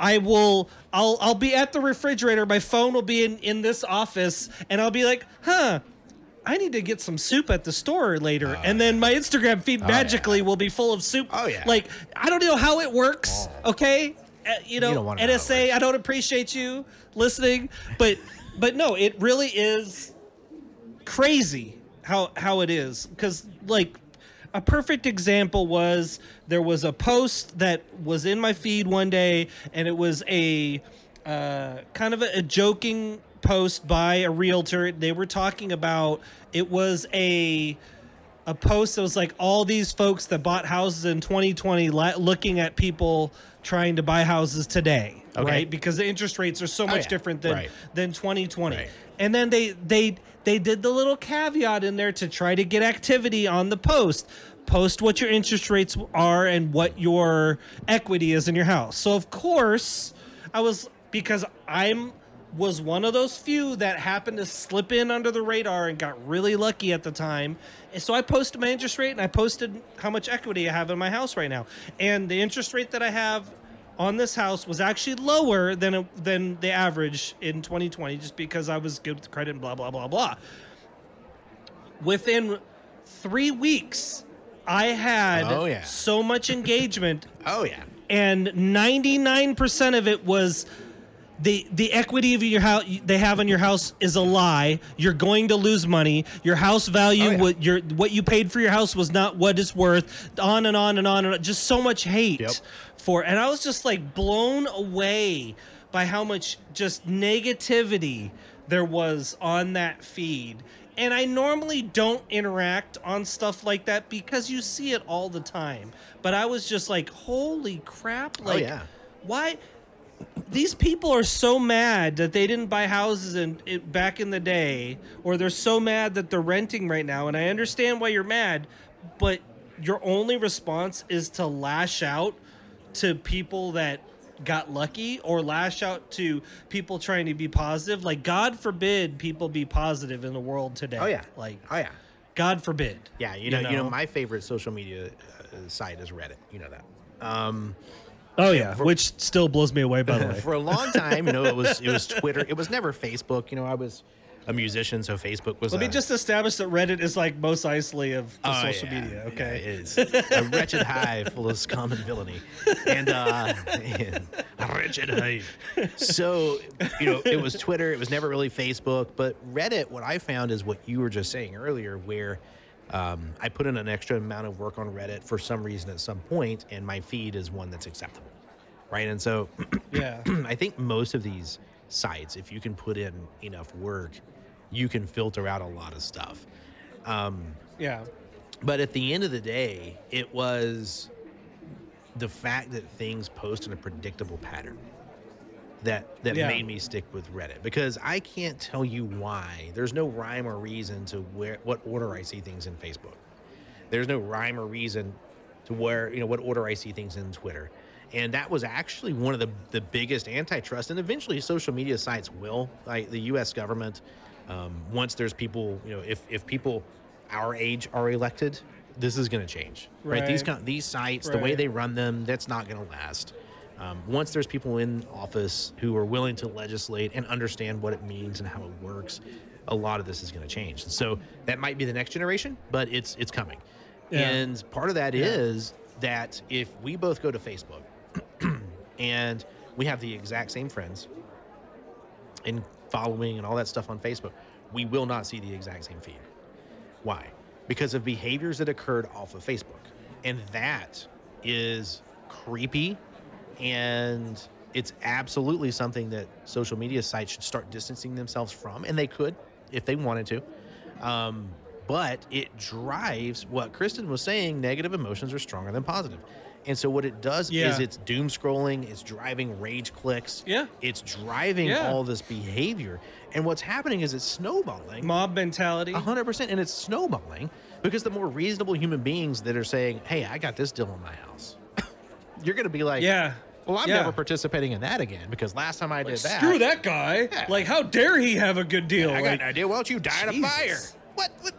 I will I'll I'll be at the refrigerator, my phone will be in in this office and I'll be like, "Huh, I need to get some soup at the store later." and then my Instagram feed magically will be full of soup. Oh, yeah. Like I don't know how it works, okay? Uh, you know, don't wanna know how it NSA, I don't appreciate you listening, but but no, it really is crazy how how it is because like a perfect example was there was a post that was in my feed one day and it was a uh, kind of a, a joking post by a realtor they were talking about it was a a post that was like all these folks that bought houses in 2020 li- looking at people trying to buy houses today Okay. right because the interest rates are so much yeah. different than Right. than 2020 Right. and then they they they did the little caveat in there to try to get activity on the post post what your interest rates are and what your equity is in your house. So of course, I was because I'm was one of those few that happened to slip in under the radar and got really lucky at the time. So I posted my interest rate and I posted how much equity I have in my house right now. And the interest rate that I have on this house was actually lower than than the average in 2020 just because I was good with credit and blah blah blah blah. Within 3 weeks, I had Oh, yeah. so much engagement Oh yeah. and 99% of it was the the equity of your house they have in your house is a lie. You're going to lose money. Your house value, Oh, yeah. what your what you paid for your house was not what it's worth. On and on and on and on. just so much hate Yep. For. And I was just like blown away by how much just negativity there was on that feed. And I normally don't interact on stuff like that because you see it all the time. But I was just like, holy crap! Oh, like, yeah. why? these people are so mad that they didn't buy houses in it, back in the day, or they're so mad that they're renting right now. And I understand why you're mad, but your only response is to lash out to people that got lucky or lash out to people trying to be positive. Like, God forbid people be positive in the world today. Oh yeah. Like, oh yeah. God forbid. Yeah, you know, you know, my favorite social media uh, site is Reddit. You know that. Um, Oh yeah, which still blows me away. By the way, for a long time, you know, it was it was Twitter. It was never Facebook. You know, I was a musician, so Facebook was. let me just establish that Reddit is like most isolated of the Oh, social yeah, media. yeah, Okay. it is a wretched hive full of scum and villainy, and uh, and a wretched hive. So you know, it was Twitter. It was never really Facebook, but Reddit. What I found is what you were just saying earlier, where um, I put in an extra amount of work on Reddit for some reason at some point, and my feed is one that's acceptable, right? And so Yeah. I think most of these sites, if you can put in enough work, you can filter out a lot of stuff. Um, Yeah. but at the end of the day, it was the fact that things post in a predictable pattern that that Yeah. made me stick with Reddit because I can't tell you why. There's no rhyme or reason to where what order I see things in Facebook. There's no rhyme or reason to where you know what order I see things in Twitter. And that was actually one of the, the biggest antitrust, and eventually social media sites will, like the U.S. government. Um, once there's people, you know, if if people our age are elected, this is going to change, right? These Right. con- these sites, the way they run them, that's not going to last. Um, once there's people in office who are willing to legislate and understand what it means and how it works, a lot of this is going to change. And so that might be the next generation, but it's it's coming. Yeah. And part of that is that if we both go to Facebook and we have the exact same friends and following and all that stuff on Facebook, we will not see the exact same feed. Why? Because of behaviors that occurred off of Facebook. And that is creepy and it's absolutely something that social media sites should start distancing themselves from and they could if they wanted to. Um, but it drives what Kristen was saying negative emotions are stronger than positive. And so what it does Yeah. is it's doom scrolling, it's driving rage clicks. Yeah. It's driving Yeah. all this behavior. And what's happening is it's snowballing. Mob mentality. Hundred percent, and it's snowballing because the more reasonable human beings that are saying, "Hey, I got this deal in my house," you're going to be like, Yeah. well, I'm Yeah. never participating in that again because last time I did that, Screw that guy. Like, how dare he have a good deal? I got an idea. Why don't you die in a fire? What? what?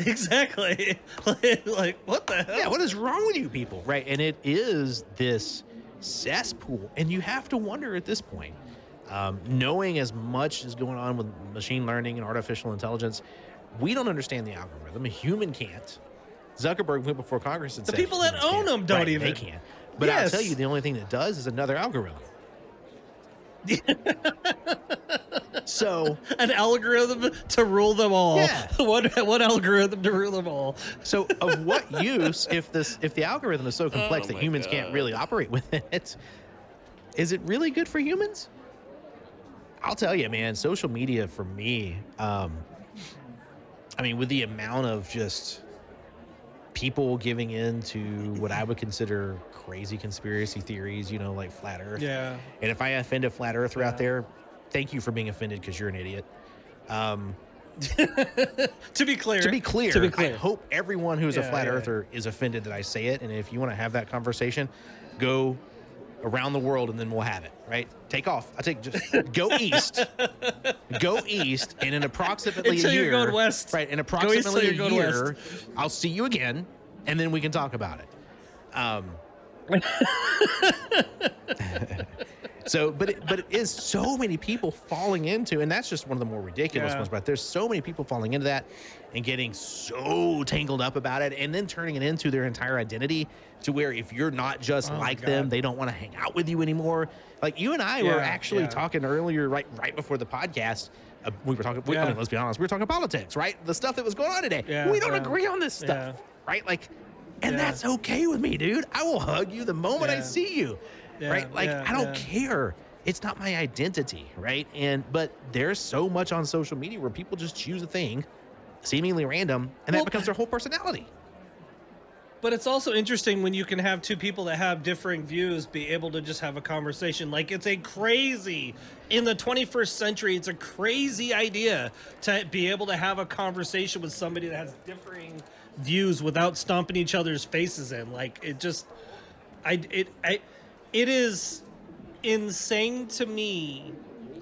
exactly. like, like, what the hell? Yeah, what is wrong with you people? Right, and it is this cesspool, and you have to wonder at this point, um, knowing as much is going on with machine learning and artificial intelligence, we don't understand the algorithm. A human can't. Zuckerberg went before Congress and said, The said people that own can't. them don't Right, even. They can't. But I'll tell you, the only thing that does is another algorithm. so An algorithm to rule them all. Yeah. what what algorithm to rule them all? So, of what use if this if the algorithm is so complex Oh that humans can't really operate with it? Is it really good for humans? I'll tell you, man. Social media for me, um, I mean, with the amount of just people giving in to what I would consider crazy conspiracy theories, you know, like flat Earth. Yeah. And if I offend a flat earther out there, thank you for being offended because you're an idiot. Um, to be clear. to be clear, To be clear. I hope everyone who's a flat yeah. earther is offended that I say it. And if you want to have that conversation, go around the world and then we'll have it. Right? Take off. I take just go east, go east, and in approximately Until a you're year, going west. right? In approximately a you're year, I'll see you again, and then we can talk about it. Um, so, but it, but it is so many people falling into, and that's just one of the more ridiculous Yeah. ones. But there's so many people falling into that and getting so tangled up about it, and then turning it into their entire identity to where if you're not just Oh like them, they don't want to hang out with you anymore. Like you and I were actually yeah. talking earlier, right right before the podcast. Uh, we were talking. We, I mean, let's be honest. We were talking politics, right? The stuff that was going on today. Yeah, we don't yeah. agree on this stuff, Yeah. right? Like, and Yeah. that's okay with me, dude. I will hug you the moment I see you, Yeah, right? Like, yeah, I don't yeah. care. It's not my identity, right? And but there's so much on social media where people just choose a thing, seemingly random, and Well- that becomes their whole personality. But it's also interesting when you can have two people that have differing views be able to just have a conversation. Like it's a crazy in the 21st century, it's a crazy idea to be able to have a conversation with somebody that has differing views without stomping each other's faces in. Like it just I it I it is insane to me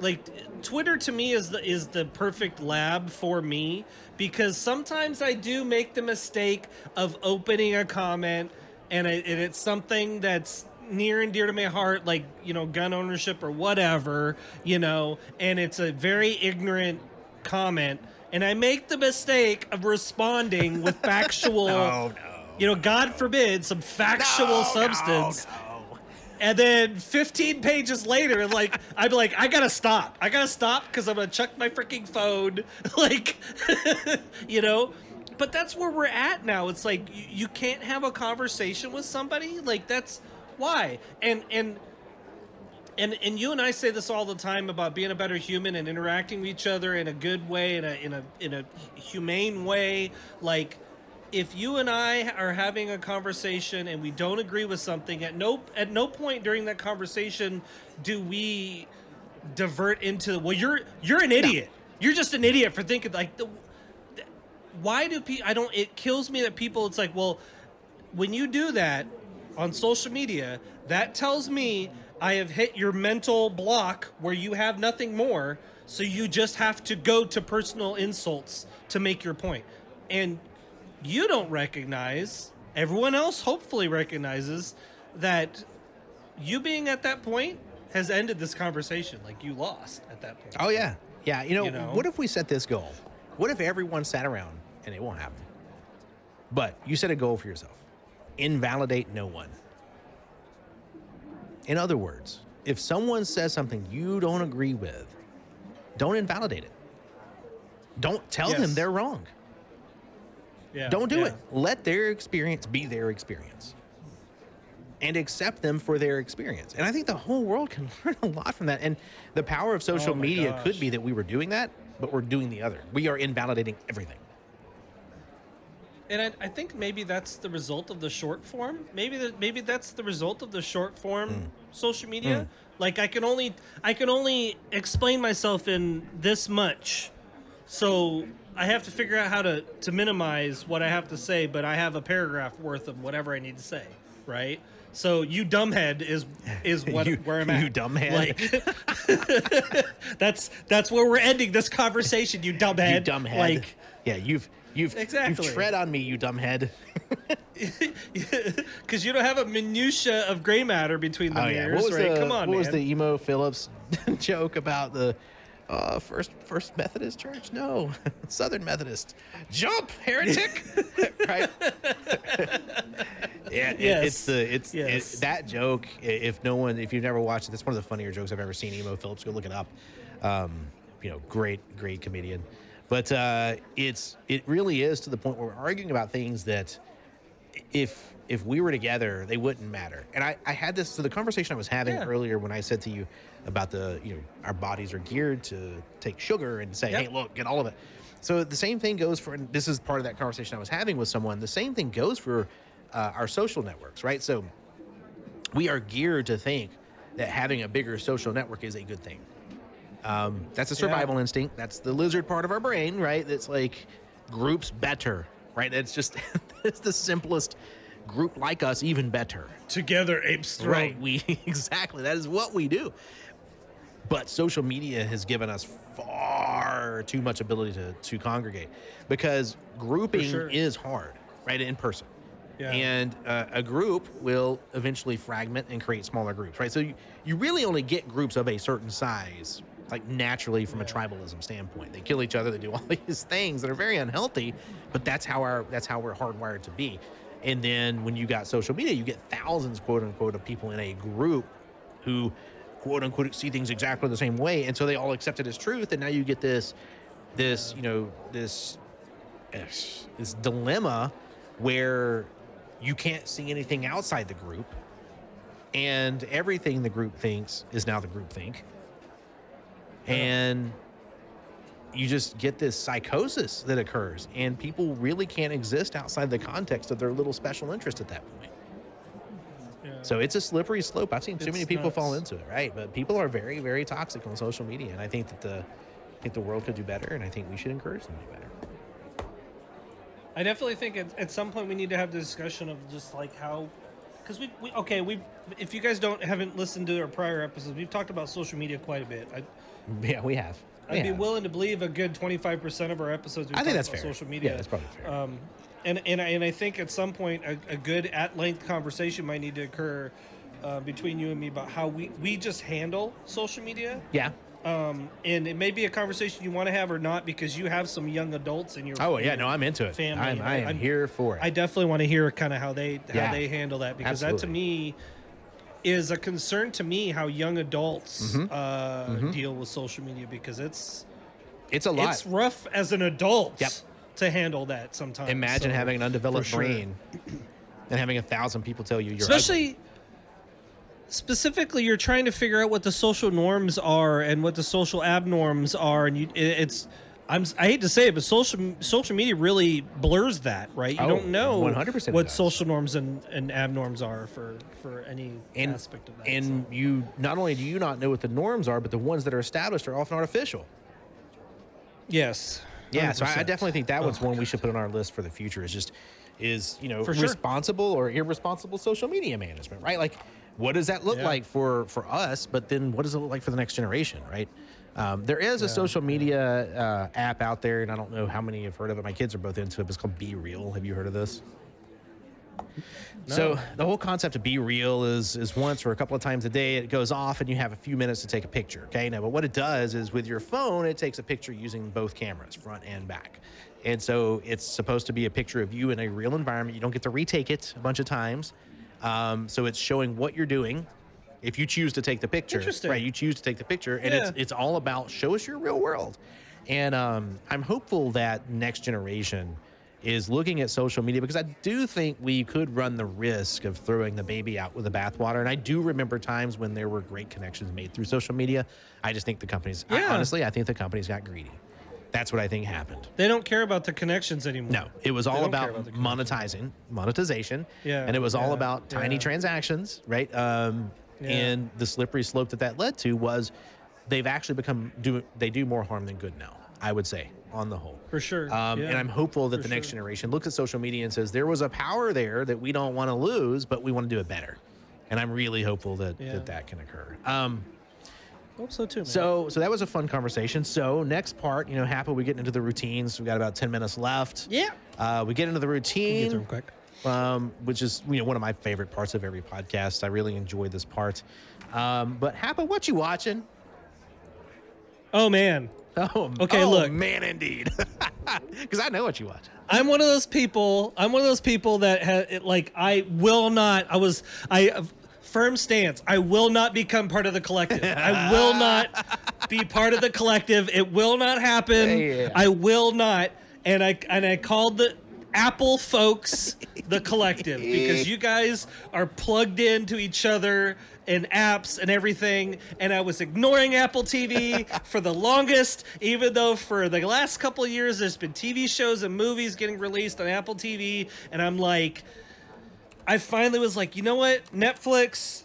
like twitter to me is the is the perfect lab for me because sometimes i do make the mistake of opening a comment and, I, and it's something that's near and dear to my heart like you know gun ownership or whatever you know and it's a very ignorant comment and i make the mistake of responding with factual Oh no. you know god forbid some factual substance and then 15 pages later, like I'd be like, I gotta stop. I gotta stop because I'm gonna chuck my freaking phone. like, you know. But that's where we're at now. It's like you, you can't have a conversation with somebody. Like that's why. And and and and you and I say this all the time about being a better human and interacting with each other in a good way, in a in a in a humane way. Like if you and I are having a conversation and we don't agree with something, at no at no point during that conversation do we divert into well you're you're an idiot. You're just an idiot for thinking like the why do people I don't it kills me that people it's like well when you do that on social media that tells me I have hit your mental block where you have nothing more so you just have to go to personal insults to make your point. and you don't recognize everyone else hopefully recognizes that you being at that point has ended this conversation like you lost at that point Oh yeah, yeah. You know, You know? what if we set this goal? What if everyone sat around and it won't happen? But you set a goal for yourself: invalidate no one. In other words, if someone says something you don't agree with, don't invalidate it. Don't tell them they're wrong. yeah Don't do yeah. it. Let their experience be their experience. And accept them for their experience. And I think the whole world can learn a lot from that. And the power of social Oh media gosh. could be that we were doing that, but we're doing the other. We are invalidating everything. And I, I think maybe that's the result of the short form. Maybe that maybe that's the result of the short form Hmm. Social media. Hmm. Like I can only I can only explain myself in this much, so I have to figure out how to to minimize what I have to say. But I have a paragraph worth of whatever I need to say, right? So you dumbhead is is what You- where I'm at. you dumbhead. Like that's that's where we're ending this conversation. You dumbhead. You dumbhead. Like yeah, you've you've Exactly. you've tread on me, you dumbhead. Because you don't have a minutia of gray matter between the Oh yeah. What was right? the Come on, what man. was the Emo Philips joke about the uh, first First Methodist Church? No, Southern Methodist. Jump, heretic! right? yeah, it- Yes. it's the it's it- Yes. that joke. If no one, if you've never watched it, that's one of the funnier jokes I've ever seen. Emo Philips, go look it up. Um, you know, great, great comedian. But uh, it's it really is to the point where we're arguing about things that if if we were together, they wouldn't matter. And I, I had this so the conversation I was having Yeah. earlier when I said to you about the you know our bodies are geared to take sugar and say, Yep. hey, look, get all of it. So the same thing goes for and this is part of that conversation I was having with someone. The same thing goes for uh, our social networks, right? So we are geared to think that having a bigger social network is a good thing. Um, that's a survival instinct. That's the lizard part of our brain, right? That's like groups better, right? It's just it's the simplest group like us even better. Together, apes throne. Right. We exactly that is what we do. But social media has given us far too much ability to to congregate because grouping sure. is hard, right? In person. Yeah. And uh, a group will eventually fragment and create smaller groups, right? So you, you really only get groups of a certain size, like naturally from a tribalism standpoint. They kill each other, they do all these things that are very unhealthy, but that's how our that's how we're hardwired to be. And then when you got social media, you get thousands, quote unquote, of people in a group who, quote unquote, see things exactly the same way, and so they all accept it as truth. And now you get this, this, you know, this, this dilemma where you can't see anything outside the group, and everything the group thinks is now the group think, and you just get this psychosis that occurs and people really can't exist outside the context of their little special interest at that point. Yeah. so it's a slippery slope. I've seen too many It's people fall into it right? But people are very very toxic on social media and i think that the i think the world could do better and i think we should encourage them to do better. I definitely think at, at some point we need to have the discussion of just like how, because we, we okay we if you guys don't haven't listened to our prior episodes, we've talked about social media quite a bit. I, yeah we have I'd be willing to believe a good twenty five percent of our episodes. I think that's about fair. Social media, Yeah, that's probably fair. Um, and and I, and I think at some point a, a good at length conversation might need to occur uh, between you and me about how we we just handle social media. yeah Um, and it may be a conversation you want to have or not because you have some young adults in your oh yeah no i'm into it family. i'm, I am I'm- here for it I definitely want to hear kind of how they how Yeah. they handle that because that to me is a concern to me how young adults Mm-hmm. uh, deal with social media because it's it's a lot it's rough as an adult Yep. to handle that sometimes. imagine So, having an undeveloped sure. brain and having a thousand people tell you you're especially specifically you're trying to figure out what the social norms are and what the social abnorms are and you it, it's I'm, I hate to say it, but social social media really blurs that, right? You Oh, don't know 100% what social norms and, and abnorms are for for any and, aspect of that. and you not only do you not know what the norms are, but the ones that are established are often artificial. yes, Yeah, so I, I definitely think that one's oh one we should put on our list for the future. Is just is you know For sure. responsible or irresponsible social media management, right? Like, what does that look Yeah. like for for us? But then, what does it look like for the next generation, right? Um, there is a social media uh, app out there, and I don't know how many have heard of it. My kids are both into it. But it's called BeReal. Have you heard of this? No. So the whole concept of BeReal is is once or a couple of times a day it goes off and you have a few minutes to take a picture. Okay, now but what it does is with your phone it takes a picture using both cameras, front and back, and so it's supposed to be a picture of you in a real environment. You don't get to retake it a bunch of times, um, so it's showing what you're doing. If you choose to take the picture, right? You choose to take the picture, and it's Yeah. it's all about show us your real world. And um, I'm hopeful that next generation is looking at social media because I do think we could run the risk of throwing the baby out with the bathwater. And I do remember times when there were great connections made through social media. I just think the companies, I- honestly, I think the companies got greedy. That's what I think happened. they don't care about the connections anymore. No, it was all about, about monetizing, monetization, Yeah, and it was all about tiny yeah. transactions, right? Um, Yeah. And the slippery slope that that led to was they've actually become do they do more harm than good now. I would say on the whole. for sure. Um, Yeah, And I'm hopeful that for the next sure. generation looks at social media and says there was a power there that we don't want to lose, but we want to do it better. And I'm really hopeful that Yeah. that, that can occur. Um, Hope so too. Man. so so that was a fun conversation. So next part, you know, Hapa we get into the routines. We got about 10 minutes left. yeah, Uh, we get into the get routine through 'em quick. um, which is you know one of my favorite parts of every podcast. I really enjoy this part. Um, but Hapa, what you watching? Oh man, Oh, Okay, oh, look. man, indeed, because I know what you watch. I'm one of those people. I'm one of those people that ha, it, like I will not. I was I firm stance. I will not become part of the collective. I will not be part of the collective. It will not happen. Yeah. I will not. And I and I called the Apple folks the collective because you guys are plugged into each other and apps and everything and I was ignoring Apple TV for the longest even though for the last couple of years there's been TV shows and movies getting released on Apple TV and I'm like I finally was like, you know what? Netflix,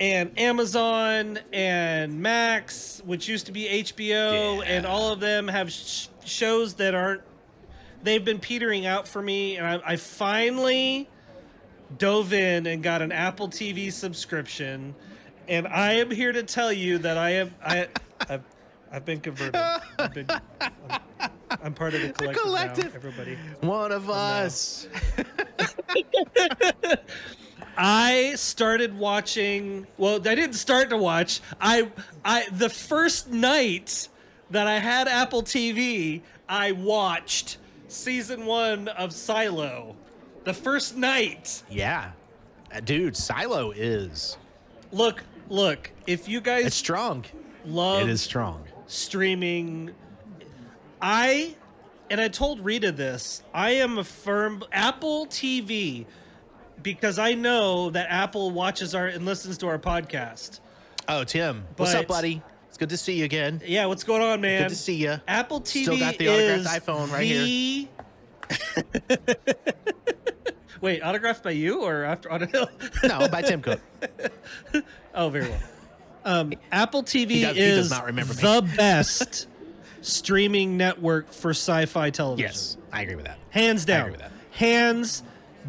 and Amazon and Max, which used to be HBO, Yeah. and all of them have sh- shows that aren't. They've been petering out for me, and I, I finally dove in and got an Apple TV subscription, and I am here to tell you that I have I I've, I've been converted. I've been, I'm, part of the collective, collective. now, everybody. One of us. I started watching. Well, I didn't start to watch. I, I, the first night that I had Apple TV, I watched season one of Silo. The first night. Yeah. Uh, dude, Silo is. Look, look. If you guys, It's strong. love It is strong. streaming, I, and I told Rita this. I am a firm Apple TV because I know that Apple watches our and listens to our podcast. Oh, Tim. What's up, buddy? It's good to see you again. Yeah, what's going on, man? Good to see you. Apple TV Still got the autographed iPhone right here. Wait, autographed by you or after? auto- No, by Tim Cook. oh, very well. Um, Apple TV does- is does not remember the best streaming network for sci-fi television. Yes, I agree with that. hands down. I agree with that. Hands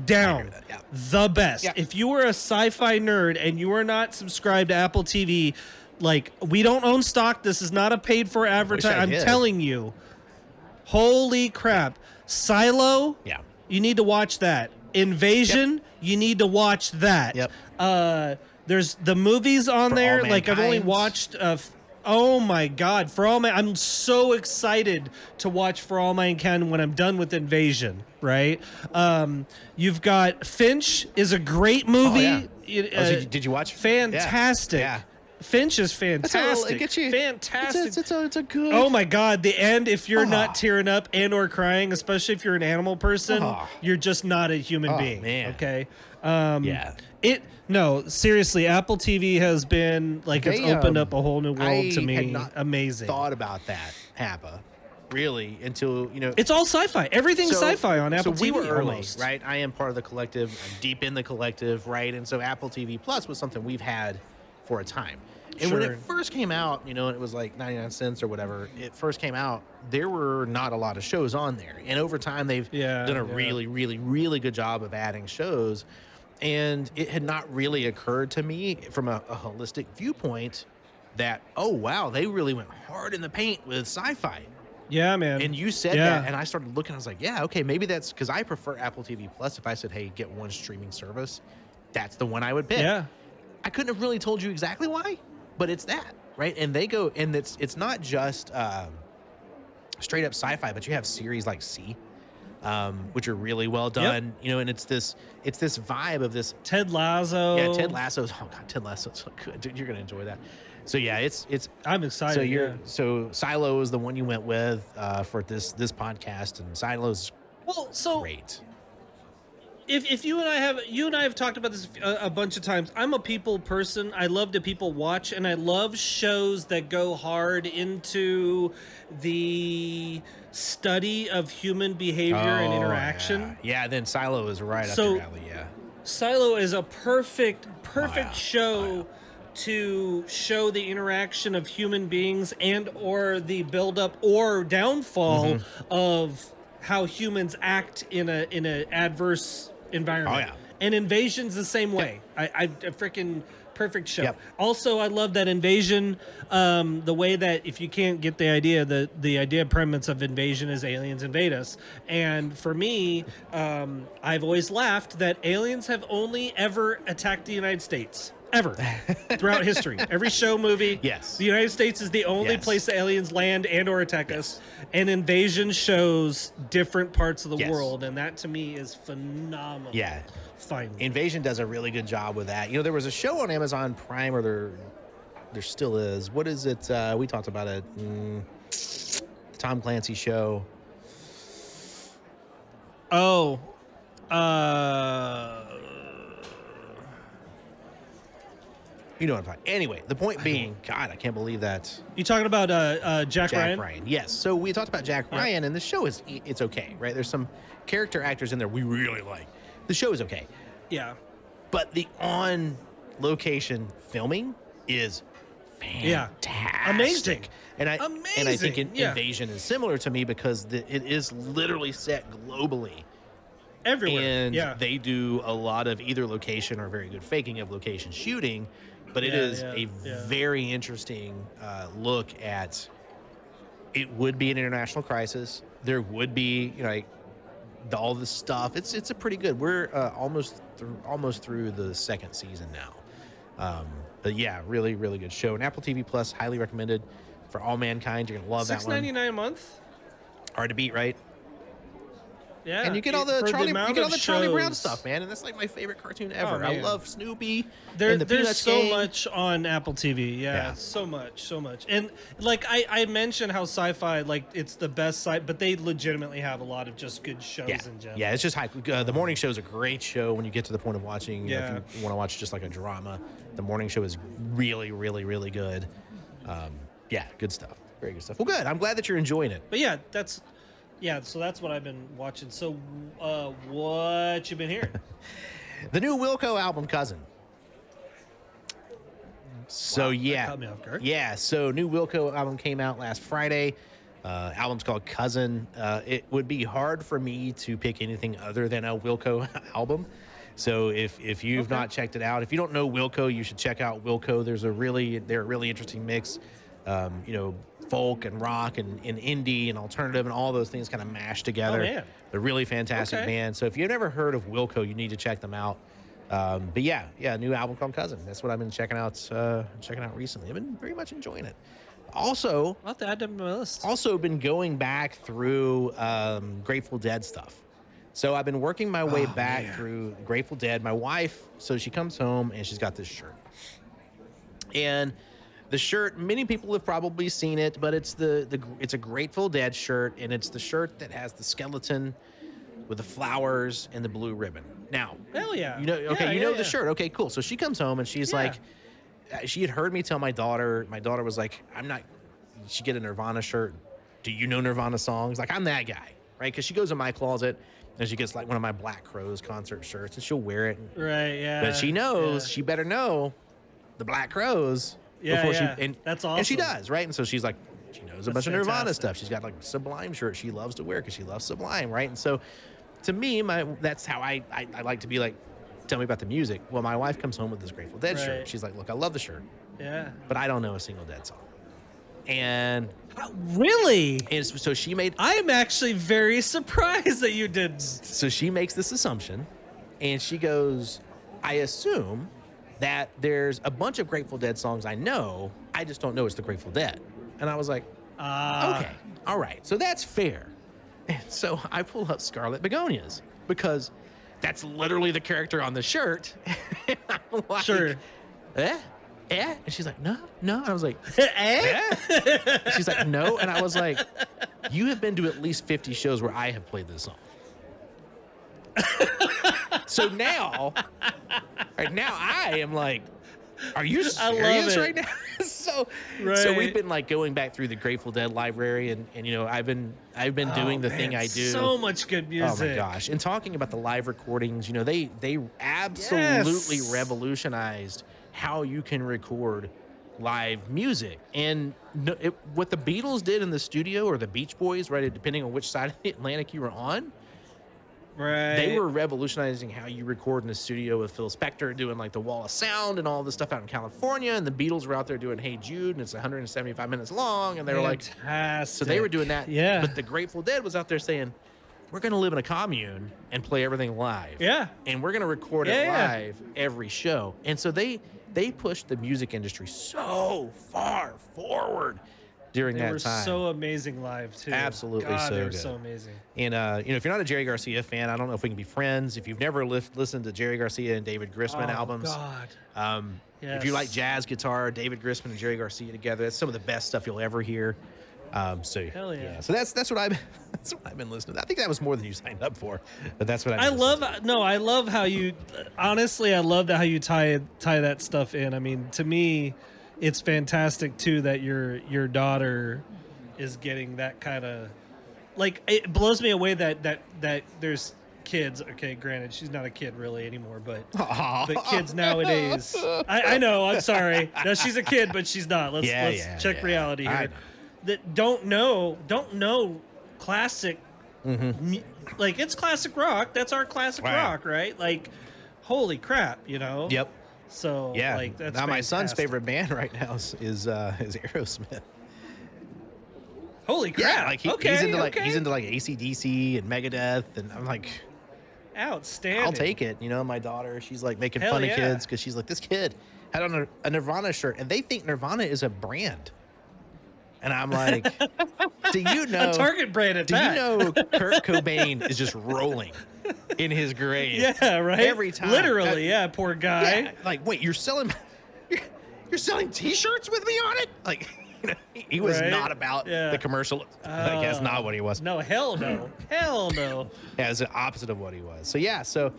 down. with that, yeah. The best. Yeah. If you are a sci-fi nerd and you are not subscribed to Apple TV, like we don't own stock. This is not a paid for advertisement. I'm did. telling you. Holy crap. Silo, Yeah. you need to watch that. Invasion, you need to watch that. Yep. Uh there's the movies on For there. Like I've only watched uh Oh my god, for all my I'm so excited to watch For All My Mankind when I'm done with Invasion, right? Um you've got Finch is a great movie. yeah. It, Oh, uh, did, you- did you watch? fantastic. Yeah. Finch is fantastic. it gets you. fantastic. It's a, it's a, it's a good. Oh my god, the end if you're Ah. not tearing up and or crying, especially if you're an animal person, Ah. you're just not a human Oh, being. man. Okay? Um Yeah. It no, seriously, Apple TV has been like it's opened um, up a whole new world I to me. Amazing. Thought about that, Hapa, really until you know. it's all sci-fi. Everything's so- sci-fi on Apple so we TV were early, almost. right? I am part of the collective. I'm deep in the collective, right? And so Apple TV Plus was something we've had for a time. And when it first came out, you know, and it was like 99 cents or whatever, it first came out, there were not a lot of shows on there. And over time, they've Yeah, done a yeah. really, really, really good job of adding shows. And it had not really occurred to me from a, a holistic viewpoint that, oh, wow, they really went hard in the paint with sci fi. Yeah, man. And you said Yeah. that, and I started looking. I was like, yeah, okay, maybe that's because I prefer Apple TV Plus. If I said, hey, get one streaming service, that's the one I would pick. Yeah. I couldn't have really told you exactly why, but it's that, right? And they go, and it's it's not just um, straight up sci-fi, but you have series like C, um, which are really well done. You know, and it's this it's this vibe of this. Ted Lasso. Yeah, Ted Lasso's. Oh god, Ted Lasso's so good, dude. You're gonna enjoy that. So yeah, it's it's I'm excited. so you're yeah. so Silo is the one you went with uh, for this this podcast, and Silo's Well, so great. If, if you and I have you and I have talked about this a, a bunch of times. I'm a people person. I love to people watch, and I love shows that go hard into the study of human behavior and Oh, interaction. Yeah. yeah, then Silo is right up So- your alley. Yeah, Silo is a perfect perfect Oh, yeah. show to show the interaction of human beings and or the buildup or downfall Mm-hmm. of how humans act in a in a adverse environment. Oh, yeah. And Invasion's the same way. I, I a freaking perfect show. Yep. Also, I love that Invasion. Um, the way that if you can't get the idea, the the idea premise of Invasion is aliens invade us. And for me, um, I've always laughed that aliens have only ever attacked the United States. Ever throughout history, every show, movie, Yes. the United States is the only Yes. place that aliens land and or attack us. And Invasion shows different parts of the Yes. world, and that to me is phenomenal. yeah. finally. Invasion does a really good job with that. You know, there was a show on Amazon Prime, or there, there still is. What is it? Uh, we talked about it. Mm, Tom Clancy show. Oh, uh, You know what I'm talking. Anyway, the point being, God, I can't believe that you talking about uh, uh, Jack, Jack Ryan? Ryan. Yes. So we talked about Jack. Ryan, and the show is it's okay, right? There's some character actors in there we really like. The show is okay, Yeah, but the on location filming is Yeah. fantastic. Amazing. And I and I think Amazing. in, Yeah. Invasion is similar to me because the, it is literally set globally, Everywhere. and yeah. they do a lot of either location or very good faking of location shooting. But it Yeah, is yeah, a yeah. very interesting uh, look at. It would be an international crisis. There would be, you know, like the, all this stuff. It's it's a pretty good. We're uh, almost through almost through the second season now. Um, but yeah, really really good show. And Apple TV Plus highly recommended for all mankind. You're gonna love Six that one. ninety nine a month. Hard to beat, right? Yeah. and you get all the Charlie, you get all the Charlie Brown stuff, man. And that's like my favorite cartoon ever. I Oh, man. love Snoopy. There, the there's Peanuts so gang. much on Apple TV. Yeah, Yeah. so much, so much. And like I, I mentioned how sci-fi like it's the best site, but they legitimately have a lot of just good shows Yeah, in general. yeah, it's just high. Uh, the morning show is a great show when you get to the point of watching. You know, Yeah. if you want to watch just like a drama, the morning show is really, really, really good. Um, yeah, good stuff. Very good stuff. Well, good. I'm glad that you're enjoying it. But yeah, that's yeah. So that's what I've been watching. So, uh, what you been hearing? The new Wilco album, Cousin. So Wow, yeah, me off guard. yeah. So new Wilco album came out last Friday. Uh, album's called Cousin. Uh, it would be hard for me to pick anything other than a Wilco album. So if if you've Okay. not checked it out, if you don't know Wilco, you should check out Wilco. There's a really they're a really interesting mix. Um, you know, folk and rock and, and indie and alternative and all those things kind of mashed together. Oh, man. They're really fantastic Okay. band. So if you've never heard of Wilco, you need to check them out. Um, but yeah, yeah, new album called Cousin. That's what I've been checking out, uh, checking out recently. I've been very much enjoying it. Also, I'll have to add to my list. also been going back through um, Grateful Dead stuff. So I've been working my way Oh, back man. through Grateful Dead. My wife, so she comes home and she's got this shirt. And the shirt, many people have probably seen it, but it's the, the it's a Grateful Dead shirt, and it's the shirt that has the skeleton with the flowers and the blue ribbon. Now, Hell yeah. you know, okay, Yeah, you yeah, know yeah. the shirt. Okay, cool. So she comes home and she's like, uh, she had heard me tell my daughter. My daughter was like, "I'm not." She get a Nirvana shirt. Do you know Nirvana songs? Like I'm that guy, right? Because she goes in my closet and she gets like one of my Black Crowes concert shirts and she'll wear it. Right. Yeah. But she knows she better know the Black Crowes Yeah, before yeah. she and That's And she does, right? And so she's like, she knows a That's bunch of Nirvana stuff. She's got like Sublime shirt she loves to wear because she loves Sublime, right? And so, to me, my that's how I, I I like to be like, tell me about the music. Well, my wife comes home with this Grateful Dead shirt. She's like, look, I love the shirt, Yeah. but I don't know a single Dead song. And Uh, Really? and so she made I am actually very surprised that you did. so she makes this assumption and she goes i assume that there's a bunch of grateful dead songs i know i just don't know it's the grateful dead. And i was like Uh, okay all right so that's fair. And so i pull up scarlet begonias because that's literally the character on the shirt. And I'm like, Sure. eh? Eh? And she's like no no. And i was like eh? eh? she's like no. And i was like you have been to at least 50 shows where i have played this song so now right now i am like are you serious right now so so we've been like going back through the grateful dead library and and you know i've been i've been doing Oh, the thing i do So much good music. Oh my gosh! And talking about the live recordings, you know, they they absolutely Yes. revolutionized how you can record live music. And no, it, what the Beatles did in the studio or the Beach Boys, right, depending on which side of the Atlantic you were on, Right. they were revolutionizing how you record in the studio with Phil Spector doing like the Wall of Sound and all this stuff out in California. And the Beatles were out there doing Hey Jude, and it's 175 minutes long, and they were like, so they were doing that. Yeah. But the Grateful Dead was out there saying, we're going to live in a commune and play everything live. Yeah. And we're going to record it Yeah, yeah. live every show. And so they they pushed the music industry so far forward during They that were time. so amazing live too. Absolutely God, so they were good. so amazing. and uh, you know, if you're not a Jerry Garcia fan, I don't know if we can be friends. If you've never li- listened to Jerry Garcia and David Grisman oh, albums, God. um, if you like jazz guitar, David Grisman and Jerry Garcia together, that's some of the best stuff you'll ever hear. Um, so Hell yeah. So that's that's what I've that's what I've been listening. to. I think that was more than you signed up for, but that's what I've I love listening no, I love how you honestly I love that how you tie tie that stuff in. I mean, to me, it's fantastic too that your your daughter is getting that kind of like it blows me away that that that there's kids. Okay, granted, she's not a kid really anymore, but Aw. but kids nowadays. I, I know. I'm sorry. No, she's a kid, but she's not. Let's Yeah, let's yeah, check yeah. reality here. That don't know don't know classic. mu- Like it's classic rock. That's our classic Mm-hmm. Wow. rock, right? Like, holy crap, you know. Yep. So Yeah. like that's now my son's favorite band right now is is, uh, is Aerosmith. Holy crap! Yeah, like he, okay, he's into like okay. he's into like ACDC and Megadeth, and I'm like, outstanding. I'll take it. You know, my daughter, she's like making Hell fun yeah. of kids because she's like, this kid had on a, a Nirvana shirt, and they think Nirvana is a brand. And I'm like, do you know? a Target brand at do that. you know Kurt Cobain is just rolling in his grave? Yeah, right. Every time. Literally, Uh, yeah. Poor guy. Yeah, like, wait, you're selling, you're, you're selling T-shirts with me on it? Like, you know, he, he was Right? not about Yeah. the commercial. like, that's Uh, not what he was. No, hell no, hell no. Yeah, it's the opposite of what he was. So yeah, so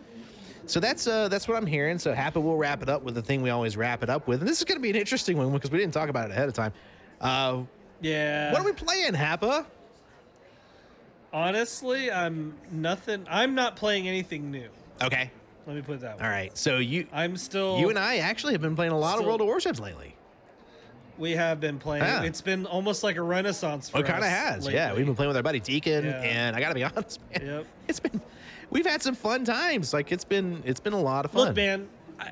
so that's uh that's what I'm hearing. So happy we'll wrap it up with the thing we always wrap it up with, and this is going to be an interesting one because we didn't talk about it ahead of time. Uh, Yeah. what are we playing, Happa? Honestly, I'm nothing. I'm not playing anything new. Okay, Let me put it that way. all right. So you I'm still. you and I actually have been playing a lot of World of Warships lately. We have been playing. Yeah. It's been almost like a renaissance for It kind of has. Yeah, we've been playing with our buddy Deacon, Yeah. and I got to be honest, man. Yep. It's been we've had some fun times. Like it's been it's been a lot of fun. Look, man. I,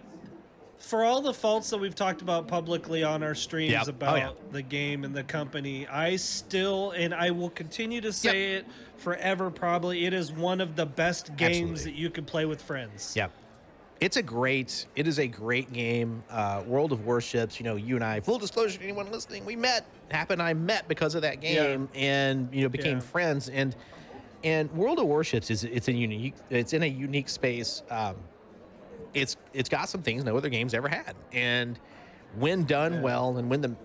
for all the faults that we've talked about publicly on our streams Yep. Oh, about yeah. the game and the company, I still and I will continue to say it forever. Probably, it is one of the best games Absolutely. that you can play with friends. Yeah. It's a great, it is a great game. Uh, World of Warships, you know, you and I, full disclosure to anyone listening, we met, Hap and I met because of that game and, you know, became Yeah. friends. And, and World of Warships is, it's a unique, it's in a unique space. Um, it's, it's got some things no other game's ever had. And when done Yeah. well and when the,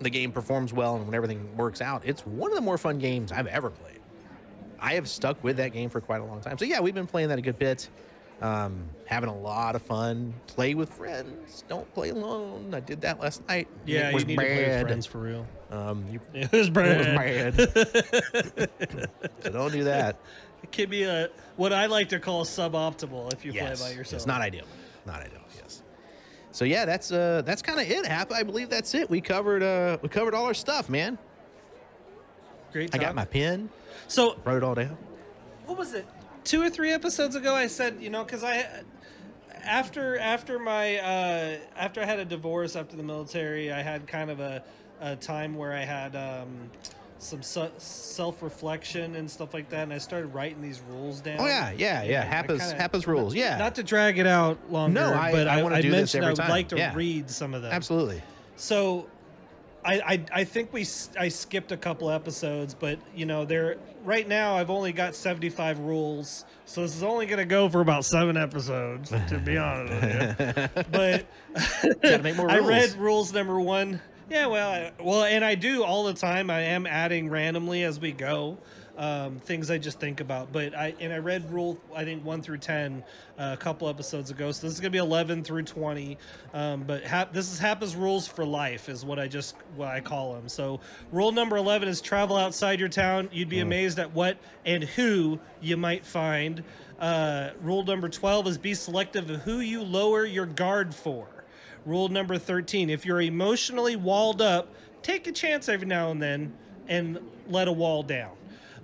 the game performs well and when everything works out, it's one of the more fun games I've ever played. I have stuck with that game for quite a long time. So yeah, we've been playing that a good bit. Um, having a lot of fun. Play with friends. Don't play alone. I did that last night. Yeah, it was you need to play with friends for real. Um, you, It was it bad. was bad. so don't do that. It could be a what I like to call suboptimal if you yes, play by yourself. it's not ideal. Not ideal. Yes. So yeah, that's uh that's kind of it. Hap. I believe that's it. We covered uh we covered all our stuff, man. great. I got my pen. So Wrote it all down. what was it? Two or three episodes ago, I said you know because I after after my uh, after I had a divorce after the military, I had kind of a, a time where I had um, some su- self reflection and stuff like that, and I started writing these rules down. Oh yeah, yeah, yeah. Kinda- Hapa's rules. Yeah. Not to drag it out longer, No, I- but I I, I do this mentioned I would time. like to Yeah. read some of them. Absolutely. So, I, I I think we s- I skipped a couple episodes, but you know there right now I've only got seventy five rules, so this is only going to go for about seven episodes, to be honest with you. But Gotta make more I read rules number one. Yeah, well, I, well, and I do all the time. I am adding randomly as we go. Um, things I just think about, but I and I read rule I think one through ten uh, a couple episodes ago. So this is gonna be eleven through twenty. Um, but hap, this is Hapa's rules for life is what I just what I call them. So rule number eleven is travel outside your town. You'd be amazed at what and who you might find. Uh, rule number twelve is be selective of who you lower your guard for. Rule number 13 if you're emotionally walled up, take a chance every now and then and let a wall down.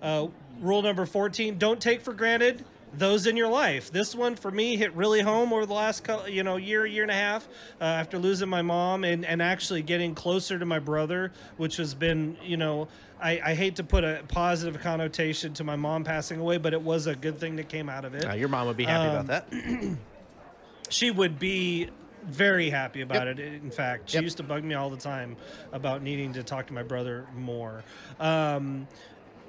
Uh, rule number 14 don't take for granted those in your life. This one for me hit really home over the last you know year, year and a half uh, after losing my mom and, and actually getting closer to my brother, which has been you know I, I hate to put a positive connotation to my mom passing away, but it was a good thing that came out of it Uh, your mom would be happy Um, about that. she would be very happy about Yep. it. In fact, she Yep. used to bug me all the time about needing to talk to my brother more. Um,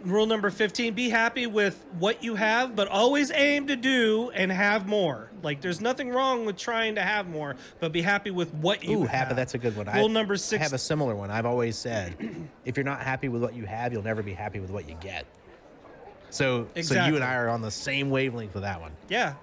rule number 15 be happy with what you have, but always aim to do and have more. Like, there's nothing wrong with trying to have more, but be happy with what you Ooh, have. happy. That's a good one. Rule I, number I six. have a similar one. I've always said, if you're not happy with what you have, you'll never be happy with what you get. So, so you and I are on the same wavelength with that one. Yeah.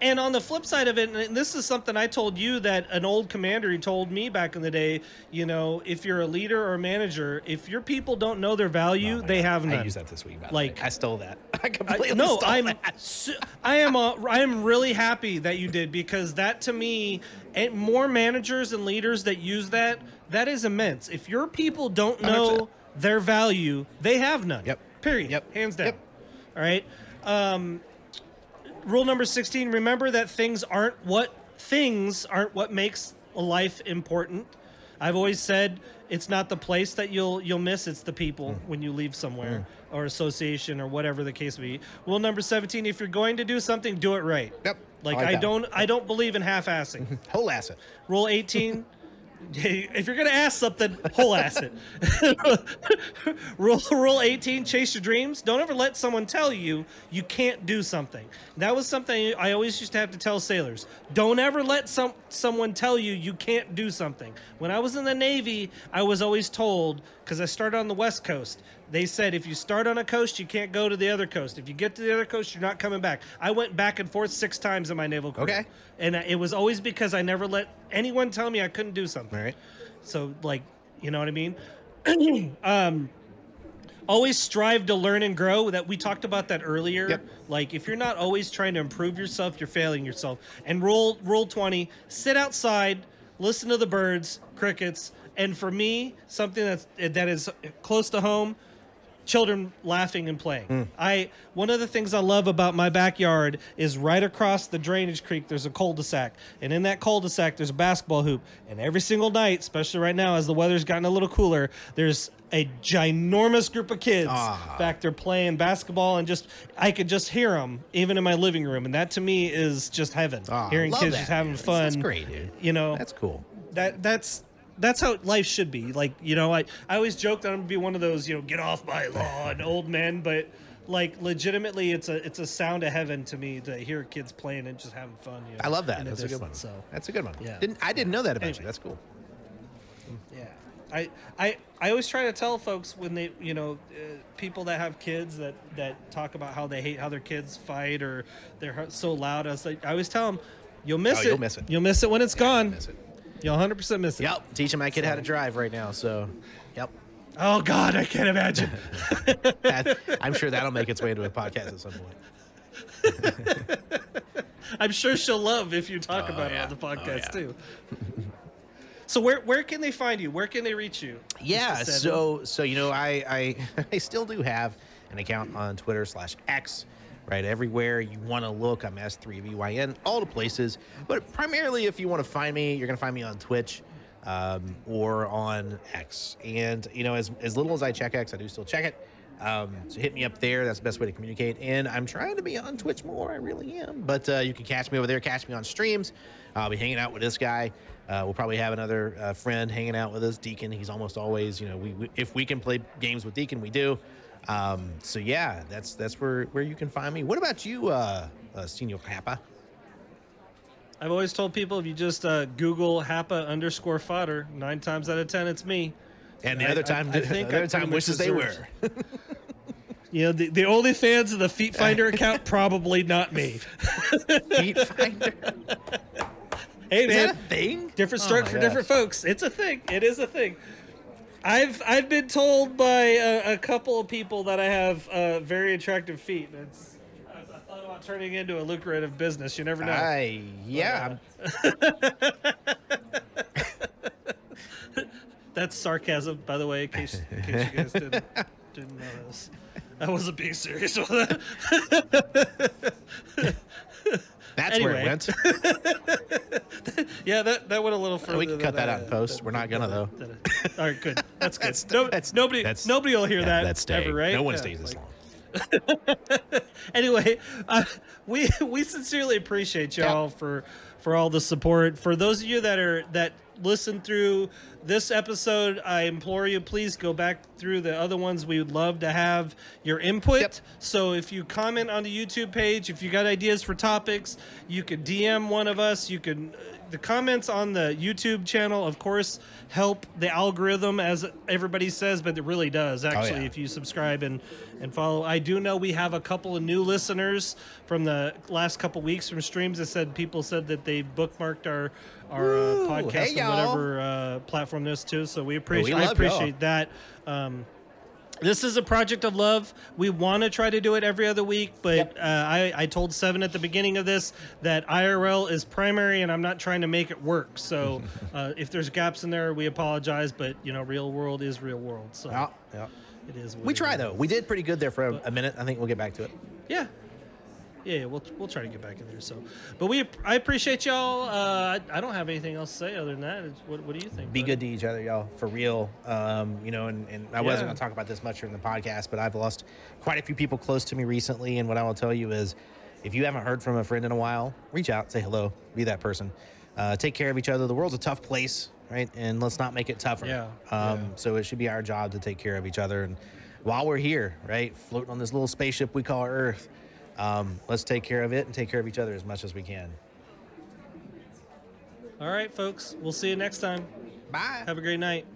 And on the flip side of it, and this is something I told you that an old commander he told me back in the day. You know, if you're a leader or a manager, if your people don't know their value, Oh they God. have none. I used that this week. Like- I stole that. I completely I, no, stole I'm that. su- I am uh, I am really happy that you did because that to me, and more managers and leaders that use that, that is immense. If your people don't know 100%. their value, they have none. Yep. Period. Yep. Hands down. Yep. All right. Um, rule number 16 remember that things aren't what things aren't what makes a life important i've always said it's not the place that you'll you'll miss it's the people Hmm. when you leave somewhere or association or whatever the case may be rule number 17 if you're going to do something do it right Yep. like I like i, don't i don't believe in half-assing whole asset. Rule 18. if you're gonna ask something, whole ass it. rule Rule 18: Chase your dreams. Don't ever let someone tell you you can't do something. That was something I always used to have to tell sailors. Don't ever let some someone tell you you can't do something. When I was in the Navy, I was always told because I started on the West Coast. They said if you start on a coast, you can't go to the other coast. If you get to the other coast, you're not coming back. I went back and forth six times in my naval career. Okay. And it was always because I never let anyone tell me I couldn't do something. All right. So, like, you know what I mean? um, always strive to learn and grow. That we talked about that earlier. Yep. Like, if you're not always trying to improve yourself, you're failing yourself. And rule rule twenty: sit outside, listen to the birds, crickets, and for me, something that's that is close to home children laughing and playing. Hmm. I one of the things I love about my backyard is right across the drainage creek there's a cul-de-sac. And in that cul-de-sac there's a basketball hoop. And every single night, especially right now as the weather's gotten a little cooler, there's a ginormous group of kids Ah. back there playing basketball and just I could just hear them even in my living room and that to me is just heaven. Ah, Hearing kids that, just having dude. fun. That's great, dude. You know That's cool. that that's that's how life should be. Like you know, I I always joke that I'm gonna be one of those you know get off my lawn old men, but like legitimately, it's a it's a sound of heaven to me to hear kids playing and just having fun. You know, I love that. That's a good one. So That's a good one. Yeah. Didn't I didn't know that about Anyway. you. That's cool. yeah, I I I always try to tell folks when they you know uh, people that have kids that that talk about how they hate how their kids fight or they're so loud. I was like I always tell them. You'll miss Oh, it. you'll miss it. You'll miss it when it's gone. Miss it. You'll 100% miss it. Yep. Teaching my kid how to drive right now. So, yep. Oh God, I can't imagine. That- I'm sure that'll make its way into a podcast at some point. I'm sure she'll love if you talk Oh, about yeah. it on the Oh, podcast yeah. too. so where where can they find you? Where can they reach you? Yeah. So so you know I I I still do have an account on Twitter slash X. Right, everywhere you want to look, I'm S3VYN, all the places. But primarily, if you want to find me, you're going to find me on Twitch um, or on X. And, you know, as, as little as I check X, I do still check it. Um, so hit me up there. That's the best way to communicate. And I'm trying to be on Twitch more. I really am. But uh, you can catch me over there, catch me on streams. I'll be hanging out with this guy. Uh, we'll probably have another uh, friend hanging out with us, Deacon. He's almost always, you know, we, we if we can play games with Deacon, we do. Um, so yeah, that's that's where where you can find me. What about you, uh, uh Senor Hapa? I've always told people if you just uh, Google Hapa underscore fodder, nine times out of ten it's me. And the I- other I- time, I think the other time wishes they were. You know, the, the only fans of the Feet Finder account probably not me. Feet Finder. Hey man, thing? different Oh stroke my for different folks. It's a thing. It is a thing. I've I've been told by a, a couple of people that I have uh, very attractive feet. It's I, I thought about turning into a lucrative business. You never know. I yeah. That's sarcasm, by the way, in case, in case you guys didn't, didn't know this. I wasn't being serious with that. That's where it went. Yeah, that, that went a little further. we can cut that I- out in post. than- We're not gonna though. All right, good. That's good. That's- no, that's- nobody, that's- nobody will hear that That's ever, right? No one Yeah, stays this like- long. anyway, uh, we we sincerely appreciate y'all for for all the support. For those of you that are that listen through this episode, I implore you, please go back through the other ones. We would love to have your input. Yep. So if you comment on the YouTube page, if you got ideas for topics, you could DM one of us. You could. The comments on the YouTube channel, of course, help the algorithm, as everybody says, but it really does actually. yeah. If you subscribe and and follow, I do know we have a couple of new listeners from the last couple weeks from streams that said people said that they bookmarked our our uh, podcast Hey, on whatever uh, platform this too. So we appreciate we I love y'all. appreciate that. Um, this is a project of love. We want to try to do it every other week, but Yep. uh, I, I told S3VYN at the beginning of this that IRL is primary, and I'm not trying to make it work. So uh, if there's gaps in there, we apologize. But you know, real world is real world. So Yeah, yeah. it is. What We it try is. though. We did pretty good there for a, a minute. I think we'll get back to it. Yeah. Yeah, yeah, we'll we'll try to get back in there. So, but we I appreciate y'all. Uh, I, I don't have anything else to say other than that. What what do you think? Be buddy? good to each other, y'all, for real. Um, you know, and, and I wasn't going to talk about this much during the podcast, but I've lost quite a few people close to me recently. And what I will tell you is if you haven't heard from a friend in a while, reach out, say hello, be that person. Uh, take care of each other. The world's a tough place, right? And let's not make it tougher. Yeah, Um, yeah. So it should be our job to take care of each other. And while we're here, right, floating on this little spaceship we call Earth, um, let's take care of it and take care of each other as much as we can. All right, folks. We'll see you next time. Bye. Have a great night.